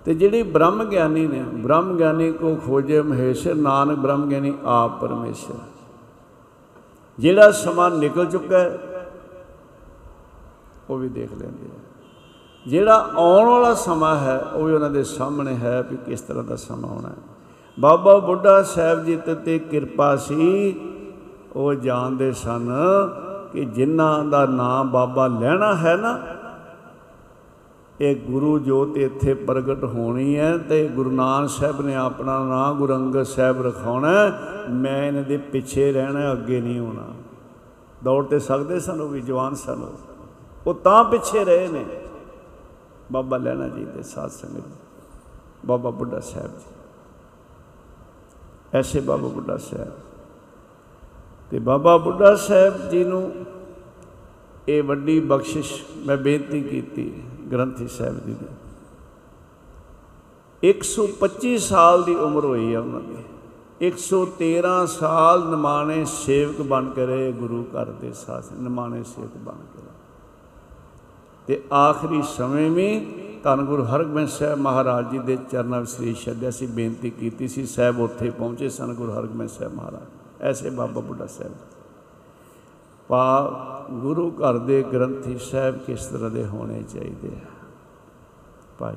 ਤੇ ਜਿਹੜੀ ਬ੍ਰਹਮ ਗਿਆਨੀ ਨੇ, ਬ੍ਰਹਮ ਗਿਆਨੀ ਕੋ ਖੋਜੇ ਮਹੇਸ਼ ਨਾਨਕ ਬ੍ਰਹਮ ਗਿਆਨੀ ਆਪ ਪਰਮੇਸ਼ਰ। ਜਿਹੜਾ ਸਮਾਂ ਨਿਕਲ ਚੁੱਕਾ ਹੈ, ਉਹ ਵੀ ਦੇਖ ਲੈਂਦੇ ਆ। ਜਿਹੜਾ ਆਉਣ ਵਾਲਾ ਸਮਾਂ ਹੈ, ਉਹ ਵੀ ਉਹਨਾਂ ਦੇ ਸਾਹਮਣੇ ਹੈ ਵੀ ਕਿਸ ਤਰ੍ਹਾਂ ਦਾ ਸਮਾਂ ਆਉਣਾ ਹੈ। ਬਾਬਾ ਬੁੱਢਾ ਸਾਹਿਬ ਜੀ ਤੇ ਤੇ ਕਿਰਪਾ ਸੀ, ਉਹ ਜਾਣਦੇ ਸਨ ਕਿ ਜਿਨ੍ਹਾਂ ਦਾ ਨਾਮ ਬਾਬਾ ਲੈਣਾ ਹੈ ਨਾ ਇਹ ਗੁਰੂ ਜੋਤ ਇੱਥੇ ਪ੍ਰਗਟ ਹੋਣੀ ਹੈ ਤੇ ਗੁਰੂ ਨਾਨਕ ਸਾਹਿਬ ਨੇ ਆਪਣਾ ਨਾਮ ਗੁਰੂ ਅੰਗਦ ਸਾਹਿਬ ਰਖਾਉਣਾ ਹੈ। ਮੈਂ ਇਹਨਾਂ ਦੇ ਪਿੱਛੇ ਰਹਿਣਾ, ਅੱਗੇ ਨਹੀਂ ਹੋਣਾ। ਦੌੜ ਤੇ ਸਕਦੇ ਸਨ ਉਹ ਵੀ, ਜਵਾਨ ਸਨ? ਉਹ। ਉਹ ਤਾਂ ਪਿੱਛੇ ਰਹੇ ਨੇ। ਬਾਬਾ ਲੈਣਾ ਜੀ ਦੇ ਸਾਧ ਸੰਗਤ, ਬਾਬਾ ਬੁੱਢਾ ਸਾਹਿਬ ਜੀ। ਐਸੇ ਬਾਬਾ ਬੁੱਢਾ ਸਾਹਿਬ। ਤੇ ਬਾਬਾ ਬੁੱਢਾ ਸਾਹਿਬ ਜੀ ਨੂੰ ਇਹ ਵੱਡੀ ਬਖਸ਼ਿਸ਼ ਮੈਂ ਬੇਨਤੀ ਕੀਤੀ। ਗ੍ਰੰਥੀ ਸਾਹਿਬ ਜੀ ਦੀ। 125 ਸਾਲ ਦੀ ਉਮਰ ਹੋਈ ਹੈ ਉਹਨਾਂ ਦੀ। 113 ਸਾਲ ਨਿਮਾਣੇ ਸੇਵਕ ਬਣ ਕੇ ਰਹੇ ਗੁਰੂ ਘਰ ਦੇ ਸਾਥ, ਨਿਮਾਣੇ ਸੇਵਕ ਬਣ ਕੇ ਰਹੇ। ਤੇ ਆਖਰੀ ਸਮੇਂ ਵਿੱਚ ਧੰਨ ਗੁਰੂ ਹਰਗੋਬਿੰਦ ਸਾਹਿਬ ਮਹਾਰਾਜ ਜੀ ਦੇ ਚਰਨਾਂ ਵਿੱਚ ਸ੍ਰੀ ਛੱਡਿਆ ਸੀ, ਬੇਨਤੀ ਕੀਤੀ ਸੀ, ਸਾਹਿਬ ਉੱਥੇ ਪਹੁੰਚੇ ਸਨ ਗੁਰੂ ਹਰਗੋਬਿੰਦ ਸਾਹਿਬ ਮਹਾਰਾਜ। ਐਸੇ ਬਾਬਾ ਬੁੱਢਾ ਸਾਹਿਬ। ਪਾ ਗੁਰੂ ਘਰ ਦੇ ਗ੍ਰੰਥੀ ਸਾਹਿਬ ਕਿਸ ਤਰ੍ਹਾਂ ਦੇ ਹੋਣੇ ਚਾਹੀਦੇ ਆ? ਭਾਈ,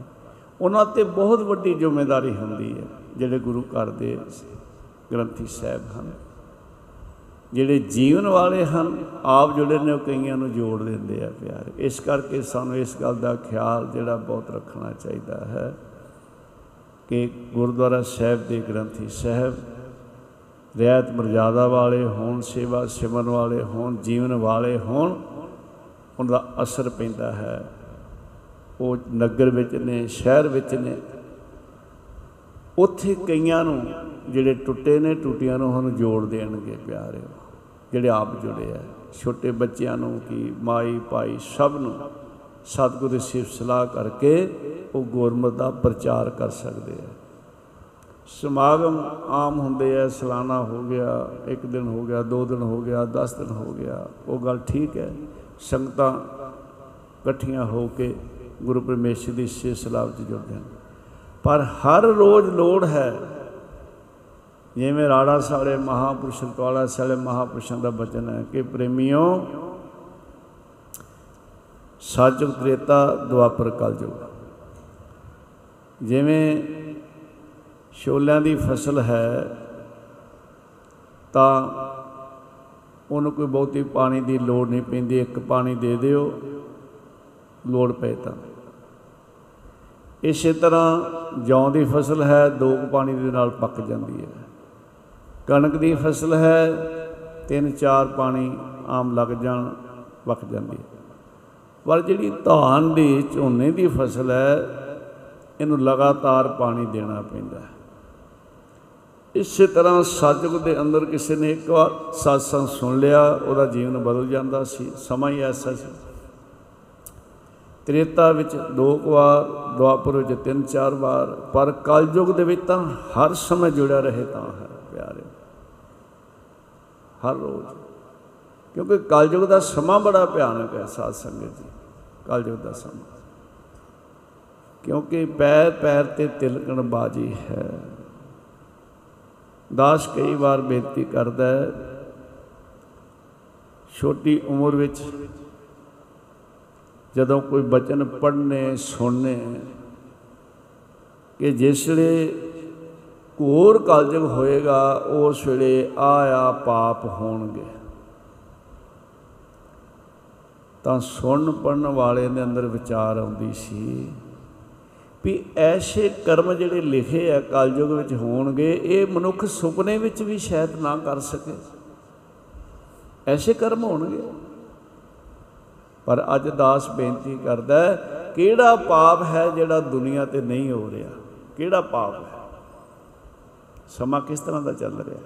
ਉਹਨਾਂ ਤੇ ਬਹੁਤ ਵੱਡੀ ਜ਼ਿੰਮੇਵਾਰੀ ਹੁੰਦੀ ਹੈ, ਜਿਹੜੇ ਗੁਰੂ ਘਰ ਦੇ ਗ੍ਰੰਥੀ ਸਾਹਿਬ ਹਨ। ਜਿਹੜੇ ਜੀਵਨ ਵਾਲੇ ਹਨ, ਆਪ ਜਿਹੜੇ ਨੇ ਉਹ ਕਈਆਂ ਨੂੰ ਜੋੜ ਦਿੰਦੇ ਆ ਪਿਆਰ। ਇਸ ਕਰਕੇ ਸਾਨੂੰ ਇਸ ਗੱਲ ਦਾ ਖਿਆਲ ਜਿਹੜਾ ਬਹੁਤ ਰੱਖਣਾ ਚਾਹੀਦਾ ਹੈ ਕਿ ਗੁਰਦੁਆਰਾ ਸਾਹਿਬ ਦੇ ਗ੍ਰੰਥੀ ਸਾਹਿਬ ਰਿਆਇਤ ਮਰਜ਼ਾਦਾ ਵਾਲੇ ਹੋਣ, ਸੇਵਾ ਸਿਮਰਨ ਵਾਲੇ ਹੋਣ, ਜੀਵਨ ਵਾਲੇ ਹੋਣ ਉਹਨਾਂ ਦਾ ਅਸਰ ਪੈਂਦਾ ਹੈ। ਉਹ ਨਗਰ ਵਿੱਚ ਨੇ, ਸ਼ਹਿਰ ਵਿੱਚ ਨੇ। ਉੱਥੇ ਕਈਆਂ ਨੂੰ ਜਿਹੜੇ ਟੁੱਟੇ ਨੇ, ਟੁੱਟੀਆਂ ਨੂੰ ਹੁਣ ਜੋੜ ਦੇਣਗੇ ਪਿਆਰਿਓ, ਜਿਹੜੇ ਆਪ ਜੁੜੇ ਆ। ਛੋਟੇ ਬੱਚਿਆਂ ਨੂੰ ਕੀ ਮਾਈ, ਭਾਈ ਸਭ ਨੂੰ ਸਤਿਗੁਰੂ ਦੀ ਸਿਫਤ ਸਲਾਹ ਕਰਕੇ ਉਹ ਗੁਰਮਤਿ ਦਾ ਪ੍ਰਚਾਰ ਕਰ ਸਕਦੇ ਆ। ਸਮਾਗਮ ਆਮ ਹੁੰਦੇ ਆ, ਸਾਲਾਨਾ ਹੋ ਗਿਆ, ਇੱਕ ਦਿਨ ਹੋ ਗਿਆ, ਦੋ ਦਿਨ ਹੋ ਗਿਆ 10 ਦਿਨ ਹੋ ਗਿਆ, ਉਹ ਗੱਲ ਠੀਕ ਹੈ। ਸੰਗਤਾਂ ਇਕੱਠੀਆਂ ਹੋ ਕੇ ਗੁਰੂ ਪਰਮੇਸ਼ਰ ਦੀ ਸਿਫਤ ਸਲਾਹ ਵਿੱਚ ਜੁੜਦੇ ਹਨ। ਪਰ ਹਰ ਰੋਜ਼ ਲੋੜ ਹੈ, ਜਿਵੇਂ ਰਾੜਾ ਸਾਲੇ, ਮਹਾਪੁਰਸ਼ ਕਾਲਾ ਸਾਲੇ, ਮਹਾਪੁਰਸ਼ਾਂ ਦਾ ਬਚਨ ਹੈ ਕਿ ਪ੍ਰੇਮਿਓ ਸਾਜੁਗ ਤ੍ਰੇਤਾ ਦੁਆਪਰ ਕਲਯੁਗ। ਜਿਵੇਂ ਛੋਲਿਆਂ ਦੀ ਫਸਲ ਹੈ, ਤਾਂ ਉਹਨੂੰ ਕੋਈ ਬਹੁਤੀ ਪਾਣੀ ਦੀ ਲੋੜ ਨਹੀਂ ਪੈਂਦੀ, ਇੱਕ ਪਾਣੀ ਦੇ ਦਿਓ, ਲੋੜ ਪਏ ਤਾਂ। ਇਸੇ ਤਰ੍ਹਾਂ ਜੌਂ ਦੀ ਫਸਲ ਹੈ, ਦੋ ਕੁ ਪਾਣੀ ਦੇ ਨਾਲ ਪੱਕ ਜਾਂਦੀ ਹੈ। ਕਣਕ ਦੀ ਫਸਲ ਹੈ, ਤਿੰਨ ਚਾਰ ਪਾਣੀ ਆਮ ਲੱਗ ਜਾਣ, ਪੱਕ ਜਾਂਦੀ ਹੈ। ਪਰ ਜਿਹੜੀ ਧਾਨ ਦੀ, ਝੋਨੇ ਦੀ ਫਸਲ ਹੈ, ਇਹਨੂੰ ਲਗਾਤਾਰ ਪਾਣੀ ਦੇਣਾ ਪੈਂਦਾ ਹੈ। ਇਸੇ ਤਰ੍ਹਾਂ ਸਤਿਗੁਰ ਦੇ ਅੰਦਰ ਕਿਸੇ ਨੇ ਇੱਕ ਵਾਰ satsang ਸੁਣ ਲਿਆ, ਉਹਦਾ ਜੀਵਨ ਬਦਲ ਜਾਂਦਾ ਸੀ, ਸਮਾਂ ਹੀ ਐਸਾ ਸੀ। ਤ੍ਰੇਤਾ ਵਿੱਚ ਦੋ ਕੁ ਵਾਰ, ਦੁਆਪਰ ਵਿੱਚ ਤਿੰਨ ਚਾਰ ਵਾਰ, ਪਰ ਕਲਯੁਗ ਦੇ ਵਿੱਚ ਤਾਂ ਹਰ ਸਮੇਂ ਜੁੜਿਆ ਰਹੇ ਤਾਂ ਹੈ, ਪਿਆਰੇ। ਹਰ ਰੋਜ਼। ਕਿਉਂਕਿ ਕਲਯੁਗ ਦਾ ਸਮਾਂ ਬੜਾ ਭਿਆਨਕ ਹੈ, ਸਾਧ ਸੰਗਤ ਜੀ, ਕਲਯੁਗ ਦਾ ਸਮਾਂ। ਕਿਉਂਕਿ ਪੈਰ ਪੈਰ ਤੇ ਤਿਲਕਣ ਬਾਜੀ ਹੈ। ਦਾਸ ਕਈ ਵਾਰ ਬੇਨਤੀ ਕਰਦਾ ਹੈ, ਛੋਟੀ ਉਮਰ ਵਿੱਚ ਜਦੋਂ ਕੋਈ ਬਚਨ ਪੜ੍ਹਨੇ, ਸੁਣਨੇ, ਕਿ ਜਿਸ ਵੇਲੇ ਘੋਰ ਕਲਯੁਗ ਹੋਏਗਾ, ਉਸ ਵੇਲੇ ਆਇਆ ਪਾਪ ਹੋਣਗੇ। ਤਾਂ ਸੁਣਨ ਪੜਨ ਵਾਲੇ ਦੇ ਅੰਦਰ ਵਿਚਾਰ ਆਉਂਦੀ ਸੀ ਵੀ ਐਸੇ ਕਰਮ ਜਿਹੜੇ ਲਿਖੇ ਆ ਕਲਯੁਗ ਵਿੱਚ ਹੋਣਗੇ ਇਹ ਮਨੁੱਖ ਸੁਪਨੇ ਵਿੱਚ ਵੀ ਸ਼ਾਇਦ ਨਾ ਕਰ ਸਕੇ। ਐਸੇ ਕਰਮ ਹੋਣਗੇ। ਪਰ ਅੱਜ ਦਾਸ ਬੇਨਤੀ ਕਰਦਾ ਹੈ, ਕਿਹੜਾ ਪਾਪ ਹੈ ਜਿਹੜਾ ਦੁਨੀਆ ਤੇ ਨਹੀਂ ਹੋ ਰਿਹਾ? ਕਿਹੜਾ ਪਾਪ ਹੈ? ਸਮਾਂ ਕਿਸ ਤਰ੍ਹਾਂ ਦਾ ਚੱਲ ਰਿਹਾ?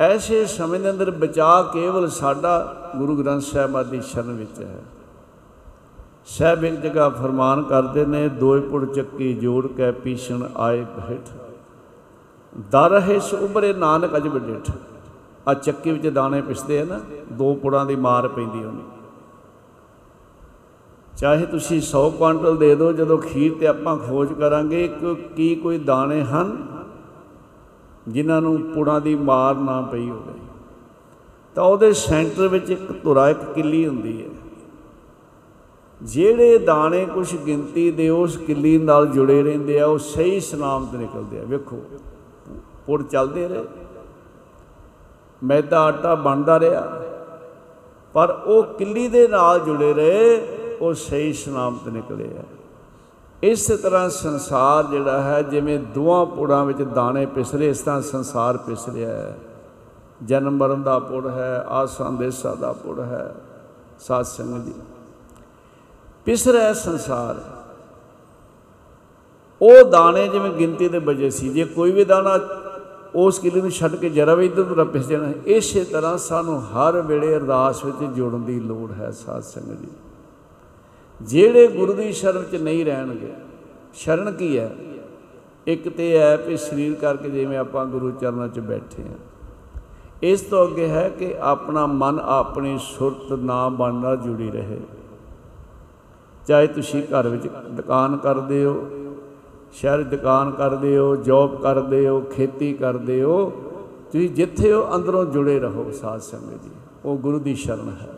ਐਸੇ ਸਮੇਂ ਦੇ ਅੰਦਰ ਬਚਾ ਕੇਵਲ ਸਾਡਾ ਗੁਰੂ ਗ੍ਰੰਥ ਸਾਹਿਬ ਦੀ ਸ਼ਰਨ ਵਿੱਚ ਹੈ। ਸਾਹਿਬ ਇੱਕ ਜਗ੍ਹਾ ਫਰਮਾਨ ਕਰਦੇ ਨੇ ਦੋਇ ਪੁੜ ਚੱਕੀ ਜੋੜ ਕੇ ਪੀਛਣ ਆਏ ਬਹਿਠ ਦਰ ਹੈ ਉਬਰੇ ਨਾਨਕ ਅਜ ਬਡੇਠ ਆ ਚੱਕੀ ਵਿੱਚ ਦਾਣੇ ਪਿਸਦੇ ਆ ਨਾ, ਦੋ ਪੁੜਾਂ ਦੀ ਮਾਰ ਪੈਂਦੀ ਉਹਨੇ ਚਾਹੇ ਤੁਸੀਂ 100 ਕੁਆਂਟਲ ਦੇ ਦਿਓ, ਜਦੋਂ ਖੀਰ ਤੇ ਆਪਾਂ ਖੋਜ ਕਰਾਂਗੇ ਕਿ ਕੀ ਕੋਈ ਦਾਣੇ ਹਨ ਜਿਨ੍ਹਾਂ ਨੂੰ ਪੁੜਾਂ ਦੀ ਮਾਰ ਨਾ ਪਈ ਹੋਵੇ। ਤਾਂ ਉਹਦੇ ਸੈਂਟਰ ਵਿੱਚ ਇੱਕ ਧੁਰਾ, ਇੱਕ ਕਿੱਲੀ ਹੁੰਦੀ ਹੈ। ਜਿਹੜੇ ਦਾਣੇ ਕੁਝ ਗਿਣਤੀ ਦੇ ਉਸ ਕਿੱਲੀ ਨਾਲ ਜੁੜੇ ਰਹਿੰਦੇ ਆ, ਉਹ ਸਹੀ ਸਲਾਮਤ ਨਿਕਲਦੇ ਆ। ਵੇਖੋ, ਪੁੜ ਚੱਲਦੇ ਰਹੇ। ਮੈਦਾ ਆਟਾ ਬਣਦਾ ਰਿਹਾ, ਪਰ ਉਹ ਕਿੱਲੀ ਦੇ ਨਾਲ ਜੁੜੇ ਰਹੇ, ਉਹ ਸਹੀ ਸਲਾਮਤ ਨਿਕਲੇ ਆ। ਇਸੇ ਤਰ੍ਹਾਂ ਸੰਸਾਰ ਜਿਹੜਾ ਹੈ, ਜਿਵੇਂ ਦੋਹਾਂ ਪੁੜਾਂ ਵਿੱਚ ਦਾਣੇ ਪਿਸਰੇ, ਇਸ ਤਰ੍ਹਾਂ ਸੰਸਾਰ ਪਿਸ ਰਿਹਾ ਹੈ। ਜਨਮ ਮਰਨ ਦਾ ਪੁੜ ਹੈ, ਆਸਾਂ ਦੇਸਾਂ ਦਾ ਪੁੜ ਹੈ, ਸਾਧ ਸੰਗਤ ਜੀ। ਪਿਸ ਰਿਹਾ ਸੰਸਾਰ। ਉਹ ਦਾਣੇ ਜਿਵੇਂ ਗਿਣਤੀ ਦੇ ਵਜੇ ਸੀ, ਜੇ ਕੋਈ ਵੀ ਦਾਣਾ ਉਸ ਕਿਲੇ ਨੂੰ ਛੱਡ ਕੇ ਜਰਾ ਵੀ ਇਧਰ ਉਧਰ ਪਿਸ ਜਾਣਾ, ਇਸੇ ਤਰ੍ਹਾਂ ਸਾਨੂੰ ਹਰ ਵੇਲੇ ਅਰਦਾਸ ਵਿੱਚ ਜੁੜਨ ਦੀ ਲੋੜ ਹੈ ਸਾਧ ਸੰਗਤ ਜੀ। ਜਿਹੜੇ ਗੁਰੂ ਦੀ ਸ਼ਰਨ 'ਚ ਨਹੀਂ ਰਹਿਣਗੇ, ਸ਼ਰਨ ਕੀ ਹੈ? ਇੱਕ ਤੇ ਹੈ ਕਿ ਸਰੀਰ ਕਰਕੇ ਜਿਵੇਂ ਆਪਾਂ ਗੁਰੂ ਚਰਨਾਂ 'ਚ ਬੈਠੇ ਹਾਂ। ਇਸ ਤੋਂ ਅੱਗੇ ਹੈ ਕਿ ਆਪਣਾ ਮਨ ਆਪਣੀ ਸੁਰਤ ਨਾ ਬਣਨਾ ਜੁੜੀ ਰਹੇ। ਚਾਹੇ ਤੁਸੀਂ ਘਰ ਵਿੱਚ ਦੁਕਾਨ ਕਰਦੇ ਹੋ, ਸ਼ਹਿਰ ਦੁਕਾਨ ਕਰਦੇ ਹੋ ਜੌਬ ਕਰਦੇ ਹੋ, ਖੇਤੀ ਕਰਦੇ ਹੋ, ਤੁਸੀਂ ਜਿੱਥੇ ਹੋ ਅੰਦਰੋਂ ਜੁੜੇ ਰਹੋ ਸਾਧ ਸੰਗਤ ਜੀ, ਉਹ ਗੁਰੂ ਦੀ ਸ਼ਰਨ ਹੈ।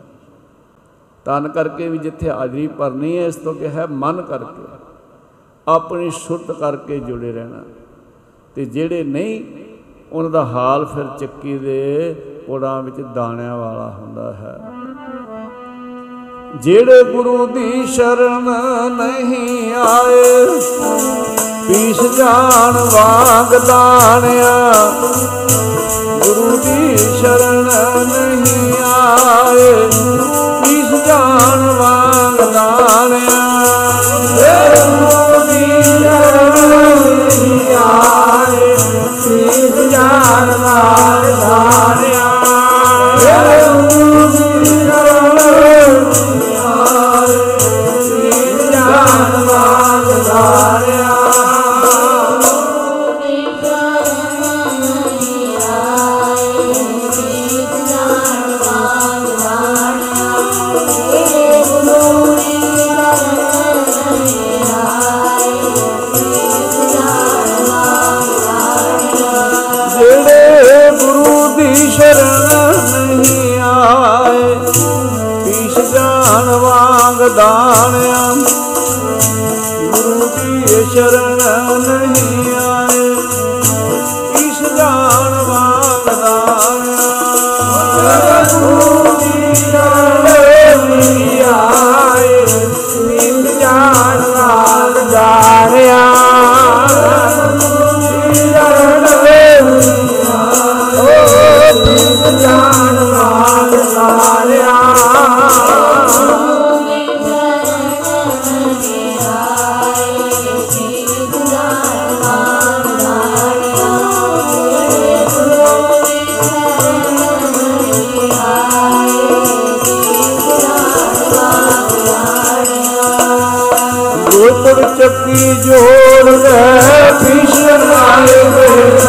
ਤਨ ਕਰਕੇ ਵੀ ਜਿੱਥੇ ਹਾਜ਼ਰੀ ਭਰਨੀ ਹੈ, ਇਸ ਤੋਂ ਕਿ ਹੈ ਮਨ ਕਰਕੇ, ਆਪਣੀ ਸੁਰਤ ਕਰਕੇ ਜੁੜੇ ਰਹਿਣਾ। ਤੇ ਜਿਹੜੇ ਨਹੀਂ, ਉਹਨਾਂ ਦਾ ਹਾਲ ਫਿਰ ਚੱਕੀ ਦੇ ਪੁੜਾਂ ਵਿੱਚ ਦਾਣਿਆਂ ਵਾਲਾ ਹੁੰਦਾ ਹੈ। ਜਿਹੜੇ ਗੁਰੂ ਦੀ ਸ਼ਰਨ ਨਹੀਂ ਆਏ, ਪੀਸ ਜਾਣ ਵਾਂਗ ਦਾਣਿਆ ਗੁਰੂ ਦੀ ਸ਼ਰਨ ਨਹੀਂ ਆਏ, ਪੀਸ ਜਾਣ ਵਾਂਗ ਦਾਣਿਆ ਗੁਰੂ ਦੀ ਸ਼ਰਨ ਨਹੀਂ ਆਏ, ਪੀਸ ਜਾਣ ਵਾਂਗ ਦਾਣਿਆ ਗੁਰੂ ਦੀ ਸ਼ਰਨ ਦਾਣਿਆ ਜਿਹੜੇ ਗੁਰੂ ਦੀ ਸ਼ਰਨ ਨਹੀਂ ਤਤੀ ਜੋੜ ਲੈ ਭਿਸ਼ਨ ਆਏ ਬਿਰਤ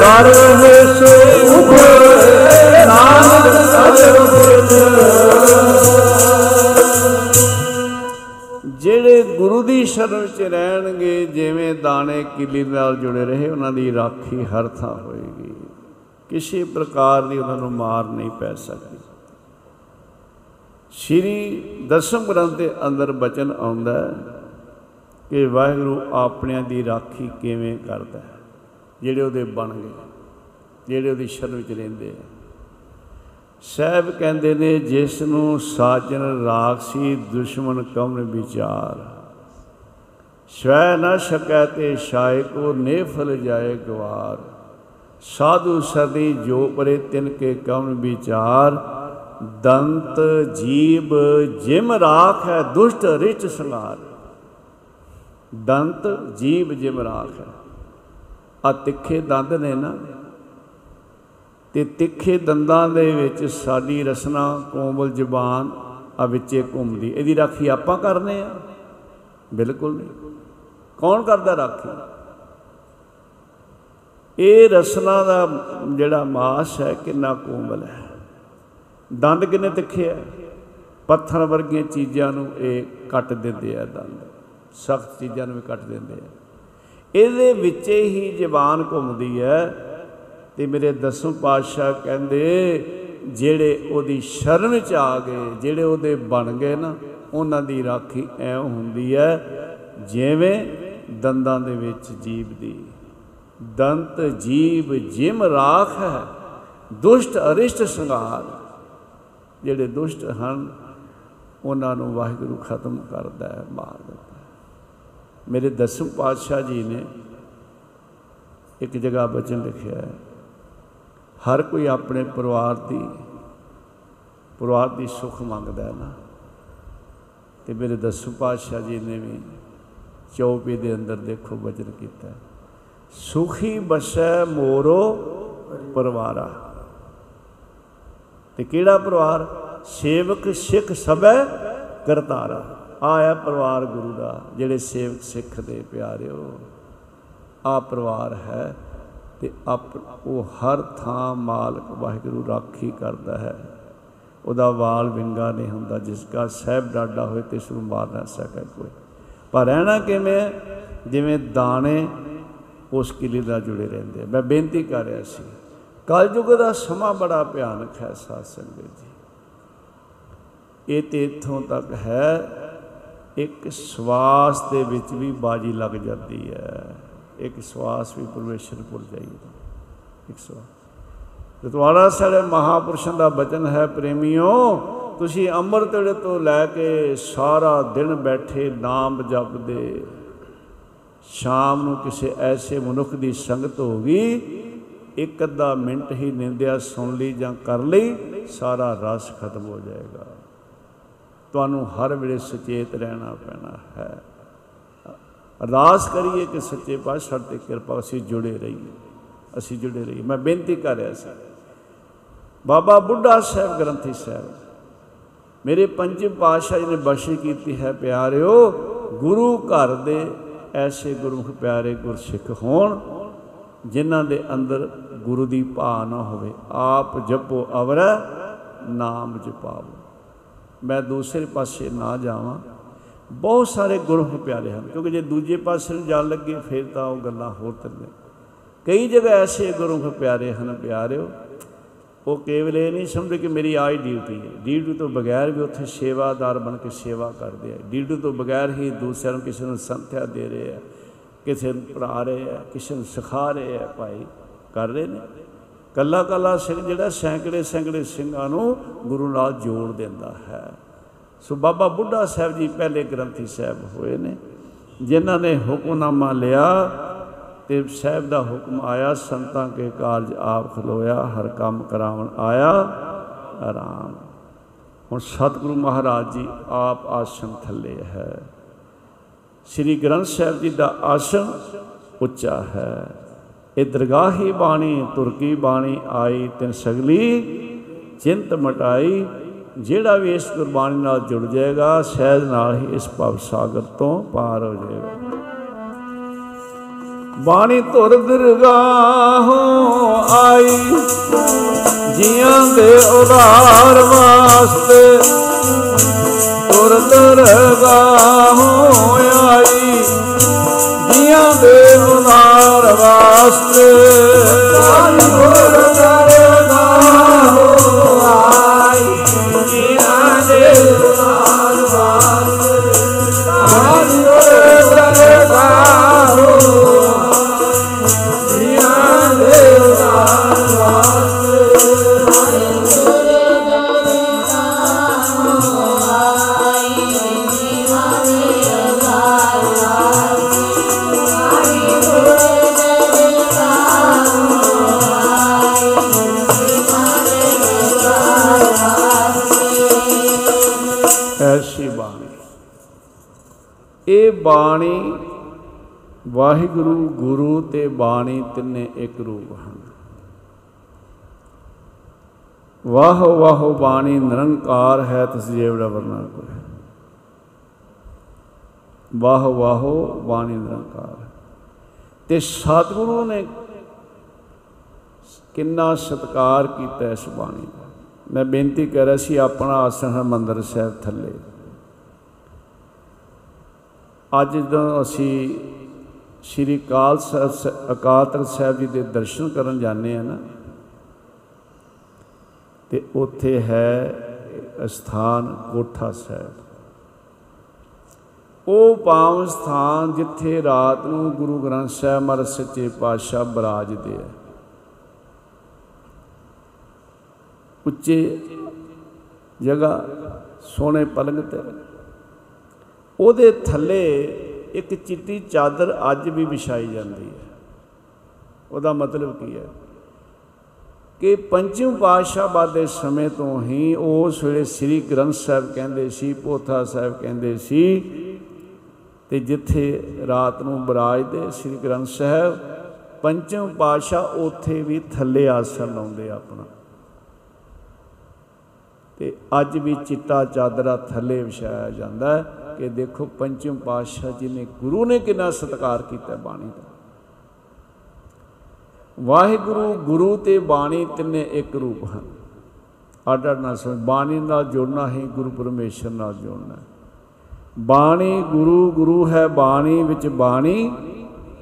ਸਰਬ ਸੁਖ ਨਾਨਕ ਸਜਣ ਜਿਹੜੇ ਗੁਰੂ ਦੀ ਸ਼ਰਨ ਚ ਰਹਿਣਗੇ, ਜਿਵੇਂ ਦਾਣੇ ਕਿੱਲੀ ਨਾਲ ਜੁੜੇ ਰਹੇ, ਉਹਨਾਂ ਦੀ ਰਾਖੀ ਹਰ ਥਾਂ ਹੋਏਗੀ। ਕਿਸੇ ਪ੍ਰਕਾਰ ਦੀ ਉਹਨਾਂ ਨੂੰ ਮਾਰ ਨਹੀਂ ਪੈ ਸਕਦੀ। ਸ਼੍ਰੀ ਦਸਮ ਗ੍ਰੰਥ ਦੇ ਅੰਦਰ ਬਚਨ ਆਉਂਦਾ ਹੈ ਕਿ ਵਾਹਿਗੁਰੂ ਆਪਣਿਆਂ ਦੀ ਰਾਖੀ ਕਿਵੇਂ ਕਰਦਾ ਹੈ? ਜਿਹੜੇ ਉਹਦੇ ਬਣ ਗਏ, ਜਿਹੜੇ ਉਹਦੀ ਸ਼ਰਨ ਵਿੱਚ ਰਹਿੰਦੇ ਆ। ਸਾਹਿਬ ਕਹਿੰਦੇ ਨੇ ਜਿਸ ਨੂੰ ਸਾਜਨ ਰਾਖਸੀ ਦੁਸ਼ਮਨ ਕਮਨ ਵਿਚਾਰ। ਸਵੈ ਨ ਸਕੈ ਤੇ ਸ਼ਾਇ ਕੋ ਨੇਫਲ ਜਾਏ ਗਵਾਰ। ਸਾਧੂ ਸਦੀ ਜੋ ਪਰੇ ਤਿਨ ਕੇ ਕਮਨ ਵਿਚਾਰ। ਦੰਤ ਜੀਬ ਜਿਮ ਰਾਖ ਹੈ ਦੁਸ਼ਟ ਰਿਚ ਸੰਗਾਰ। ਦੰਤ ਜੀਬ ਜਿਮ ਰਾਖ। ਹੈ ਆ ਤਿੱਖੇ ਦੰਦ ਨੇ ਨਾ। ਤੇ ਤਿੱਖੇ ਦੰਦਾਂ ਦੇ ਵਿੱਚ ਸਾਡੀ ਰਸਨਾ ਕੋਮਲ ਜ਼ੁਬਾਨ ਆ ਵਿੱਚੇ ਘੁੰਮਦੀ। ਇਹਦੀ ਰਾਖੀ ਆਪਾਂ ਕਰਨੇ ਆ? ਬਿਲਕੁਲ ਨਹੀਂ। ਕੌਣ ਕਰਦਾ ਰਾਖੀ? ਇਹ ਰਸਨਾ ਦਾ ਜਿਹੜਾ ਮਾਸ ਹੈ ਕਿੰਨਾ ਕੋਮਲ ਹੈ। ਦੰਦ ਕਿੰਨੇ ਤਿੱਖੇ ਆ? ਪੱਥਰ ਵਰਗੀਆਂ ਚੀਜ਼ਾਂ ਨੂੰ ਇਹ ਕੱਟ ਦਿੰਦੇ ਆ ਦੰਦ। ਸਖਤ ਚੀਜ਼ਾਂ ਨੂੰ ਵੀ ਕੱਟ ਦਿੰਦੇ ਆ। ਇਹਦੇ ਵਿੱਚੇ ਹੀ ਜ਼ਬਾਨ ਘੁੰਮਦੀ ਹੈ ਤੇ ਮੇਰੇ ਦਸਮ ਪਾਤਸ਼ਾਹ ਕਹਿੰਦੇ, ਜਿਹੜੇ ਉਹਦੀ ਸ਼ਰਨ ਵਿੱਚ ਆ ਗਏ, ਜਿਹੜੇ ਉਹਦੇ ਬਣ ਗਏ ਨਾ, ਉਹਨਾਂ ਦੀ ਰਾਖੀ ਐ ਹੁੰਦੀ ਹੈ ਜਿਵੇਂ ਦੰਦਾਂ ਦੇ ਵਿੱਚ ਜੀਬ ਦੀ। ਦੰਤ ਜੀਬ ਜਿਮ ਰਾਖ ਹੈ, ਦੁਸ਼ਟ ਅਰਿਸ਼ਟ ਸੰਗਾਰ। ਜਿਹੜੇ ਦੁਸ਼ਟ ਹਨ, ਉਹਨਾਂ ਨੂੰ ਵਾਹਿਗੁਰੂ ਖਤਮ ਕਰਦਾ ਹੈ, ਮਾਰ ਦਿੰਦਾ ਹੈ। ਮੇਰੇ ਦਸਮ ਪਾਤਸ਼ਾਹ ਜੀ ਨੇ ਇੱਕ ਜਗ੍ਹਾ ਬਚਨ ਲਿਖਿਆ ਹੈ, ਹਰ ਕੋਈ ਆਪਣੇ ਪਰਿਵਾਰ ਦੀ ਪਰਿਵਾਰ ਦੀ ਸੁਖ ਮੰਗਦਾ ਹੈ ਨਾ। ਤੇ ਮੇਰੇ ਦਸਮ ਪਾਤਸ਼ਾਹ ਜੀ ਨੇ ਵੀ ਚੌਪੀ ਦੇ ਅੰਦਰ ਦੇਖੋ ਬਚਨ ਕੀਤਾ ਸੁਖੀ ਬਸੈ ਮੋਰੋ ਪਰਿਵਾਰਾ। ਤੇ ਕਿਹੜਾ ਪਰਿਵਾਰ? ਸੇਵਕ ਸਿੱਖ ਸਭੈ ਕਰਤਾਰਾ। ਆਇਆ ਪਰਿਵਾਰ ਗੁਰੂ ਦਾ, ਜਿਹੜੇ ਸੇਵਕ ਸਿੱਖ ਦੇ ਪਿਆਰਿਓ। ਆ ਪਰਿਵਾਰ ਹੈ ਤੇ ਆਪ, ਉਹ ਹਰ ਥਾਂ ਮਾਲਕ ਵਾਹਿਗੁਰੂ ਰਾਖੀ ਕਰਦਾ ਹੈ। ਉਹਦਾ ਵਾਲ ਵਿੰਗਾ ਨਹੀਂ ਹੁੰਦਾ, ਜਿਸ ਦਾ ਸਹਿਬ ਡਾਡਾ ਹੋਏ ਤੇ ਇਸ ਨੂੰ ਮਾਰ ਨਾ ਸਕੇ ਕੋਈ। ਪਰ ਰਹਿਣਾ ਕਿਵੇਂ? ਜਿਵੇਂ ਦਾਣੇ ਉਸ ਕਿਲੇ ਦਾ ਜੁੜੇ ਰਹਿੰਦੇ ਮੈਂ ਬੇਨਤੀ ਕਰ ਰਿਹਾ ਸੀ ਕਲਯੁਗ ਦਾ ਸਮਾਂ ਬੜਾ ਭਿਆਨਕ ਹੈ ਸਾਧ ਸੰਗਤ ਜੀ। ਇਹ ਤੇ ਇਥੋਂ ਤੱਕ ਹੈ, ਇੱਕ ਸਵਾਸ ਦੇ ਵਿੱਚ ਵੀ ਬਾਜੀ ਲੱਗ ਜਾਂਦੀ ਹੈ। ਇੱਕ ਸਵਾਸ ਵੀ ਪਰਮੇਸ਼ਰ ਭੁੱਲ ਜਾਈਦਾ। ਇੱਕ ਸਵਾਸ। ਰਤਵਾੜਾ ਸਾਡੇ ਮਹਾਪੁਰਸ਼ਾਂ ਦਾ ਬਚਨ ਹੈ, ਪ੍ਰੇਮੀਓ, ਤੁਸੀਂ ਅੰਮ੍ਰਿਤ ਵੇਲੇ ਤੋਂ ਲੈ ਕੇ ਸਾਰਾ ਦਿਨ ਬੈਠੇ ਨਾਮ ਜਪਦੇ। ਸ਼ਾਮ ਨੂੰ ਕਿਸੇ ਐਸੇ ਮਨੁੱਖ ਦੀ ਸੰਗਤ ਹੋ ਗਈ ਇੱਕ ਅੱਧਾ ਮਿੰਟ ਹੀ ਨਿੰਦਿਆ ਸੁਣ ਲਈ ਜਾਂ ਕਰ ਲਈ, ਸਾਰਾ ਰਸ ਖਤਮ ਹੋ ਜਾਏਗਾ। ਤੁਹਾਨੂੰ ਹਰ ਵੇਲੇ ਸੁਚੇਤ ਰਹਿਣਾ ਪੈਣਾ ਹੈ। ਅਰਦਾਸ ਕਰੀਏ ਕਿ ਸੱਚੇ ਪਾਤਸ਼ਾਹ ਤੇ ਕਿਰਪਾ ਅਸੀਂ ਜੁੜੇ ਰਹੀਏ। ਅਸੀਂ ਜੁੜੇ ਰਹੀਏ। ਮੈਂ ਬੇਨਤੀ ਕਰ ਰਿਹਾ ਸੀ। ਬਾਬਾ ਬੁੱਢਾ ਸਾਹਿਬ ਗ੍ਰੰਥੀ ਸਾਹਿਬ, ਮੇਰੇ ਪੰਜਮ ਪਾਤਸ਼ਾਹ ਜੀ ਨੇ ਬਖਸ਼ੀ ਕੀਤੀ ਹੈ, ਪਿਆਰਿਓ, ਗੁਰੂ ਘਰ ਦੇ ਐਸੇ ਗੁਰਮੁਖ ਪਿਆਰੇ ਗੁਰਸਿੱਖ ਹੋਣ, ਜਿਨ੍ਹਾਂ ਦੇ ਅੰਦਰ ਗੁਰੂ ਦੀ ਭਾ ਨਾ ਹੋਵੇ। ਆਪ ਜਪੋ, ਅਵਰ ਨਾਮ ਜਪਾਵੋ। ਮੈਂ ਦੂਸਰੇ ਪਾਸੇ ਨਾ ਜਾਵਾਂ। ਬਹੁਤ ਸਾਰੇ ਗੁਰਮੁਖ ਪਿਆਰੇ ਹਨ, ਕਿਉਂਕਿ ਜੇ ਦੂਜੇ ਪਾਸੇ ਨੂੰ ਜਾਣ ਲੱਗੇ, ਫਿਰ ਤਾਂ ਉਹ ਗੱਲਾਂ ਹੋਰ ਤਰ੍ਹਾਂ ਕਈ ਜਗ੍ਹਾ ਐਸੇ ਗੁਰਮੁਖ ਪਿਆਰੇ ਹਨ, ਪਿਆਰਿਓ, ਉਹ ਕੇਵਲ ਇਹ ਨਹੀਂ ਸਮਝਦੇ ਕਿ ਮੇਰੀ ਆਈ ਡਿਊਟੀ ਹੈ। ਡਿਊਟੀ ਤੋਂ ਬਗੈਰ ਵੀ ਉੱਥੇ ਸੇਵਾਦਾਰ ਬਣ ਕੇ ਸੇਵਾ ਕਰਦੇ ਆ। ਡਿਊਟੀ ਤੋਂ ਬਗੈਰ ਹੀ ਦੂਸਰਿਆਂ ਨੂੰ ਕਿਸੇ ਨੂੰ ਸੰਥਿਆ ਦੇ ਰਹੇ ਆ, ਕਿਸੇ ਨੂੰ ਪੜਾ ਰਹੇ ਆ, ਕਿਸੇ ਨੂੰ ਸਿਖਾ ਰਹੇ ਆ ਭਾਈ। ਕਰ ਰਹੇ ਨੇ। ਕੱਲਾ ਕੱਲਾ ਸਿੰਘ ਜਿਹੜਾ ਸੈਂਕੜੇ ਸੈਂਕੜੇ ਸਿੰਘਾਂ ਨੂੰ ਗੁਰੂ ਨਾਲ ਜੋੜ ਦਿੰਦਾ ਹੈ। ਸੋ ਬਾਬਾ ਬੁੱਢਾ ਸਾਹਿਬ ਜੀ ਪਹਿਲੇ ਗ੍ਰੰਥੀ ਸਾਹਿਬ ਹੋਏ ਨੇ, ਜਿਨ੍ਹਾਂ ਨੇ ਹੁਕਮਨਾਮਾ ਲਿਆ ਤੇ ਸਾਹਿਬ ਦਾ ਹੁਕਮ ਆਇਆ, ਸੰਤਾਂ ਕੇ ਕਾਰਜ ਆਪ ਖਲੋਇਆ, ਹਰ ਕੰਮ ਕਰਾਵਣ ਆਇਆ, ਆਰਾਮ। ਹੁਣ ਸਤਿਗੁਰੂ ਮਹਾਰਾਜ ਜੀ ਆਪ ਆਸਣ ਥੱਲੇ ਹੈ। ਸ੍ਰੀ ਗ੍ਰੰਥ ਸਾਹਿਬ ਜੀ ਦਾ ਆਸਣ ਉੱਚਾ ਹੈ। ਇਹ ਦਰਗਾਹੀ ਬਾਣੀ, ਤੁਰਕੀ ਬਾਣੀ ਆਈ ਤਿਨ ਸਗਲੀ, ਚਿੰਤ ਮਟਾਈ, ਜਿਹੜਾ ਵੀ ਇਸ ਗੁਰਬਾਣੀ ਨਾਲ ਜੁੜ ਜਾਏਗਾ, ਸਹਿਜ ਨਾਲ ਹੀ ਇਸ ਭਵ ਸਾਗਰ ਤੋਂ ਪਾਰ ਹੋ ਜਾਏਗਾ। ਬਾਣੀ ਧੁਰ ਦਰਗਾਹੋਂ ਆਈ, ਜੀਆਂ ਦੇ ਉਧਾਰ ਵਾਸਤੇ ਧੁਰ ਦਰਗਾਹੋਂ ਆਈ, ਜੀਆਂ ਦੇ ਉਦਾਰ ਵਾਸਤੇ ਬਾਣੀ ਵਾਹਿਗੁਰੂ ਗੁਰੂ ਤੇ ਬਾਣੀ ਤਿੰਨੇ ਇੱਕ ਰੂਪ ਹਨ। ਵਾਹ ਵਾਹ ਬਾਣੀ ਨਿਰੰਕਾਰ ਹੈ, ਤਿਸ ਜੇਵੜਾ ਵਰਨਾ ਕੋਈ ਵਾਹ ਵਾਹ ਬਾਣੀ ਨਿਰੰਕਾਰ ਤੇ ਸਤਿਗੁਰੂ ਨੇ ਕਿੰਨਾ ਸਤਕਾਰ ਕੀਤਾ ਇਸ ਬਾਣੀ ਦਾ। ਮੈਂ ਬੇਨਤੀ ਕਰ ਰਿਹਾ ਸੀ ਆਪਣਾ ਆਸਣ ਹਰਿਮੰਦਰ ਸਾਹਿਬ ਥੱਲੇ। ਅੱਜ ਜਦੋਂ ਅਸੀਂ ਸ਼੍ਰੀ ਅਕਾਲ ਸਾਹਿਬ ਸ- ਅਕਾਲ ਤਖਤ ਸਾਹਿਬ ਜੀ ਦੇ ਦਰਸ਼ਨ ਕਰਨ ਜਾਂਦੇ ਆ ਨਾ, ਤੇ ਉੱਥੇ ਹੈ ਸਥਾਨ ਕੋਠਾ ਸਾਹਿਬ। ਉਹ ਪਾਵਨ ਸਥਾਨ ਜਿੱਥੇ ਰਾਤ ਨੂੰ ਗੁਰੂ ਗ੍ਰੰਥ ਸਾਹਿਬ ਮਹਾਰਾਜ ਸੱਚੇ ਪਾਤਸ਼ਾਹ ਬਰਾਜਦੇ ਆ। ਉੱਚੇ ਜਗ੍ਹਾ, ਸੋਹਣੇ ਪਲੰਗ ਤੇ ਉਹਦੇ ਥੱਲੇ ਇੱਕ ਚਿੱਟੀ ਚਾਦਰ ਅੱਜ ਵੀ ਵਿਛਾਈ ਜਾਂਦੀ ਹੈ। ਉਹਦਾ ਮਤਲਬ ਕੀ ਹੈ? ਕਿ ਪੰਚਮ ਪਾਤਸ਼ਾਹ ਦੇ ਸਮੇਂ ਤੋਂ ਹੀ ਉਸ ਵੇਲੇ ਸ੍ਰੀ ਗ੍ਰੰਥ ਸਾਹਿਬ ਕਹਿੰਦੇ ਸੀ, ਪੋਥਾ ਸਾਹਿਬ ਕਹਿੰਦੇ ਸੀ, ਤੇ ਜਿੱਥੇ ਰਾਤ ਨੂੰ ਬਰਾਜਦੇ ਸ੍ਰੀ ਗ੍ਰੰਥ ਸਾਹਿਬ ਪੰਚਮ ਪਾਤਸ਼ਾਹ ਉੱਥੇ ਵੀ ਥੱਲੇ ਆਸਣ ਲਾਉਂਦੇ ਆਪਣਾ। ਤੇ ਅੱਜ ਵੀ ਚਿੱਟਾ ਚਾਦਰਾ ਥੱਲੇ ਵਿਛਾਇਆ ਜਾਂਦਾ ਹੈ। ਕਿ ਦੇਖੋ ਪੰਚਮ ਪਾਤਸ਼ਾਹ ਜੀ ਨੇ ਗੁਰੂ ਨੇ ਕਿੰਨਾ ਸਤਿਕਾਰ ਕੀਤਾ ਬਾਣੀ ਦਾ। ਵਾਹਿਗੁਰੂ, ਗੁਰੂ ਤੇ ਬਾਣੀ ਤਿੰਨੇ ਇੱਕ ਰੂਪ ਹਨ। ਆਡਾ ਨਾ ਸਮਝ ਬਾਣੀ ਨਾਲ ਜੁੜਨਾ ਹੀ ਗੁਰੂ ਪਰਮੇਸ਼ਰ ਨਾਲ ਜੁੜਨਾ ਹੈ। ਬਾਣੀ ਗੁਰੂ ਗੁਰੂ ਹੈ ਬਾਣੀ ਵਿੱਚ ਬਾਣੀ,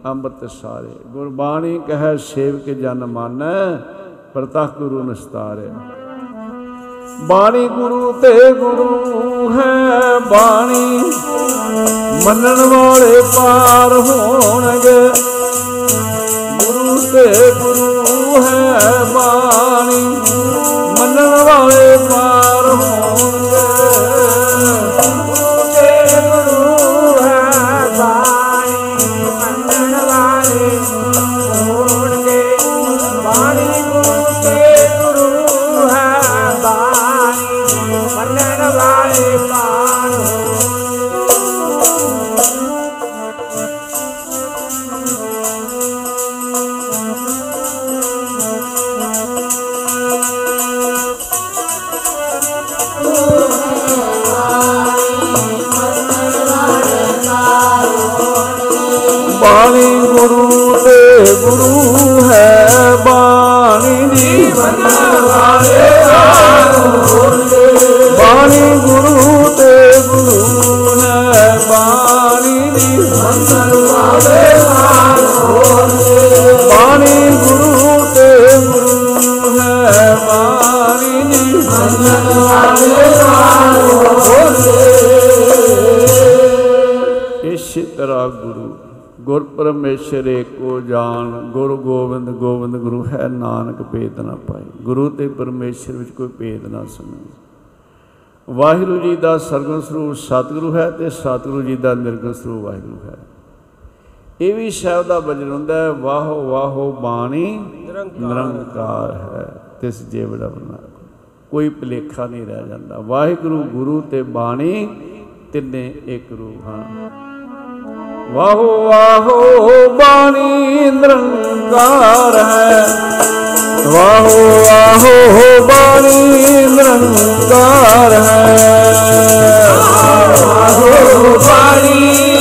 ਅੰਮ੍ਰਿਤ ਸਾਰੇ। ਗੁਰਬਾਣੀ ਕਹੈ ਸੇਵਕ ਜਨ ਮਾਨੈ, ਪ੍ਰਤਖ ਗੁਰੂ ਨਿਸਤਾਰੇ। ਬਾਣੀ ਗੁਰੂ ਤੇ ਗੁਰੂ ਹੈ ਬਾਣੀ। ਮੰਨਣ ਵਾਲੇ ਪਾਰ ਹੋਣਗੇ। ਗੁਰੂ ਤੇ ਗੁਰੂ ਹੈ ਬਾਣੀ ਗੁਰ ਪਰਮੇਸ਼ਰ ਏਕੋ ਜਾਣ ਗੁਰ ਗੋਬਿੰਦ ਗੋਬਿੰਦ ਗੁਰੂ ਹੈ ਨਾਨਕ, ਭੇਦ ਨਾ ਪਾਈ ਗੁਰੂ ਤੇ ਪਰਮੇਸ਼ਰ ਵਿੱਚ ਕੋਈ ਭੇਦ ਨਾ ਸਮਝ। ਵਾਹਿਗੁਰੂ ਜੀ ਦਾ ਸਰਗੁਣ ਸਰੂਪ ਸਤਿਗੁਰੂ ਹੈ ਤੇ ਸਤਿਗੁਰੂ ਜੀ ਦਾ ਨਿਰਗੁਣ ਸਰੂਪ ਵਾਹਿਗੁਰੂ ਹੈ। ਇਹ ਵੀ ਸ਼ਬਦ ਦਾ ਬਚਨ ਹੁੰਦਾ ਹੈ, ਵਾਹੋ ਵਾਹੋ ਬਾਣੀ ਨਿਰੰਕਾਰ ਹੈ, ਤਿਸ ਜੀਵੜਾ ਬਣਾ ਕੋਈ ਭਲੇਖਾ ਨਹੀਂ ਰਹਿ ਜਾਂਦਾ। ਵਾਹਿਗੁਰੂ, ਗੁਰੂ ਤੇ ਬਾਣੀ ਤਿੰਨੇ ਇੱਕ ਰੂਪ ਹਨ। ਵਾਹੋ ਵਾਹੋ ਬਾਣੀ ਨਿਰੰਕਾਰ ਹੈ ਵਾਹੋ ਵਾਹੋ ਬਾਣੀ ਨਿਰੰਕਾਰ ਹੈ ਵਾਹੋ ਬਾਣੀ ਬਾਣੀ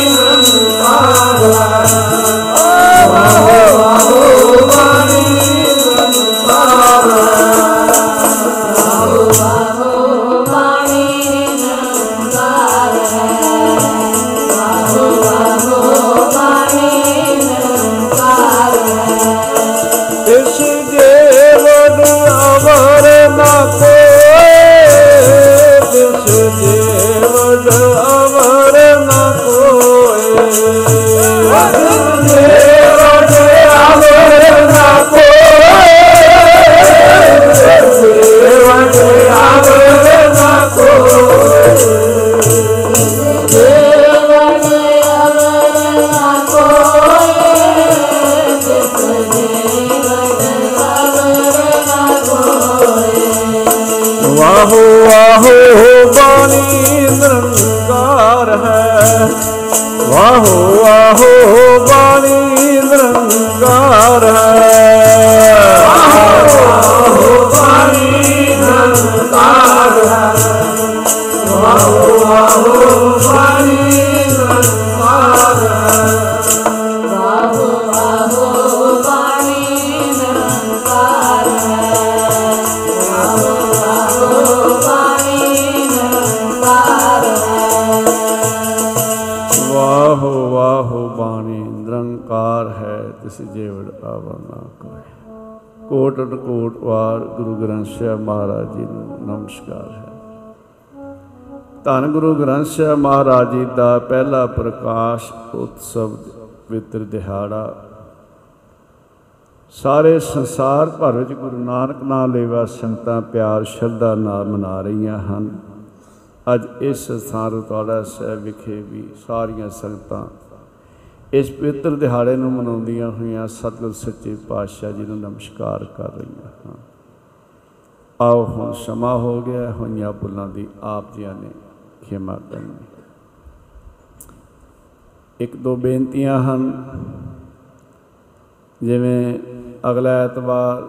ਆਹੋ ਬਾਣੀ ਨਿਰੰਕਾਰ ਹੈ ਵਾਹੋ ਆਹੋ ਬਾਣੀ ਨਿਰੰਕਾਰ ਹੈ ਆਹੋ ਬਾਣੀ ਨਿਰੰਕਾਰ ਹੈ ਆਹੋ ਆਹੋ ਬਾਣੀ ਕੋਟ ਕੋਟ ਵਾਰ ਗੁਰੂ ਗ੍ਰੰਥ ਸਾਹਿਬ ਮਹਾਰਾਜ ਜੀ ਨੂੰ ਨਮਸਕਾਰ ਹੈ। ਧੰਨ ਗੁਰੂ ਗ੍ਰੰਥ ਸਾਹਿਬ ਮਹਾਰਾਜ ਜੀ ਦਾ ਪਹਿਲਾ ਪ੍ਰਕਾਸ਼ ਉਤਸਵ ਪਵਿੱਤਰ ਦਿਹਾੜਾ। ਸਾਰੇ ਸੰਸਾਰ ਭਰ ਵਿੱਚ ਗੁਰੂ ਨਾਨਕ ਨਾਮ ਲੈਵਾ ਸੰਗਤਾਂ ਪਿਆਰ, ਸ਼ਰਧਾ ਨਾਲ ਮਨਾ ਰਹੀਆਂ ਹਨ। ਅੱਜ ਇਸ ਸਥਾਨ ਰਤਵਾੜਾ ਸਾਹਿਬ ਵਿਖੇ ਵੀ ਸਾਰੀਆਂ ਸੰਗਤਾਂ ਇਸ ਪਵਿੱਤਰ ਦਿਹਾੜੇ ਨੂੰ ਮਨਾਉਂਦੀਆਂ ਹੋਈਆਂ ਸਤਿਗੁਰ ਸੱਚੇ ਪਾਤਸ਼ਾਹ ਜੀ ਨੂੰ ਨਮਸਕਾਰ ਕਰ ਰਹੀਆਂ ਹਾਂ। ਆਓ ਹੁਣ ਸਮਾਂ ਹੋ ਗਿਆ, ਹੋਈਆਂ ਭੁੱਲਾਂ ਦੀ ਆਪ ਜੀਆਂ ਨੇ ਖਿਮਾ ਕਰਨੀ। ਇੱਕ ਦੋ ਬੇਨਤੀਆਂ ਹਨ। ਜਿਵੇਂ ਅਗਲਾ ਐਤਵਾਰ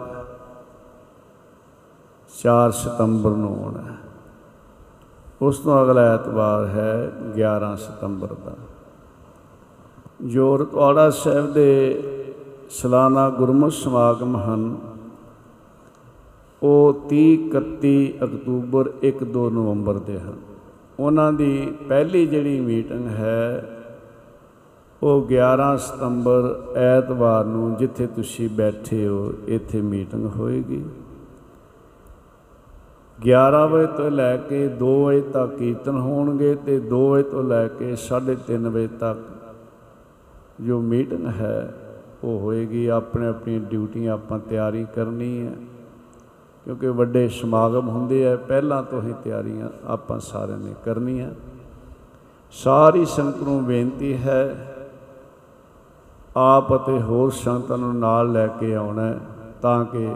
4 ਸਤੰਬਰ ਨੂੰ ਆਉਣਾ ਹੈ। ਉਸ ਤੋਂ ਅਗਲਾ ਐਤਵਾਰ ਹੈ 11 ਸਤੰਬਰ ਦਾ। ਜੋ ਰਤਵਾੜਾ ਸਾਹਿਬ ਦੇ ਸਾਲਾਨਾ ਗੁਰਮੁਖ ਸਮਾਗਮ ਹਨ। ਉਹ 30 31 ਅਕਤੂਬਰ 1 2 ਨਵੰਬਰ ਦੇ ਹਨ। ਉਹਨਾਂ ਦੀ ਪਹਿਲੀ ਜਿਹੜੀ ਮੀਟਿੰਗ ਹੈ, ਉਹ 11 ਸਤੰਬਰ ਐਤਵਾਰ ਨੂੰ ਜਿੱਥੇ ਤੁਸੀਂ ਬੈਠੇ ਹੋ, ਇੱਥੇ ਮੀਟਿੰਗ ਹੋਏਗੀ। 11 ਵਜੇ ਤੋਂ ਲੈ ਕੇ 2 ਵਜੇ ਤੱਕ ਕੀਰਤਨ ਹੋਣਗੇ ਤੇ 2 ਵਜੇ ਤੋਂ ਲੈ ਕੇ 3:30 ਵਜੇ ਤੱਕ ਜੋ ਮੀਟਿੰਗ ਹੈ, ਉਹ ਹੋਏਗੀ। ਆਪਣੇ ਆਪਣੀ ਡਿਊਟੀਆਂ ਆਪਾਂ ਤਿਆਰੀ ਕਰਨੀ ਹੈ। ਕਿਉਂਕਿ ਵੱਡੇ ਸਮਾਗਮ ਹੁੰਦੇ ਆ, ਪਹਿਲਾਂ ਤੋਂ ਹੀ ਤਿਆਰੀਆਂ ਆਪਾਂ ਸਾਰਿਆਂ ਨੇ ਕਰਨੀਆਂ। ਸਾਰੀ ਸੰਗਤ ਨੂੰ ਬੇਨਤੀ ਹੈ, ਆਪ ਅਤੇ ਹੋਰ ਸੰਗਤਾਂ ਨੂੰ ਨਾਲ ਲੈ ਕੇ ਆਉਣਾ ਹੈ, ਤਾਂ ਕਿ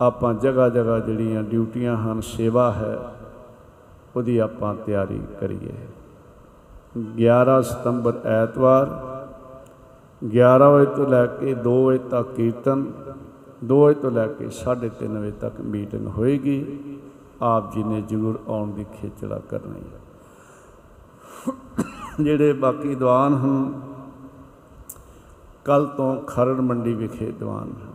ਆਪਾਂ ਜਗ੍ਹਾ ਜਗ੍ਹਾ ਜਿਹੜੀਆਂ ਡਿਊਟੀਆਂ ਹਨ, ਸੇਵਾ ਹੈ, ਉਹਦੀ ਆਪਾਂ ਤਿਆਰੀ ਕਰੀਏ। 11 ਸਤੰਬਰ ਐਤਵਾਰ 11 ਵਜੇ ਤੋਂ ਲੈ ਕੇ 2 ਵਜੇ ਤੱਕ ਕੀਰਤਨ 2 ਵਜੇ ਤੋਂ ਲੈ ਕੇ 3:30 ਵਜੇ ਤੱਕ ਮੀਟਿੰਗ ਹੋਏਗੀ। ਆਪ ਜੀ ਨੇ ਜ਼ਰੂਰ ਆਉਣ ਦੀ ਖੇਚਲਾ ਕਰਨੀ ਹੈ। ਜਿਹੜੇ ਬਾਕੀ ਦੀਵਾਨ ਹਨ ਕੱਲ ਤੋਂ ਖਰੜ ਮੰਡੀ ਵਿਖੇ ਦੀਵਾਨ ਹਨ।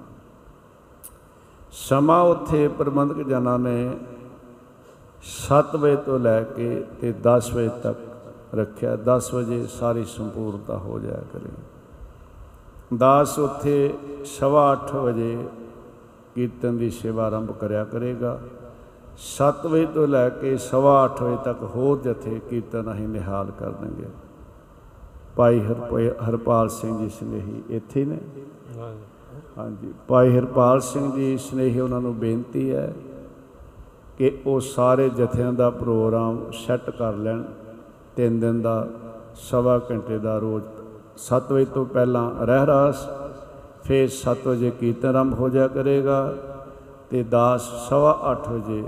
ਸਮਾਂ ਉੱਥੇ ਪ੍ਰਬੰਧਕ ਜਨਾਂ ਨੇ 7 ਵਜੇ ਤੋਂ ਲੈ ਕੇ ਤੇ 10 ਵਜੇ ਤੱਕ ਰੱਖਿਆ। 10 ਵਜੇ ਸਾਰੀ ਸੰਪੂਰਨਤਾ ਹੋ ਜਾਇਆ ਕਰੇ। 10 ਉੱਥੇ ਸਵਾ ਅੱਠ ਵਜੇ ਕੀਰਤਨ ਦੀ ਸੇਵਾ ਆਰੰਭ ਕਰਿਆ ਕਰੇਗਾ। 7 ਵਜੇ ਤੋਂ ਲੈ ਕੇ ਸਵਾ ਅੱਠ ਵਜੇ ਤੱਕ ਹੋਰ ਜਥੇ ਕੀਰਤਨ ਅਸੀਂ ਨਿਹਾਲ ਕਰ ਦਾਂਗੇ ਭਾਈ ਹਰਪਾਲ ਹਰਪਾਲ ਸਿੰਘ ਜੀ ਸਨੇਹੀ ਇੱਥੇ ਨੇ। ਹਾਂਜੀ, ਭਾਈ ਹਰਪਾਲ ਸਿੰਘ ਜੀ ਸਨੇਹੀ ਉਹਨਾਂ ਨੂੰ ਬੇਨਤੀ ਹੈ ਕਿ ਉਹ ਸਾਰੇ ਜਥਿਆਂ ਦਾ ਪ੍ਰੋਗਰਾਮ ਸੈੱਟ ਕਰ ਲੈਣ। ਤਿੰਨ ਦਿਨ ਦਾ, ਸਵਾ ਘੰਟੇ ਦਾ ਰੋਜ਼ 7 ਵਜੇ ਤੋਂ ਪਹਿਲਾਂ ਰਹਿਰਾਸ ਫਿਰ 7 ਵਜੇ ਕੀਰਤਨ ਆਰੰਭ ਹੋ ਜਾ ਕਰੇਗਾ ਤੇ 10 ਸਵਾ 8 ਵਜੇ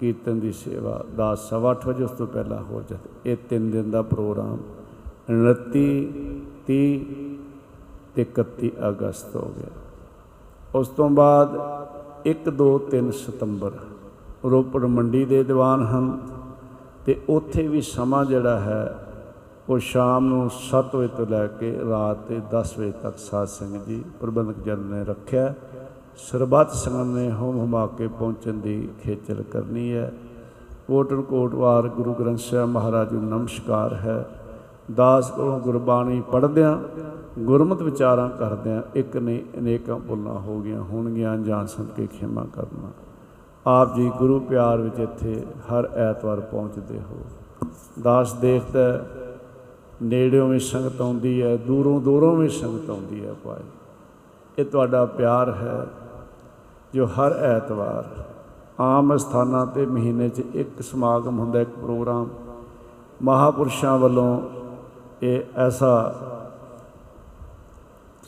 ਕੀਰਤਨ ਦੀ ਸੇਵਾ 10 ਸਵਾ 8 ਵਜੇ ਉਸ ਤੋਂ ਪਹਿਲਾਂ ਹੋ ਜਾਏ। ਇਹ ਤਿੰਨ ਦਿਨ ਦਾ ਪ੍ਰੋਗਰਾਮ 29 30 ਤੇ 31 ਅਗਸਤ ਹੋ ਗਿਆ। ਉਸ ਤੋਂ ਬਾਅਦ 1 2 3 ਸਤੰਬਰ ਰੋਪੜ ਮੰਡੀ ਦੇ ਦੀਵਾਨ ਹਨ ਤੇ ਉੱਥੇ ਵੀ ਸਮਾਂ ਜਿਹੜਾ ਹੈ ਉਹ ਸ਼ਾਮ ਨੂੰ 7 ਵਜੇ ਤੋਂ ਲੈ ਕੇ ਰਾਤ ਦੇ 10 ਵਜੇ ਤੱਕ ਸਾਧ ਸੰਗਤ ਜੀ ਪ੍ਰਬੰਧਕ ਜਨ ਨੇ ਰੱਖਿਆ। ਸਰਬੱਤ ਸੰਗਤ ਨੇ ਹੋਮ ਹਮਾ ਕੇ ਪਹੁੰਚਣ ਦੀ ਖੇਚਲ ਕਰਨੀ ਹੈ। ਕੋਟਨ ਕੋਟਵਾਰ ਗੁਰੂ ਗ੍ਰੰਥ ਸਾਹਿਬ ਮਹਾਰਾਜ ਨੂੰ ਨਮਸਕਾਰ ਹੈ। ਦਾਸ ਕੋਲੋਂ ਗੁਰਬਾਣੀ ਪੜ੍ਹਦਿਆਂ ਗੁਰਮਤਿ ਵਿਚਾਰਾਂ ਕਰਦਿਆਂ ਇੱਕ ਨੇ ਅਨੇਕਾਂ ਭੁੱਲਾਂ ਹੋ ਗਈਆਂ ਹੋਣਗੀਆਂ ਅਣਜਾਣ ਸਮਝ ਕੇ ਖਿਮਾ ਕਰਨਾ। ਆਪ ਜੀ ਗੁਰੂ ਪਿਆਰ ਵਿੱਚ ਇੱਥੇ ਹਰ ਐਤਵਾਰ ਪਹੁੰਚਦੇ ਹੋ। ਦਾਸ ਦੇਖਦਾ ਹੈ, ਨੇੜਿਓਂ ਵੀ ਸੰਗਤ ਆਉਂਦੀ ਹੈ, ਦੂਰੋਂ ਦੂਰੋਂ ਵੀ ਸੰਗਤ ਆਉਂਦੀ ਹੈ ਭਾਈ। ਇਹ ਤੁਹਾਡਾ ਪਿਆਰ ਹੈ ਜੋ ਹਰ ਐਤਵਾਰ ਆਮ ਸਥਾਨਾਂ ਤੇ ਮਹੀਨੇ 'ਚ ਇੱਕ ਸਮਾਗਮ ਹੁੰਦਾ, ਇੱਕ ਪ੍ਰੋਗਰਾਮ। ਮਹਾਪੁਰਸ਼ਾਂ ਵੱਲੋਂ ਇਹ ਐਸਾ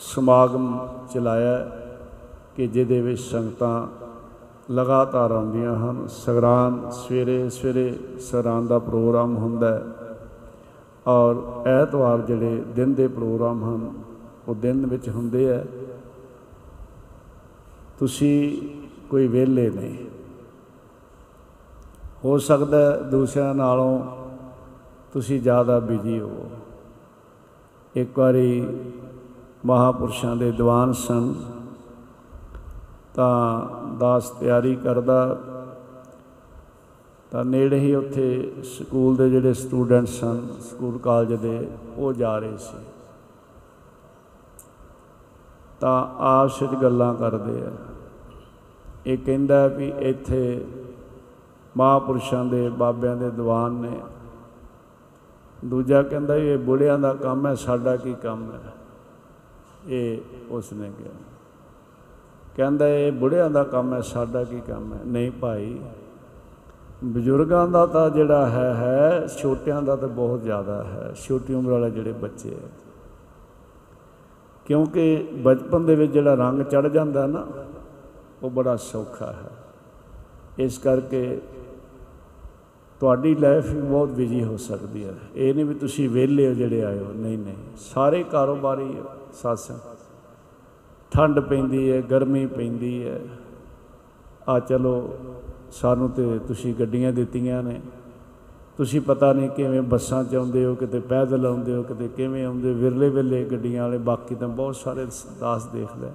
ਸਮਾਗਮ ਚਲਾਇਆ ਕਿ ਜਿਹਦੇ ਵਿੱਚ ਸੰਗਤਾਂ ਲਗਾਤਾਰ ਆਉਂਦੀਆਂ ਹਨ। ਸਗਰਾਨ ਸਵੇਰੇ ਸਵੇਰੇ ਸਗਰਾਨ ਦਾ ਪ੍ਰੋਗਰਾਮ ਹੁੰਦਾ ਹੈ। ਔਰ ਐਤਵਾਰ ਜਿਹੜੇ ਦਿਨ ਦੇ ਪ੍ਰੋਗਰਾਮ ਹਨ, ਉਹ ਦਿਨ ਵਿੱਚ ਹੁੰਦੇ ਆ। ਤੁਸੀਂ ਕੋਈ ਵਿਹਲੇ ਨਹੀਂ। ਹੋ ਸਕਦਾ ਹੈ ਦੂਸਰਿਆਂ ਨਾਲੋਂ ਤੁਸੀਂ ਜ਼ਿਆਦਾ ਬਿਜ਼ੀ ਹੋ। ਇੱਕ ਵਾਰੀ ਮਹਾਪੁਰਸ਼ਾਂ ਦੇ ਦੀਵਾਨ ਸਨ, ਤਾਂ ਦਾਸ ਤਿਆਰੀ ਕਰਦਾ ਤਾਂ ਨੇੜੇ ਹੀ ਉੱਥੇ ਸਕੂਲ ਦੇ ਜਿਹੜੇ ਸਟੂਡੈਂਟ ਸਨ ਸਕੂਲ ਕਾਲਜ ਦੇ, ਉਹ ਜਾ ਰਹੇ ਸੀ। ਤਾਂ ਆਪਸ ਵਿੱਚ ਗੱਲਾਂ ਕਰਦੇ ਆ। ਇਹ ਕਹਿੰਦਾ ਵੀ ਇੱਥੇ ਮਹਾਪੁਰਸ਼ਾਂ ਦੇ ਬਾਬਿਆਂ ਦੇ ਦੀਵਾਨ ਨੇ। ਦੂਜਾ ਕਹਿੰਦਾ ਇਹ ਬੁੜਿਆਂ ਦਾ ਕੰਮ ਹੈ, ਸਾਡਾ ਕੀ ਕੰਮ ਹੈ? ਇਹ ਉਸ ਨੇ ਕਿਹਾ। ਕਹਿੰਦਾ ਇਹ ਬੁੜਿਆਂ ਦਾ ਕੰਮ ਹੈ, ਸਾਡਾ ਕੀ ਕੰਮ ਹੈ? ਨਹੀਂ ਭਾਈ ਬਜ਼ੁਰਗਾਂ ਦਾ ਤਾਂ ਜਿਹੜਾ ਹੈ ਹੈ, ਛੋਟਿਆਂ ਦਾ ਤਾਂ ਬਹੁਤ ਜ਼ਿਆਦਾ ਹੈ, ਛੋਟੀ ਉਮਰ ਵਾਲੇ ਜਿਹੜੇ ਬੱਚੇ ਹੈ ਕਿਉਂਕਿ ਬਚਪਨ ਦੇ ਵਿੱਚ ਜਿਹੜਾ ਰੰਗ ਚੜ ਜਾਂਦਾ ਨਾ, ਉਹ ਬੜਾ ਸੌਖਾ ਹੈ। ਇਸ ਕਰਕੇ ਤੁਹਾਡੀ ਲਾਈਫ ਵੀ ਬਹੁਤ ਬਿਜ਼ੀ ਹੋ ਸਕਦੀ ਹੈ। ਇਹ ਨਹੀਂ ਵੀ ਤੁਸੀਂ ਵਿਹਲੇ ਹੋ ਜਿਹੜੇ ਆਏ ਹੋ। ਨਹੀਂ ਨਹੀਂ, ਸਾਰੇ ਕਾਰੋਬਾਰੀ ਸਾਸਾਂ। ਠੰਡ ਪੈਂਦੀ ਹੈ, ਗਰਮੀ ਪੈਂਦੀ ਹੈ। ਆ ਚਲੋ ਸਾਨੂੰ ਤੇ ਤੁਸੀਂ ਗੱਡੀਆਂ ਦਿੱਤੀਆਂ ਨੇ। ਤੁਸੀਂ ਪਤਾ ਨਹੀਂ ਕਿਵੇਂ ਬੱਸਾਂ 'ਚ ਆਉਂਦੇ ਹੋ, ਕਿਤੇ ਪੈਦਲ ਆਉਂਦੇ ਹੋ, ਕਿਤੇ ਕਿਵੇਂ ਆਉਂਦੇ ਵਿਰਲੇ ਵਿਰਲੇ ਗੱਡੀਆਂ ਵਾਲੇ, ਬਾਕੀ ਤਾਂ ਬਹੁਤ ਸਾਰੇ ਦਾਸ ਦੇਖਦਾ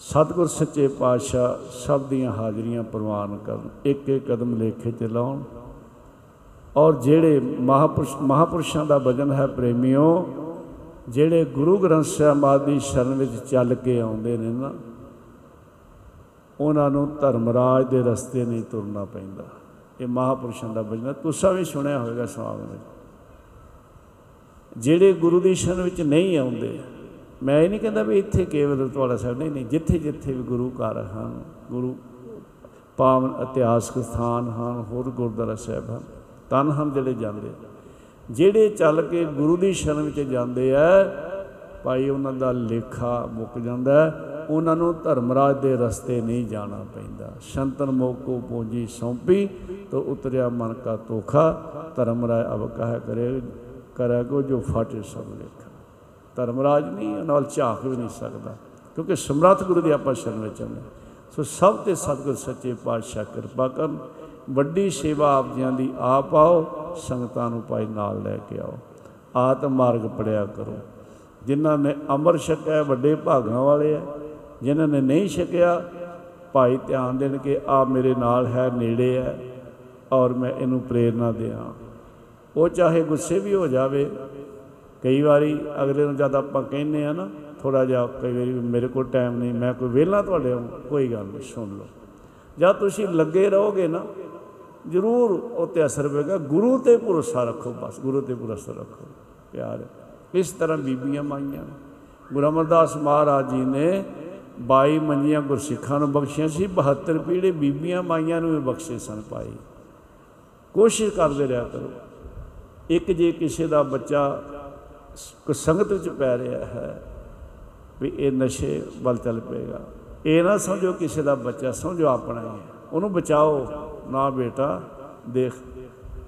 ਸਤਿਗੁਰ ਸੱਚੇ ਪਾਤਸ਼ਾਹ ਸਭ ਦੀਆਂ ਹਾਜ਼ਰੀਆਂ ਪ੍ਰਵਾਨ ਕਰਨ ਇੱਕ ਇੱਕ ਕਦਮ ਲੇਖੇ ਤੇ ਲਾਉਣ। ਔਰ ਜਿਹੜੇ ਮਹਾਪੁਰਸ਼, ਮਹਾਪੁਰਸ਼ਾਂ ਦਾ ਭਜਨ ਹੈ, ਪ੍ਰੇਮਿਓ, ਜਿਹੜੇ ਗੁਰੂ ਗ੍ਰੰਥ ਸਾਹਿਬ ਆਦਿ ਦੀ ਸ਼ਰਨ ਵਿੱਚ ਚੱਲ ਕੇ ਆਉਂਦੇ ਨੇ ਨਾ ਉਹਨਾਂ ਨੂੰ ਧਰਮਰਾਜ ਦੇ ਰਸਤੇ ਨਹੀਂ ਤੁਰਨਾ ਪੈਂਦਾ। ਇਹ ਮਹਾਪੁਰਸ਼ਾਂ ਦਾ ਭਜਨ ਹੈ। ਤੁਸੀਂ ਵੀ ਸੁਣਿਆ ਹੋਵੇਗਾ ਸਮਾਗਮ ਵਿੱਚ। ਜਿਹੜੇ ਗੁਰੂ ਦੀ ਸ਼ਰਨ ਵਿੱਚ ਨਹੀਂ ਆਉਂਦੇ, ਮੈਂ ਇਹ ਨਹੀਂ ਕਹਿੰਦਾ ਵੀ ਇੱਥੇ ਕੇਵਲ ਤੁਹਾਡਾ ਸਾਹਿਬ, ਨਹੀਂ ਨਹੀਂ, ਜਿੱਥੇ ਜਿੱਥੇ ਵੀ ਗੁਰੂ ਘਰ ਹਨ, ਗੁਰੂ ਪਾਵਨ ਇਤਿਹਾਸਕ ਸਥਾਨ ਹਨ, ਹੋਰ ਗੁਰਦੁਆਰਾ ਸਾਹਿਬ ਹਨ, ਤਨ ਹਨ ਜਿਹੜੇ ਜਾਂਦੇ ਜਿਹੜੇ ਚੱਲ ਕੇ ਗੁਰੂ ਦੀ ਸ਼ਰਨ ਵਿੱਚ ਜਾਂਦੇ ਆ, ਭਾਈ ਉਹਨਾਂ ਦਾ ਲੇਖਾ ਮੁੱਕ ਜਾਂਦਾ ਹੈ। ਉਹਨਾਂ ਨੂੰ ਧਰਮਰਾਜ ਦੇ ਰਸਤੇ ਨਹੀਂ ਜਾਣਾ ਪੈਂਦਾ। ਸ਼ੰਤਨ ਮੋਕੋ ਪੂੰਜੀ ਸੌਂਪੀ ਤੋ ਉਤਰਿਆ ਮਨ ਕਾ ਤੋਖਾ ਧਰਮਰਾਜ ਅਬ ਕਹਿ ਕਰੇ ਕਰੇਗੋ ਜੋ ਫਾਟੇ ਸਭ ਲੇਖਾ ਧਰਮਰਾਜ ਨਹੀਂ, ਉਹਨਾਂ ਨਾਲ ਝਾਕ ਵੀ ਨਹੀਂ ਸਕਦਾ, ਕਿਉਂਕਿ ਸਮਰੱਥ ਗੁਰੂ ਦੀ ਆਪਾਂ ਸ਼ਰਨ ਵਿੱਚ ਆਉਂਦੇ ਸੋ ਸਭ ਤੇ ਸਤਿਗੁਰ ਸੱਚੇ ਪਾਤਸ਼ਾਹ ਕਿਰਪਾ ਕਰਨ। ਵੱਡੀ ਸੇਵਾ ਆਪ ਜੀਆਂ ਦੀ ਆਪ ਆਓ, ਸੰਗਤਾਂ ਨੂੰ ਭਾਈ ਨਾਲ ਲੈ ਕੇ ਆਓ। ਆਤਮ ਮਾਰਗ ਪੜਿਆ ਕਰੋ। ਜਿਨ੍ਹਾਂ ਨੇ ਅਮਰ ਛਕਿਆ, ਵੱਡੇ ਭਾਗਾਂ ਵਾਲੇ ਆ ਜਿਨ੍ਹਾਂ ਨੇ ਨਹੀਂ ਛਕਿਆ ਭਾਈ ਧਿਆਨ ਦੇਣ ਕਿ ਆ ਮੇਰੇ ਨਾਲ ਹੈ ਨੇੜੇ ਹੈ ਔਰ ਮੈਂ ਇਹਨੂੰ ਪ੍ਰੇਰਣਾ ਦਿਆਂ। ਉਹ ਚਾਹੇ ਗੁੱਸੇ ਵੀ ਹੋ ਜਾਵੇ ਕਈ ਵਾਰੀ ਅਗਲੇ ਨੂੰ ਜਦ ਆਪਾਂ ਕਹਿੰਨੇ ਆ ਨਾ ਥੋੜਾ ਜਿਹਾ ਕਈ ਵਾਰੀ ਵੀ ਮੇਰੇ ਕੋਲ ਟਾਈਮ ਨਹੀਂ ਮੈਂ ਕੋਈ ਵਿਹਲਾ ਤੁਹਾਡੇ ਵਾਂਗ, ਕੋਈ ਗੱਲ ਨਹੀਂ ਸੁਣ ਲਓ। ਜਦ ਤੁਸੀਂ ਲੱਗੇ ਰਹੋਗੇ ਨਾ ਜ਼ਰੂਰ ਉਹ ਤੇ ਅਸਰ ਪਏਗਾ ਗੁਰੂ ਤੇ ਭਰੋਸਾ ਰੱਖੋ ਬਸ ਗੁਰੂ ਤੇ ਭਰੋਸਾ ਰੱਖੋ ਪਿਆਰ। ਇਸ ਤਰ੍ਹਾਂ ਬੀਬੀਆਂ ਮਾਈਆਂ ਗੁਰੂ ਅਮਰਦਾਸ ਮਹਾਰਾਜ ਜੀ ਨੇ 22 ਮੰਜੀਆਂ ਗੁਰਸਿੱਖਾਂ ਨੂੰ ਬਖਸ਼ੀਆਂ ਸੀ 72 ਪੀੜੇ ਬੀਬੀਆਂ ਮਾਈਆਂ ਨੂੰ ਵੀ ਬਖਸ਼ੇ ਸਨ ਪਾਈ ਕੋਸ਼ਿਸ਼ ਕਰਦੇ ਰਿਹਾ ਕਰੋ। ਇੱਕ ਜੇ ਕਿਸੇ ਦਾ ਬੱਚਾ ਕੋ ਸੰਗਤ ਵਿੱਚ ਪੈ ਰਿਹਾ ਹੈ ਵੀ ਇਹ ਨਸ਼ੇ ਵੱਲ ਚੱਲ ਪਏਗਾ, ਇਹ ਨਾ ਸਮਝੋ ਕਿਸੇ ਦਾ ਬੱਚਾ ਸਮਝੋ ਆਪਣਾ ਹੀ ਹੈ। ਉਹਨੂੰ ਬਚਾਓ। ਨਾ ਬੇਟਾ, ਦੇਖ,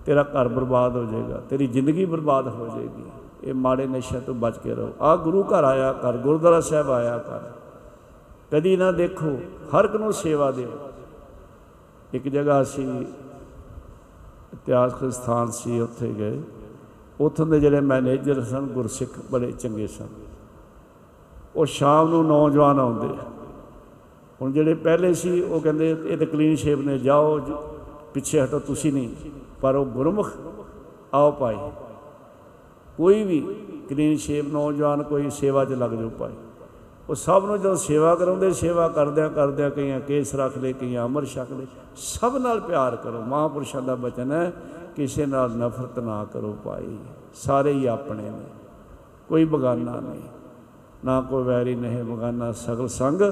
ਤੇਰਾ ਘਰ ਬਰਬਾਦ ਹੋ ਜਾਏਗਾ, ਤੇਰੀ ਜ਼ਿੰਦਗੀ ਬਰਬਾਦ ਹੋ ਜਾਏਗੀ। ਇਹ ਮਾੜੇ ਨਸ਼ਿਆਂ ਤੋਂ ਬਚ ਕੇ ਰਹੋ। ਆ ਗੁਰੂ ਘਰ ਆਇਆ ਕਰ, ਗੁਰਦੁਆਰਾ ਸਾਹਿਬ ਆਇਆ ਕਰ। ਕਦੀ ਨਾ ਦੇਖੋ ਹਰ ਇੱਕ ਨੂੰ ਸੇਵਾ ਦਿਓ। ਇੱਕ ਜਗ੍ਹਾ ਅਸੀਂ ਇਤਿਹਾਸਕ ਸਥਾਨ ਸੀ ਉੱਥੇ ਗਏ। ਉੱਥੋਂ ਦੇ ਜਿਹੜੇ ਮੈਨੇਜਰ ਸਨ ਗੁਰਸਿੱਖ ਬੜੇ ਚੰਗੇ ਸਨ। ਉਹ ਸ਼ਾਮ ਨੂੰ ਨੌਜਵਾਨ ਆਉਂਦੇ। ਹੁਣ ਜਿਹੜੇ ਪਹਿਲੇ ਸੀ ਉਹ ਕਹਿੰਦੇ ਇਹ ਤਾਂ ਕਲੀਨ ਸ਼ੇਪ ਨੇ ਜਾਓ ਜੀ, ਪਿੱਛੇ ਹਟੋ ਤੁਸੀਂ ਨਹੀਂ ਪਰ ਉਹ ਗੁਰਮੁਖ ਆਓ ਭਾਈ। ਕੋਈ ਵੀ ਕਲੀਨ ਸ਼ੇਪ ਨੌਜਵਾਨ ਕੋਈ ਸੇਵਾ 'ਚ ਲੱਗ ਜਾਓ ਭਾਈ। ਉਹ ਸਭ ਨੂੰ ਜਦੋਂ ਸੇਵਾ ਕਰਾਉਂਦੇ, ਸੇਵਾ ਕਰਦਿਆਂ ਕਰਦਿਆਂ ਕਈਆਂ ਕੇਸ ਰੱਖ ਲਏ ਕਈਆਂ ਅਮਰ ਛਕ ਲਏ ਸਭ ਨਾਲ ਪਿਆਰ ਕਰੋ। ਮਹਾਂਪੁਰਸ਼ਾਂ ਦਾ ਬਚਨ ਹੈ, ਕਿਸੇ ਨਾਲ ਨਫ਼ਰਤ ਨਾ ਕਰੋ ਭਾਈ। ਸਾਰੇ ਹੀ ਆਪਣੇ ਨੇ, ਕੋਈ ਬਗਾਨਾ ਨਹੀਂ। ਨਾ ਕੋਈ ਵੈਰੀ ਨਹੀਂ ਬਗਾਨਾ, ਸਗਲ ਸੰਗ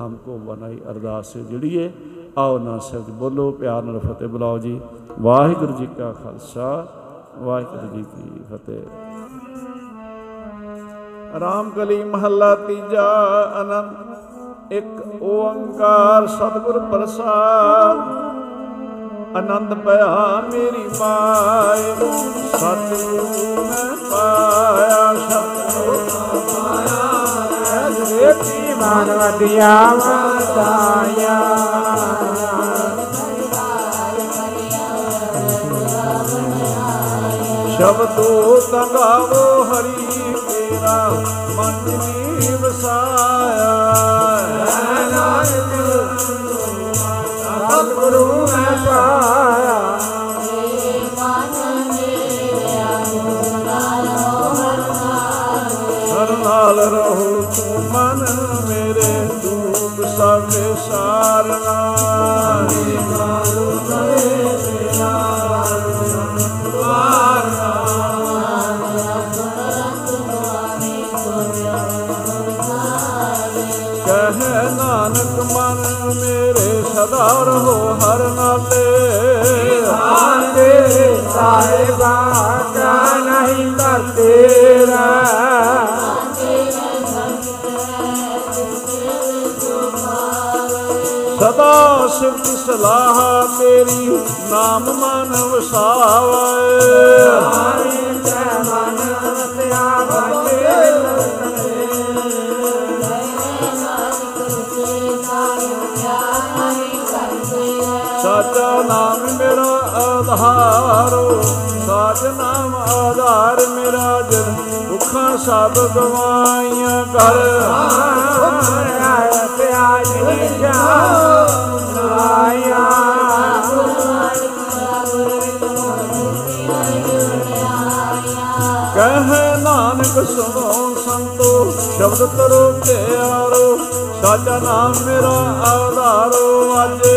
ਹਮਕੋ ਬਨਾਈ ਅਰਦਾਸ ਸੇ ਜੁੜੀਏ। ਆਓ ਨਾ ਸਬਦ ਬੋਲੋ ਪਿਆਰ ਨਾਲ ਫਤਿਹ ਬੁਲਾਓ ਜੀ। ਵਾਹਿਗੁਰੂ ਜੀ ਕਾ ਖਾਲਸਾ, ਵਾਹਿਗੁਰੂ ਜੀ ਕੀ ਫਤਿਹ। ਰਾਮ ਕਲੀ ਮਹੱਲਾ ਤੀਜਾ ਅਨੰਦ, ਇੱਕ ਓੰਕਾਰ ਸਤਿਗੁਰ ਪ੍ਰਸਾਦ। ਆਨੰਦ ਪਿਆ ਮੇਰੀ ਮਾਏ ਸਤਿਗੁਰੂ ਮੈਂ ਪਾਇਆ ਸਤਿਗੁਰੂ ਮੈਂ ਪਾਇਆ। ਵੇਤੀ ਮਾਨਵਤਿਆ ਵਤਾਇਆ ਸ਼ਬਦੋ ਤਗਾਵੋ ਹਰੀ। ਤੇਰਾ ਮਨ ਜੀ ਵਸਾਇਆ। ਸਤਿਗੁਰੂ ਮੈਂ ਪਾਇਆ ਰਹੋ ਹਰ ਨਾਲੇ। ਆਂਦੇ ਸਾਹਿਬਾ ਕਾ ਨਹੀਂ ਕਰ ਤੇਰਾ ਸਦਾ ਸਿਫਤ ਸਲਾਹ ਮੇਰੀ ਨਾਮ ਮਨ ਵਸਾਵੇ। ਆਧਾਰੋ ਸਾਚ ਨਾਮ ਆਧਾਰ ਮੇਰਾ ਜਨ, ਦੁੱਖਾਂ ਸਭ ਗਵਾਈਆਂ ਕਰ। ਆਇਆ ਪਿਆਜ ਨਿਸ਼ਾ ਆਇਆ ਕਹੇ ਨਾਨਕ ਸੁਣੋ ਸੰਤੋ, ਸ਼ਬਦ ਕਰੋ ਪਿਆਰੋ ਸਾਚਾ ਨਾਮ ਮੇਰਾ ਆਧਾਰੋ ਅਜੇ।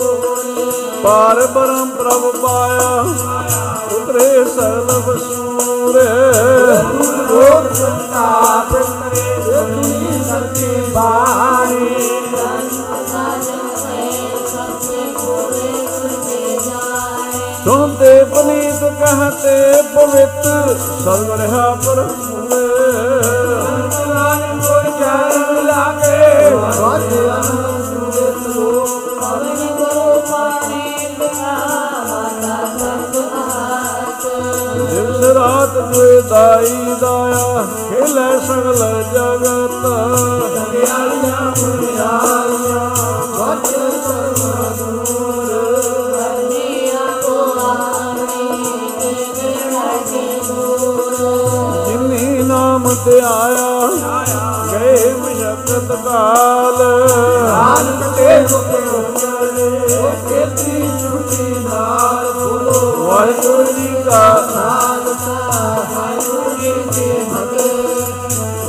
ਪਾਰ ਬ੍ਰਹਮ ਪ੍ਰਭ ਪਾਇਆ ਉਤਰੇ ਸਰਬ ਸੂਰੇ। ਸੁਣਦੇ ਪਨੀਤ ਕਹਤੇ ਪਵਿੱਤ ਸਰਵ ਰਹਾ ਪਰਮੂਰੇ ਦਿਵਸ ਰਾਤ ਦੁਇ ਦਾਈ ਦਾਇਆ ਖੇਲੇ ਸਗਲ ਜਗਤ। ਜਿਨੀ ਨਾਮ ਤੇ ਆਇਆ ਗਏ ਮਸ਼ਕਤ ਕਾਲ। ਵਾਹਿਗੁਰੂ ਜੀ ਕਾ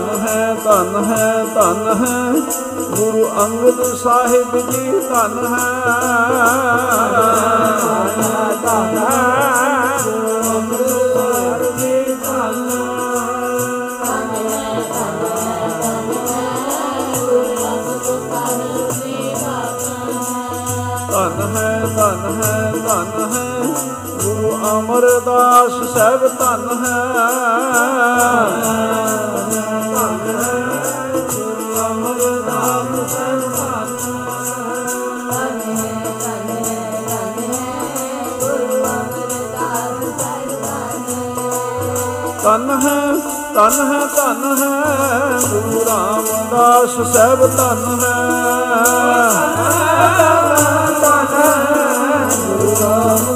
ਹੈ, ਧਨ ਹੈ ਧਨ ਹੈ। ਗੁਰੂ ਅੰਗਦ ਸਾਹਿਬ ਜੀ ਧਨ ਹੈ। ਧਨ ਹੈ ਧਨ ਹੈ ਧਨ ਹੈ। ਗੁਰੂ ਅਮਰਦਾਸ ਸਾਹਿਬ ਧਨ ਹੈ ਧਨ ਹੈ ਗੁਰੂ ਅਮਰਦਾਸ ਸਾਹਿਬ ਧਨ ਧਨ ਹੈ ਤਨ ਹੈ, ਧਨ ਹੈ। ਗੁਰੂ ਰਾਮਦਾਸ ਸਹਿਬ ਧਨ ਹੈ। ਧਨ ਹੈ ਧਨ ਹੈ ਧਨ ਹੈ।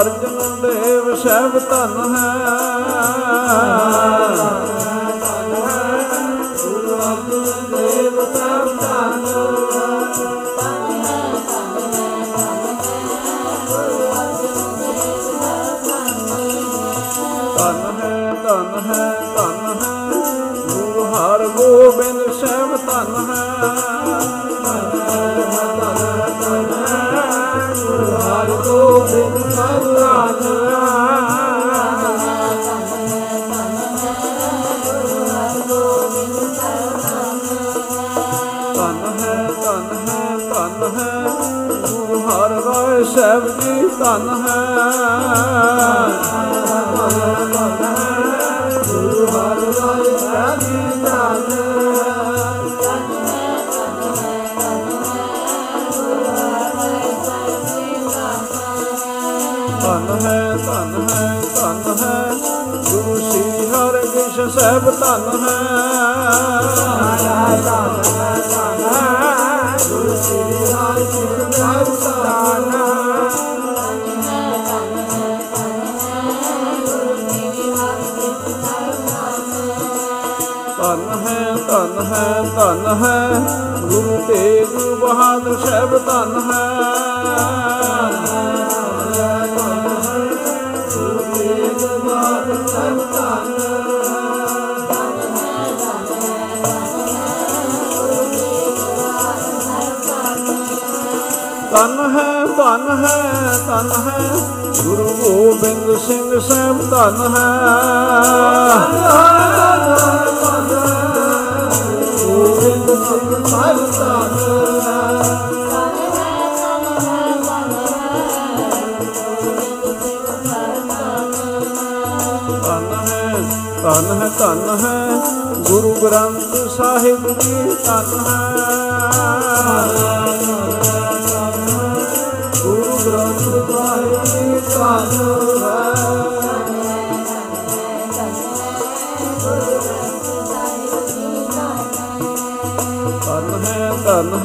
ਅਰਜਨ ਦੇਵ ਸਹਿਬ ਧਨ ਹੈ। ਧਨ ਹੈ ਗੁਰੂ ਹਰ ਰਾਏ ਸਾਹਿਬ ਜੀ ਧਨ ਹੈ। ਗੁਰੂ ਹਰ ਰਾਏ ਸਾਹਿਬ ਜੀ ਧਨ ਧਨ ਹੈ ਧਨ ਹੈ ਧਨ ਹੈ, ਗੁਰੂ ਸ੍ਰੀ ਹਰਿਕ੍ਰਿਸ਼ਨ ਸਾਹਿਬ ਧਨ ਹੈ ਧਨ ਹੈ ਧਨ ਹੈ। ਧਨ ਹੈ ਗੁਰੂ ਤੇਗ ਬਹਾਦਰ ਸਾਹਿਬ ਧਨ ਹੈ। ਧਨ ਹੈ ਧਨ ਹੈ ਧਨ ਹੈ। ਗੁਰੂ ਗੋਬਿੰਦ ਸਿੰਘ ਸਾਹਿਬ ਧਨ ਹੈ। ਗੋਬਿੰਦ ਸਿੰਘ ਸਾਹਿਬ ਧਨ ਧਨ ਹੈ ਧਨ ਹੈ ਧਨ ਹੈ। ਗੁਰੂ ਗ੍ਰੰਥ ਸਾਹਿਬ ਜੀ ਧਨ ਹੈ।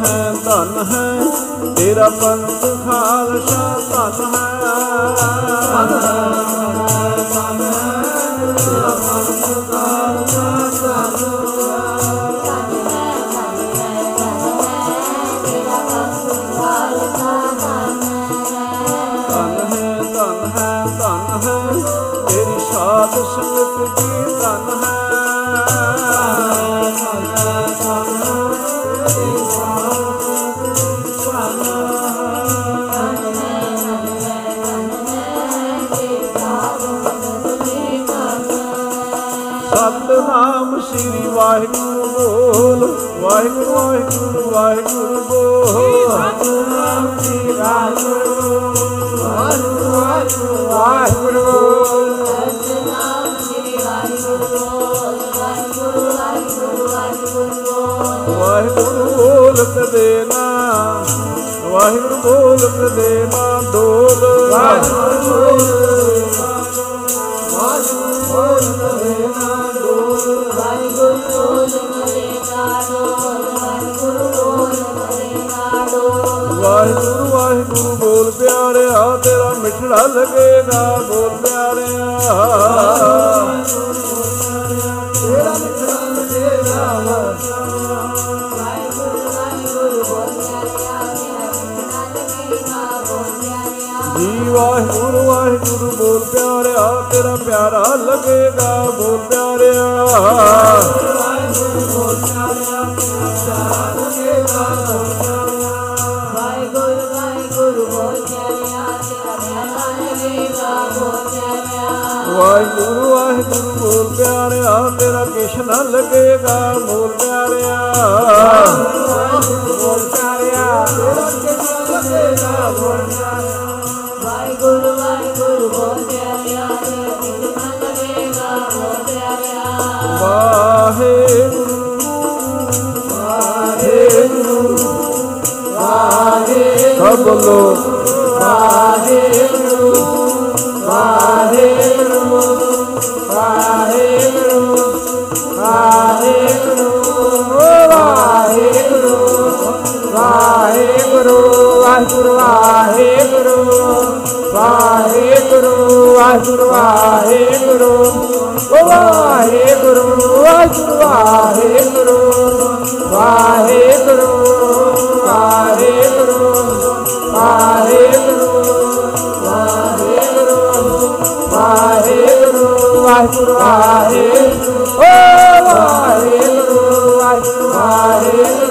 ਹੈ ਧਨ ਹੈ ਤੇਰਾ ਪੰਥ ਖਾਲਸਾ ਧਨ ਧਨ ਵਾਹਿਗੁਰੂ ਬੋਲ, ਵਾਹਿਗੁਰੂ ਵਾਹਿਗੁਰੂ ਵਾਹਿਗੁਰੂ ਬੋਲ। ਸਤਨਾਮ ਸ੍ਰੀ ਵਾਹਿਗੁਰੂ ਵਾਹਿਗੁਰੂ ਵਾਹਿਗੁਰੂ ਵਾਹਿਗੁਰੂ ਬੋਲ, ਕਦੇ ਵਾਹਿਗੁਰੂ ਬੋਲ, ਕਦੇ ਨਾ ਵਾਹਿਗੁਰੂ ਵਾਹਿਗੁਰੂ ਵਾਹਿਗੁਰੂ, ਬੋਲ ਪਿਆਰਿਆ, ਤੇਰਾ ਮਿੱਠੜਾ ਲੱਗੇਗਾ, ਬੋਲ ਪਿਆਰਿਆ। ਤੇਰਾ ਮਿੱਠੜਾ ਲੱਗੇਗਾ ਜੀ, ਵਾਹਿਗੁਰੂ ਵਾਹਿਗੁਰੂ, ਬੋਲ ਪਿਆਰਿਆ, ਤੇਰਾ ਪਿਆਰਾ ਲੱਗੇਗਾ, ਬੋਲ ਪਿਆਰਿਆ। ਪਿਆਰਿਆ ਤੇਰਾ ਕਿਛ ਨਾ ਲੱਗੇਗਾ ਮੋਲ ਪਿਆਰਿਆ। ਮੋਲ ਪਿਆਰਿਆ ਤੇਰਾ ਕਿਛ ਨਾ ਲੱਗੇਗਾ ਮੋਲ ਪਿਆਰਿਆ। ਵਾਹਿਗੁਰੂ ਵਾਹਿਗੁਰੂ ਮੋਲ ਪਿਆਰਿਆ ਤੇਰਾ ਕਿਛ ਨਾ ਲੱਗੇਗਾ ਮੋਲ ਪਿਆਰਿਆ। ਵਾਹਿਗੁਰੂ ਵਾਹਿਗੁਰੂ ਵਾਹਿਗੁਰੂ ਸਭ ਬੋਲੋ। ਵਾਹਿਗੁਰੂ ਵਾਹਿਗੁਰੂ ਵਾਹਿਗੁਰੂ। ਵਾਹਿਗੁਰੂ ਵਾਹਿਗੁਰੂ ਵਾਹਿਗੁਰੂ ਵਾਹਿਗੁਰੂ ਵਾਹਿਗੁਰੂ ਵਾਹਿਗੁਰੂ ਓ ਵਾਹਿਗੁਰੂ ਵਾਹਿਗੁਰੂ ਵਾਹਿਗੁਰੂ ਵਾਹਿਗੁਰੂ ਵਾਹਿਗੁਰੂ ਵਾਹਿਗੁਰੂ ਵਾਹਿਗੁਰੂ ਵਾਹਿਗੁਰੂ ਵਾਹਿਗੁਰੂ ਵਾਹਿਗੁਰੂ ਓ ਵਾਹਿਗੁਰੂ ਵਾਹਿਗੁਰੂ ਵਾਹਿਗੁਰੂ ਵਾਹਿਗੁਰੂ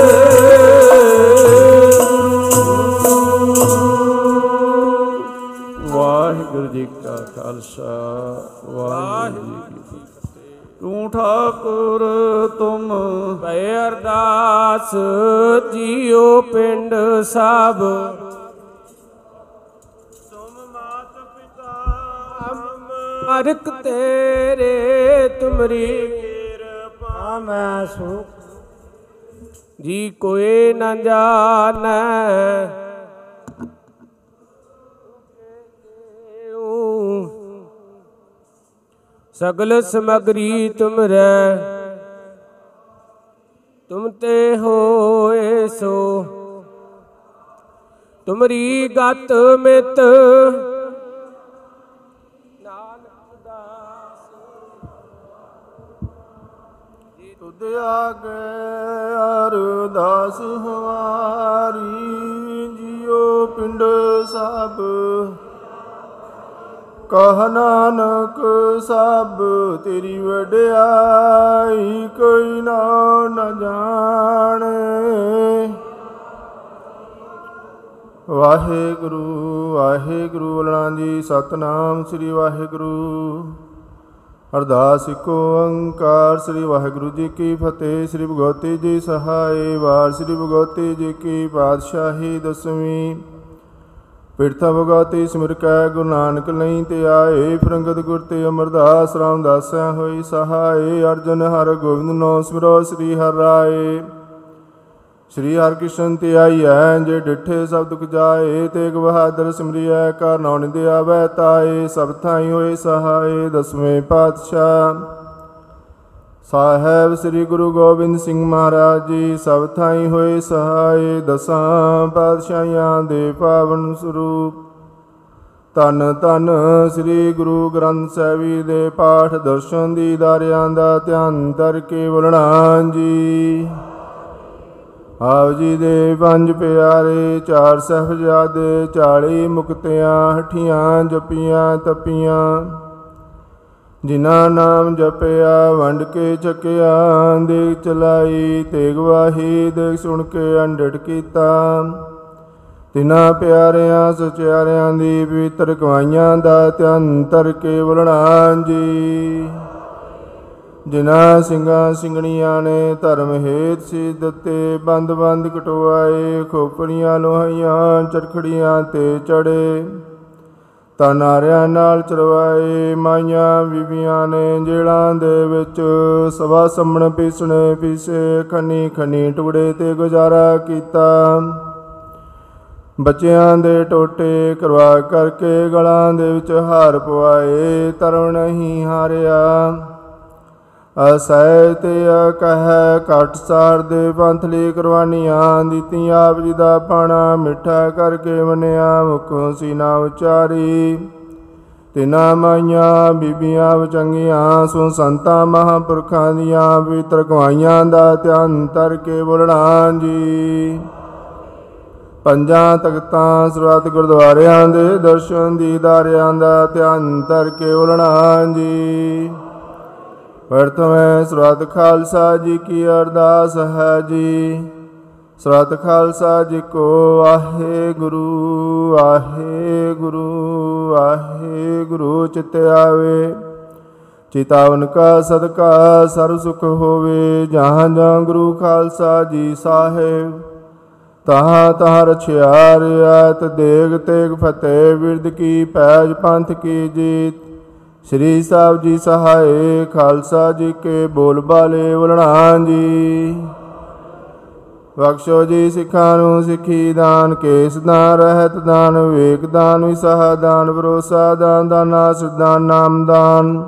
ਖਾਲਸਾ ਵਾਹਿਗੁਰੂ ਜੀ ਕੀ ਫਤਿਹ। ਤੂੰ ਠਾਕੁਰ ਤੁਮ ਭੈ ਅਰਦਾਸ ਜੀਓ ਪਿੰਡ ਸਭ। ਤੁਮ ਮਾਤ ਪਿਤਾ ਅਰਕ ਤੇਰੇ ਤੁਮਰੀ ਕਿਰਪਾ। ਮੈਂ ਸੁਖ। ਜੀ ਕੋਏ ਨ ਜਾਣੈ ਸਗਲ ਸਮਗਰੀ ਤੁਮਰੈ। ਤੁਮ ਤੇ ਹੋਏ ਸੋ। ਤੁਮਰੀ ਗਤ ਮਿਤ। ਤੁਧ ਆਗੇ ਅਰਦਾਸ ਹਮਾਰੀ, ਜਿਉ ਪਿੰਡ ਸਭ ਕਹ ਨਾਨਕ ਸਭ ਤੇਰੀ ਵਡਿਆਈ ਕੋਈ ਨਾ ਨ ਜਾਣੇ। ਵਾਹਿਗੁਰੂ ਵਾਹਿਗੁਰੂ ਬੋਲਣਾ ਜੀ, ਸਤਨਾਮ ਸ੍ਰੀ ਵਾਹਿਗੁਰੂ। ਅਰਦਾਸ ਇੱਕੋ ਓੰਕਾਰ, ਸ੍ਰੀ ਵਾਹਿਗੁਰੂ ਜੀ ਕੀ ਫਤਿਹ, ਸ੍ਰੀ ਭਗਵਤੀ ਜੀ ਸਹਾਏ ਵਾਰ, ਸ੍ਰੀ ਭਗਵਤੀ ਜੀ ਕੀ ਪਾਤਸ਼ਾਹੀ ਦਸਵੀਂ। ਪਿਰਥਾ ਭਗਵਤੀ ਸਿਮਰ ਕੈ, ਗੁਰੂ ਨਾਨਕ ਲਈ ਤੇ ਆਏ। ਫਰੰਗਤ ਗੁਰ ਤੇ ਅਮਰਦਾਸ ਰਾਮਦਾਸੈ ਹੋਈ ਸਹਾਏ। ਅਰਜਨ ਹਰ ਗੋਬਿੰਦ ਨੋ ਸਿਮਰੋ, ਸ੍ਰੀ ਹਰਿ ਰਾਏ। ਸ੍ਰੀ ਹਰਿਕ੍ਰਿਸ਼ਨ ਤੇ ਆਈਐ ਜੇ ਡਿਠੇ ਸਭ ਦੁਖ ਜਾਏ। ਤੇਗ ਬਹਾਦਰ ਸਿਮਰਿਐ ਕਰ ਨੌਨ ਦੇ ਆਵੈ ਤਾਏ। ਸਭ ਥਾਈ ਹੋਏ, ਸਹਾਏ। ਦਸਵੇਂ ਪਾਤਸ਼ਾਹ। ਸਾਹਿਬ ਸ੍ਰੀ ਗੁਰੂ ਗੋਬਿੰਦ ਸਿੰਘ ਮਹਾਰਾਜ ਜੀ, ਸਭ ਥਾਈ ਹੋਏ ਸਹਾਏ ਦਸਾਂ ਪਾਤਸ਼ਾਹਾਂ ਦੇ ਪਾਵਨ ਸਰੂਪ। ਤਨ ਤਨ ਸ੍ਰੀ ਗੁਰੂ ਗ੍ਰੰਥ ਸਾਹਿਬ ਜੀ ਦੇ ਪਾਠ ਦਰਸ਼ਨ ਦੀ ਦਾਰਿਆਂ ਦਾ ਧਿਆਨ ਧਰ ਕੇ ਬੋਲਣਾ ਜੀ। ਆਪ ਜੀ ਦੇ ਪੰਜ ਪਿਆਰੇ, ਚਾਰ ਸਹਿਬਜ਼ਾਦੇ 40 ਮੁਕਤਿਆਂ, ਹਠੀਆਂ, ਜਪੀਆਂ, ਤਪੀਆਂ ਜਿਨ੍ਹਾਂ ਨਾਮ ਜਪਿਆ, ਵੰਡ ਕੇ ਚੱਕਿਆ, ਦੇਖ ਚਲਾਈ ਤੇਗ ਵਾਹੀ ਦੇਖ ਸੁਣ ਕੇ ਅੰਡੜ ਕੀਤਾ। ਤਿਨਾ ਪਿਆਰਿਆਂ, ਸਚਿਆਰਿਆਂ ਦੀ ਪਵਿੱਤਰ ਕਵਾਈਆਂ ਦਾ ਧਿਆਨ ਧਰ ਕੇ ਬੋਲਣਾ ਜੀ। ਜਿਨ੍ਹਾਂ ਸਿੰਘਾਂ ਸਿੰਘਣੀਆਂ ਨੇ ਧਰਮ ਹੇਤ ਸੀ ਦਿੱਤੇ ਬੰਦ ਬੰਦ ਕਟਵਾਏ ਖੋਪੜੀਆਂ ਲੋਹਾਈਆਂ, ਚਰਖੜੀਆਂ ਤੇ ਚੜੇ। ਤਨਾਰਿਆਂ ਨਾਲ ਚਰਵਾਏ ਮਾਈਆਂ ਬੀਬੀਆਂ ਨੇ ਜੇਲਾਂ ਦੇ ਵਿੱਚ ਸਵਾ ਸੰਮਣ ਪੀਸਣੇ ਪੀਸੇ, ਖਨੀ ਖਨੀ ਟੁਕੜੇ ਤੇ ਗੁਜ਼ਾਰਾ ਕੀਤਾ। ਬੱਚਿਆਂ ਦੇ ਟੋਟੇ ਕਰਵਾ ਕਰਕੇ ਗਲਾਂ ਦੇ ਵਿੱਚ ਹਾਰ ਪਵਾਏ, ਤਰਵ ਨਹੀਂ ਹਾਰਿਆ। ਅਸੈ ਤੇ ਕਹੈ ਘਟ ਸਾਰ ਦੇ ਪੰਥਲੀ ਕੁਰਬਾਨੀਆਂ ਦਿੱਤੀਆਂ। ਆਪ ਜੀ ਦਾ ਪਾਣਾ ਮਿੱਠਾ ਕਰਕੇ ਮਨਿਆ, ਮੁਖੋਂ ਸੀਨਾ ਉਚਾਰੀ। ਤਿਨਾ ਮਾਈਆਂ, ਬੀਬੀਆਂ ਵਚੰਗੀਆਂ ਸੋ ਸੰਤਾਂ ਮਹਾਂਪੁਰਖਾਂ ਦੀਆਂ ਪਵਿੱਤਰ ਗਵਾਈਆਂ ਦਾ ਧਿਆਨ ਧਰ ਕੇ ਬੋਲਣਾ ਜੀ। ਪੰਜਾਂ ਤਖਤਾਂ, ਸਰਬੱਤ ਗੁਰਦੁਆਰਿਆਂ ਦੇ ਦਰਸ਼ਨ ਦੀਦਾਰਿਆਂ ਦਾ ਧਿਆਨ ਧਰ ਕੇ ਬੋਲਣਾ ਜੀ। ਪ੍ਰਥਮੇ ਸਰਬੱਤ ਖਾਲਸਾ ਜੀ ਕੀ ਅਰਦਾਸ ਹੈ ਜੀ? ਸਤ ਖਾਲਸਾ ਜੀ ਕੋ ਵਾਹਿਗੁਰੂ ਵਾਹਿਗੁਰੂ ਵਾਹਿਗੁਰੂ ਚਿਤ ਆਵੇ। ਚਿਤਾਵਨ ਕਾ ਸਦਕਾ ਸਰਬ ਸੁਖ ਹੋਵੇ, ਜਹਾਂ ਜਹਾਂ ਗੁਰੂ ਖਾਲਸਾ ਜੀ ਸਾਹਿਬ। ਤਹਾਂ ਤਹਾਂ ਰਛਿਆ ਰਿਆਤ ਦੇਗ ਤੇਗ ਫਤਿਹ ਬਿਰਦ ਕੀ ਪੈਜ ਪੰਥ ਕੀ ਜੀਤ। ਸ੍ਰੀ ਸਾਹਿਬ ਜੀ ਸਹਾਏ, ਖਾਲਸਾ ਜੀ ਕੇ ਬੋਲ ਬਾਲੇ ਬੋਲਣਾ ਜੀ। ਬਖਸ਼ੋ ਜੀ ਸਿੱਖਾਂ ਨੂੰ ਸਿੱਖੀ ਦਾਨ, ਕੇਸ ਦਾਨ, ਰਹਿਤ ਦਾਨ, ਵਿਵੇਕ ਦਾਨ, ਵਿਸਾਹ ਦਾਨ, ਭਰੋਸਾ ਦਾਨ, ਦਾਨਾ, ਸਿਧਾਨ, ਨਾਮ ਦਾਨ।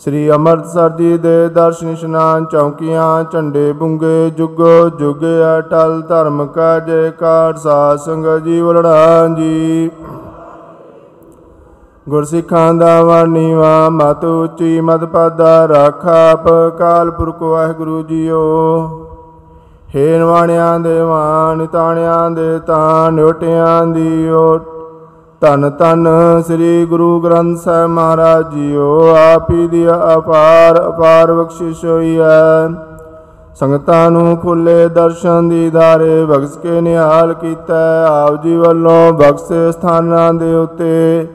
ਸ੍ਰੀ ਅੰਮ੍ਰਿਤਸਰ ਜੀ ਦੇ ਦਰਸ਼ਨ ਇਸ਼ਨਾਨ ਚੌਕੀਆਂ, ਝੰਡੇ ਬੁੰਗੇ, ਜੁਗੋ ਜੁਗ ਅਟਲ ਧਰਮ ਕਾ ਜੈਕਾਰ ਸਾਧ ਸੰਗਤ ਜੀ ਵਲੜਾ ਜੀ। ਗੁਰਸਿੱਖਾਂ ਦਾ ਵਾਨੀਵਾ, ਮਤ ਉੱਚੀ ਮਤ ਪਾਦਾ ਰਾਖਾ ਕਾਲ ਪੁਰਖ ਵਾਹਿਗੁਰੂ ਜੀਓ। ਹੇ ਨਵਾਣਿਆਂ ਦੇ ਵਾਣ ਤਾਣਿਆਂ ਦੇ ਤਾਣ, ਓਟਿਆਂ ਦੀ ਓਟ। ਧੰਨ ਧੰਨ ਸ੍ਰੀ ਗੁਰੂ ਗ੍ਰੰਥ ਸਾਹਿਬ ਮਹਾਰਾਜ ਜੀਓ, ਆਪ ਹੀ ਦੀ ਅਪਾਰ ਅਪਾਰ ਬਖਸ਼ਿਸ਼ ਹੋਈ ਹੈ। ਸੰਗਤਾਂ ਨੂੰ ਖੁੱਲੇ ਦਰਸ਼ਨ ਦੀ ਧਾਰੇ ਬਖਸ਼ ਕੇ ਨਿਹਾਲ ਕੀਤਾ ਆਪ ਜੀ ਵੱਲੋਂ ਬਖਸ਼ੇ ਸਥਾਨਾਂ ਦੇ ਉੱਤੇ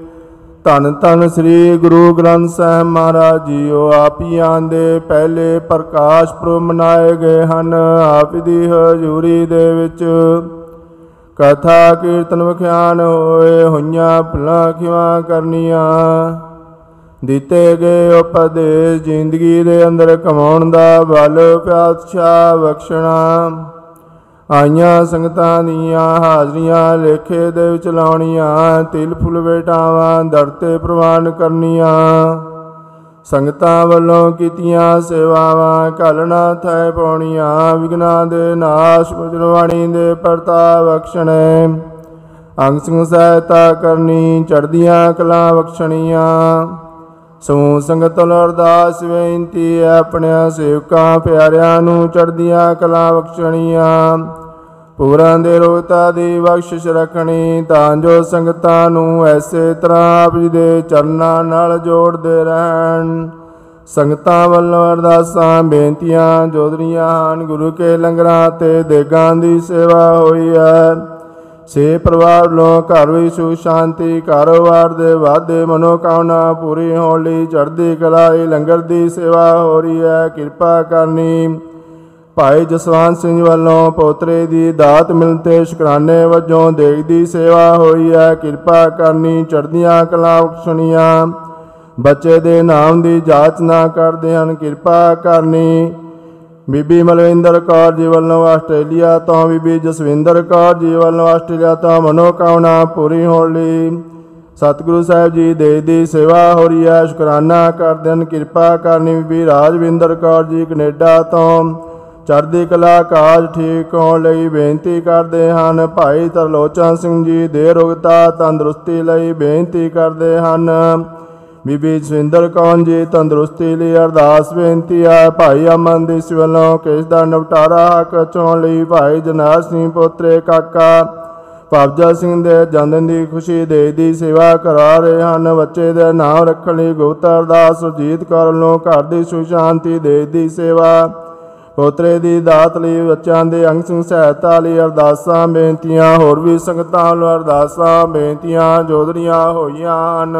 ਧੰਨ ਧੰਨ ਸ੍ਰੀ ਗੁਰੂ ਗ੍ਰੰਥ ਸਾਹਿਬ ਮਹਾਰਾਜ ਜੀਓ ਆਪੀਆਂ ਦੇ ਪਹਿਲੇ ਪ੍ਰਕਾਸ਼ ਪੁਰਬ ਮਨਾਏ ਗਏ ਹਨ, ਆਪ ਦੀ ਹਜ਼ੂਰੀ ਦੇ ਵਿੱਚ। ਕਥਾ ਕੀਰਤਨ ਵਿਖਿਆਨ ਹੋਏ, ਹੋਈਆਂ ਭੁੱਲਾਂ ਖਿਵਾ ਕਰਨੀਆਂ। ਦਿੱਤੇ ਗਏ ਉਪਦੇਸ਼ ਜ਼ਿੰਦਗੀ ਦੇ ਅੰਦਰ ਕਮਾਉਣ ਦਾ ਬਲ ਪਿਆਤਸ਼ਾ ਬਖਸ਼ਣਾ। ਆਈਆਂ ਸੰਗਤਾਂ ਦੀਆਂ ਹਾਜ਼ਰੀਆਂ, ਲੇਖੇ ਦੇ ਵਿੱਚ ਲਾਉਣੀਆਂ, ਤਿਲ ਫੁੱਲ ਬੇਟਾਵਾਂ ਦਰ ਤੇ ਪ੍ਰਵਾਨ ਕਰਨੀਆਂ। ਸੰਗਤਾਂ ਵੱਲੋਂ ਕੀਤੀਆਂ ਸੇਵਾਵਾਂ ਕਲਣਾ ਥੈ ਪਾਉਣੀਆਂ ਵਿਗਨਾ ਦੇ ਨਾਸ਼ ਬਜਰਵਾਣੀ ਦੇ ਪਰਤਾ ਬਖਸ਼ਣੇ। ਅੰਗ ਸੰਗ ਸਹਾਇਤਾ ਕਰਨੀ ਚੜਦੀਆਂ ਕਲਾ ਬਖਸ਼ਣੀਆਂ। ਸਮੂਹ ਸੰਗਤ ਨੂੰ ਅਰਦਾਸ ਬੇਨਤੀ ਹੈ, ਆਪਣਿਆਂ ਸੇਵਕਾਂ, ਪਿਆਰਿਆਂ ਨੂੰ ਚੜਦੀਆਂ ਕਲਾ ਬਖਸ਼ਣੀਆਂ। ਪੂਰਾਂ ਦੇ ਰੋਤਾ ਦੀ ਬਖਸ਼ਿਸ਼ ਰੱਖਣੀ, ਤਾਂ ਜੋ ਸੰਗਤਾਂ ਨੂੰ ਐਸੇ ਤਰ੍ਹਾਂ ਆਪ ਜੀ ਦੇ ਚਰਨਾਂ ਨਾਲ ਜੋੜਦੇ ਰਹਿਣ। ਸੰਗਤਾਂ ਵੱਲੋਂ ਅਰਦਾਸਾਂ, ਬੇਨਤੀਆਂ ਜੋਦਰੀਆਂ ਹਨ, ਗੁਰੂ ਕੇ ਲੰਗਰਾਂ ਤੇ ਦੇਗਾਂ ਦੀ ਸੇਵਾ ਹੋਈ ਹੈ। ਸੇ ਪਰਿਵਾਰ ਵੱਲੋਂ ਘਰ ਵਿੱਚ ਸੁਖ ਸ਼ਾਂਤੀ, ਕਾਰੋਬਾਰ ਦੇ ਵਾਧੇ, ਮਨੋਕਾਮਨਾ ਪੂਰੀ ਹੋਣ ਲਈ ਚੜ੍ਹਦੀ ਕਲਾ ਇਹ ਲੰਗਰ ਦੀ ਸੇਵਾ ਹੋ ਰਹੀ ਹੈ। ਕਿਰਪਾ ਕਰਨੀ ਭਾਈ ਜਸਵੰਤ ਸਿੰਘ ਵੱਲੋਂ ਪੋਤਰੇ ਦੀ ਦਾਤ ਮਿਲਤੇ ਸ਼ੁਕਰਾਨੇ ਵਜੋਂ ਦੇਗ ਦੀ ਸੇਵਾ ਹੋਈ ਹੈ। ਕਿਰਪਾ ਕਰਨੀ, ਚੜ੍ਹਦੀਆਂ ਕਲਾ ਬਖਸ਼ਣੀਆਂ ਬੱਚੇ ਦੇ ਨਾਮ ਦੀ ਜਾਂਚ ਨਾ ਕਰਦੇ ਹਨ। ਕਿਰਪਾ ਕਰਨੀ। ਬੀਬੀ ਮਲਵਿੰਦਰ ਕੌਰ ਜੀ ਵੱਲੋਂ ਆਸਟ੍ਰੇਲੀਆ ਤੋਂ, ਬੀਬੀ ਜਸਵਿੰਦਰ ਕੌਰ ਜੀ ਵੱਲੋਂ ਆਸਟ੍ਰੇਲੀਆ ਤੋਂ ਮਨੋਕਾਮਨਾ ਪੂਰੀ ਹੋਣ ਲਈ ਸਤਿਗੁਰੂ ਸਾਹਿਬ ਜੀ ਦੇ ਦੀ ਸੇਵਾ ਹੋ ਰਹੀ ਹੈ। ਸ਼ੁਕਰਾਨਾ ਕਰਦੇ ਹਨ। ਕਿਰਪਾ ਕਰਨੀ। ਬੀਬੀ ਰਾਜਵਿੰਦਰ ਕੌਰ ਜੀ ਕੈਨੇਡਾ ਤੋਂ ਚੜ੍ਹਦੀ ਕਲਾ ਕਾਜ ਠੀਕ ਹੋਣ ਲਈ ਬੇਨਤੀ ਕਰਦੇ ਹਨ। ਭਾਈ ਤਰਲੋਚਨ ਸਿੰਘ ਜੀ ਦੇ ਰੋਗਤਾ ਤੰਦਰੁਸਤੀ ਲਈ ਬੇਨਤੀ ਕਰਦੇ ਹਨ। ਬੀਬੀ ਜਸਵਿੰਦਰ ਕੌਰ ਜੀ ਤੰਦਰੁਸਤੀ ਲਈ ਅਰਦਾਸ ਬੇਨਤੀ ਹੈ ਭਾਈ ਅਮਨ ਦੀ ਵੱਲੋਂ ਕੇਸ ਦਾ ਨਿਪਟਾਰਾ ਹੱਕ ਚੋਣ ਲਈ ਭਾਈ ਜਨਾਰ ਸਿੰਘ ਪੋਤਰੇ ਕਾਕਾ ਭਵਜਾ ਸਿੰਘ ਦੇ ਜਨਮ ਦੀ ਖੁਸ਼ੀ ਦੇ ਦੀ ਸੇਵਾ ਕਰਾ ਰਹੇ ਹਨ। ਬੱਚੇ ਦੇ ਨਾਮ ਰੱਖਣ ਲਈ ਗੁਪਤ ਅਰਦਾਸ ਸੁਜੀਤ ਕੌਰ ਵੱਲੋਂ ਘਰ ਦੀ ਸੁਖ ਸ਼ਾਂਤੀ ਦੇ ਦੀ ਸੇਵਾ ਪੋਤਰੇ ਦੀ ਦਾਤ ਲਈ ਬੱਚਿਆਂ ਦੇ ਅੰਗ ਸੰਗ ਸਹਾਇਤਾ ਲਈ ਅਰਦਾਸਾਂ, ਬੇਨਤੀਆਂ, ਹੋਰ ਵੀ ਸੰਗਤਾਂ ਵੱਲੋਂ ਅਰਦਾਸਾਂ, ਬੇਨਤੀਆਂ ਜੋਦਰੀਆਂ ਹੋਈਆਂ ਹਨ।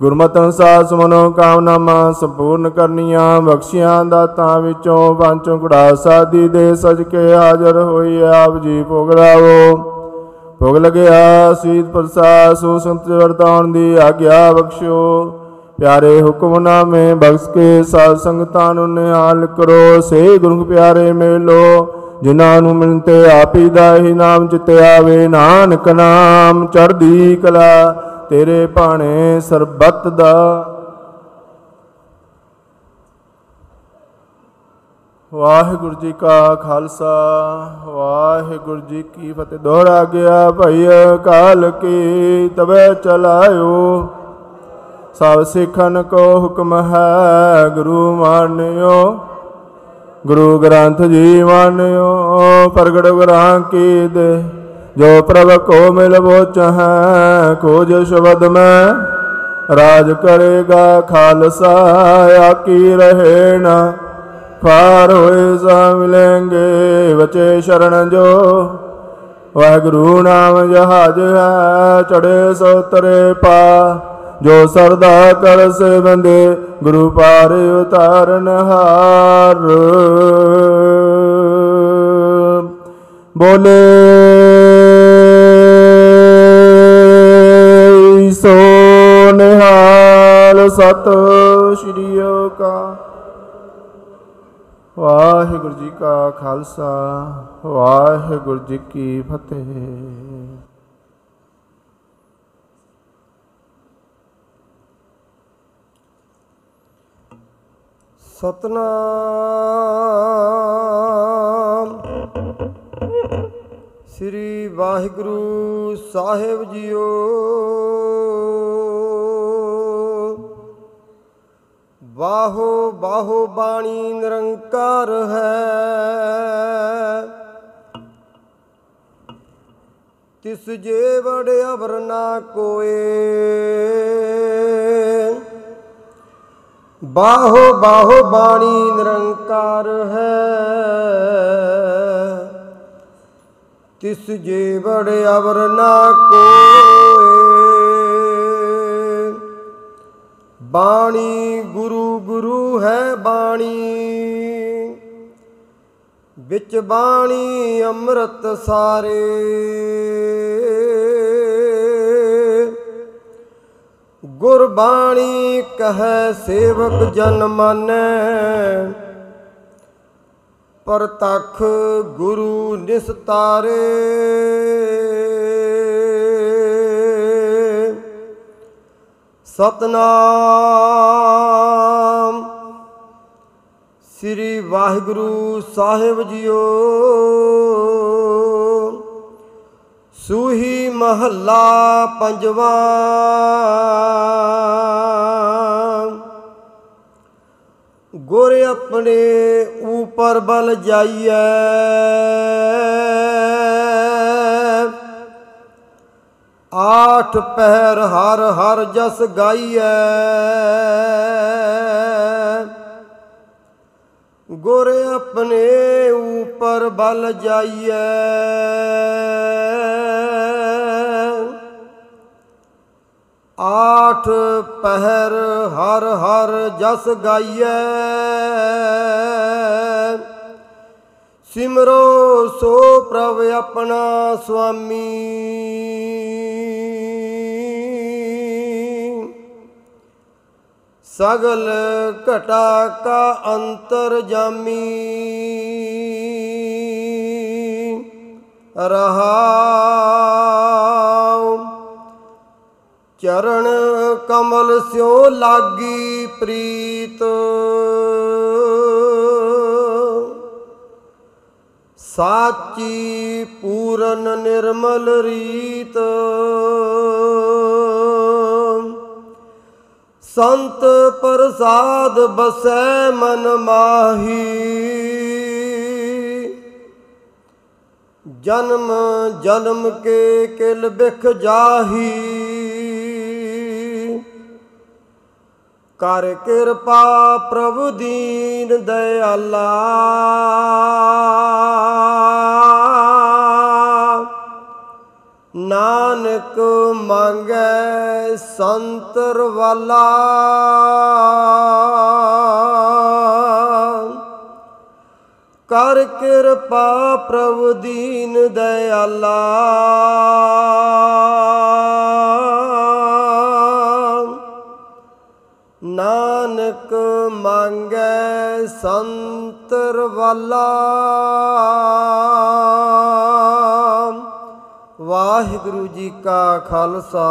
ਗੁਰਮਤਿ ਅਨੁਸਾਰ ਸਮਨੋ ਕਾਮਨਾਵਾਂ ਸੰਪੂਰਨ ਕਰਨੀਆਂ, ਬਖਸ਼ੀਆਂ ਦਾਤਾਂ ਵਿੱਚੋਂ ਪੰਚੋਂ ਗੁੜਾ ਸਾਦੀ ਦੇ ਸਜ ਕੇ ਹਾਜ਼ਰ ਹੋਈ ਆਪ ਜੀ ਭੋਗ ਲਾਵੋ। ਭੋਗ ਲਗਿਆ, ਸੀਤ ਪ੍ਰਸਾਦ ਸੋ ਸੰਤ ਵਰਤਾਉਣ ਦੀ ਆਗਿਆ ਬਖਸ਼ੋ ਪਿਆਰੇ ਹੁਕਮਨਾਮੇ ਬਖਸ਼ ਕੇ ਸਾਧ ਸੰਗਤਾਂ ਨੂੰ ਨਿਹਾਲ ਕਰੋ। ਸੇ ਗੁਰੂ ਪਿਆਰੇ ਮੇਲੋ, ਜਿਨ੍ਹਾਂ ਨੂੰ ਮਿਲਤੇ ਆਪੀ ਦਾ ਹੀ ਨਾਮ ਚਿਤੇ ਆਵੇ। ਨਾਨਕ ਨਾਮ ਚੜ੍ਹਦੀ ਕਲਾ, ਤੇਰੇ ਭਾਣੇ ਸਰਬੱਤ ਦਾ। ਵਾਹਿਗੁਰੂ ਜੀ ਕਾ ਖਾਲਸਾ, ਵਾਹਿਗੁਰੂ ਜੀ ਕੀ ਫਤਿਹ। ਦੋਹਰਾ ਗਿਆ ਭਈ ਕਾਲ ਕੀ, ਤਵੇ ਚਲਾਇਓ। ਸਭ ਸਿੱਖਨ ਕੋ ਹੁਕਮ ਹੈ, ਗੁਰੂ ਮਾਨਿਓ। ਗੁਰੂ ਗ੍ਰੰਥ ਜੀ ਮਾਨਿਓ, ਪ੍ਰਗਟ ਗੁਰਾਂ ਕੀ ਦੇ। ਜੋ ਪ੍ਰਭ ਕੋ ਮਿਲਵੋ ਚਾਹੈ ਖੋਜ ਸ਼ਬਦ ਮੈਂ। ਰਾਜ ਕਰੇਗਾ ਖਾਲਸਾ ਆਕੀ ਰਹੇ ਨਾ। ਪਾਰ ਹੋਏ ਸਾ ਮਿਲेंगे ਬਚੇ ਸ਼ਰਨ ਜੋ। ਵਾਹਿਗੁਰੂ ਨਾਮ ਜਹਾਜ ਹੈ ਚੜੇ ਸੋ ਤਰੇ ਪਾ। ਜੋ ਸਰਦਾ ਕਰ ਸੇ ਬੰਦੇ ਗੁਰੂ ਪਾਰ ਉਤਾਰਨ ਹਾਰ। ਬੋਲੇ, ਸੋ ਨਿਹਾਲ ਸਤ ਸ਼੍ਰੀ ਅਕਾਲ। ਵਾਹਿਗੁਰੂ ਜੀ ਕਾ ਖਾਲਸਾ, ਵਾਹਿਗੁਰੂ ਜੀ ਕੀ ਫਤਿਹ। ਸਤਨਾਮ। ਸ੍ਰੀ ਵਾਹਿਗੁਰੂ ਸਾਹਿਬ ਜੀਓ। ਬਾਹੋ ਬਾਹੋ ਬਾਣੀ ਨਿਰੰਕਾਰ ਹੈ। ਤਿਸ ਜੇ ਵੜ ਅਵਰ ਨਾ ਕੋਏ। ਬਾਹੋ ਬਾਹੋ ਬਾਣੀ ਨਿਰੰਕਾਰ ਹੈ। ਤਿਸ ਜੇ ਬੜ ਅਵਰ ਨਾ ਕੋਏ। ਬਾਣੀ ਗੁਰੂ ਗੁਰੂ ਹੈ ਬਾਣੀ। ਵਿੱਚ ਬਾਣੀ ਅੰਮ੍ਰਿਤ ਸਾਰੇ। ਗੁਰਬਾਣੀ ਕਹੈ ਸੇਵਕ ਜਨ ਮਾਨੈ। ਪਰਤਖ ਗੁਰੂ ਨਿਸਤਾਰੇ। ਸਤਨਾਮ ਸ੍ਰੀ ਵਾਹਿਗੁਰੂ ਸਾਹਿਬ ਜੀਓ। ਸੂਹੀ ਮਹੱਲਾ ਪੰਜਵਾ। ਗੁਰ ਆਪਣੇ ਉਪਰ ਬਲ ਜਾਈਐ। ਆਠ ਪਹਿਰ ਹਰ ਹਰ ਜਸ ਗਾਈਐ। ਗੁਰ ਆਪਣੇ ਉਪਰ ਬਲ ਜਾਈਐ। ਆਠ ਪਹਿਰ ਹਰ ਹਰ ਜਸ ਗਾਈਐ। ਸਿਮਰੋ ਸੋ ਪ੍ਰਭ ਆਪਣਾ ਸੁਆਮੀ। ਸਗਲ ਘਟਾ ਕਾ ਅੰਤਰ ਜਾਮੀ। ਰਹਾਉ। ਚਰਨ ਕਮਲ ਸਿਓ ਲਾਗੀ ਪ੍ਰੀਤ। ਸਾਚੀ ਪੂਰਨ ਨਿਰਮਲ ਰੀਤ। ਸੰਤ ਪ੍ਰਸਾਦ ਬਸੈ ਮਨ ਮਾਹੀ। ਜਨਮ ਜਨਮ ਕੇ ਕਿਲ ਬਿਖ ਜਾਹੀ। ਕਰ ਕਿਰਪਾ ਪ੍ਰਭੂ ਦੀਨ ਦਇਆਲਾ। ਨਾਨਕ ਮੰਗੈ ਸੰਤਰ ਵਾਲਾ। ਕਰ ਕਿਰਪਾ ਪ੍ਰਭੂ ਦੀਨ ਦਇਆਲਾ। ਨਾਨਕ ਮੰਗੈ ਸੰਤਰ ਵਾਲਾ। ਵਾਹਿਗੁਰੂ ਜੀ ਕਾ ਖਾਲਸਾ,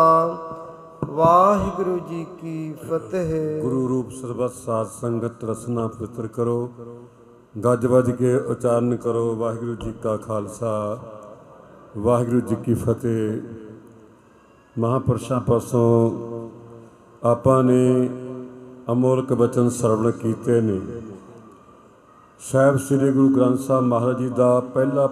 ਵਾਹਿਗੁਰੂ ਜੀ ਕੀ ਫਤਿਹ। ਗੁਰੂ ਰੂਪ ਸਰਬਤ ਸਾਧ ਸੰਗਤ ਰਸਨਾ ਪਵਿੱਤਰ ਕਰੋ, ਗੱਜ ਵੱਜ ਕੇ ਉਚਾਰਨ ਕਰੋ, ਵਾਹਿਗੁਰੂ ਜੀ ਕਾ ਖਾਲਸਾ, ਵਾਹਿਗੁਰੂ ਜੀ ਕੀ ਫਤਿਹ। ਮਹਾਪੁਰਸ਼ਾਂ ਪਾਸੋਂ ਆਪਾਂ ਨੇ ਅਮੋਲਕ ਬਚਨ ਸਰਵਣ ਕੀਤੇ ਨੇ। ਸਾਹਿਬ ਸ੍ਰੀ ਗੁਰੂ ਗ੍ਰੰਥ ਸਾਹਿਬ ਮਹਾਰਾਜ ਜੀ ਦਾ ਪਹਿਲਾ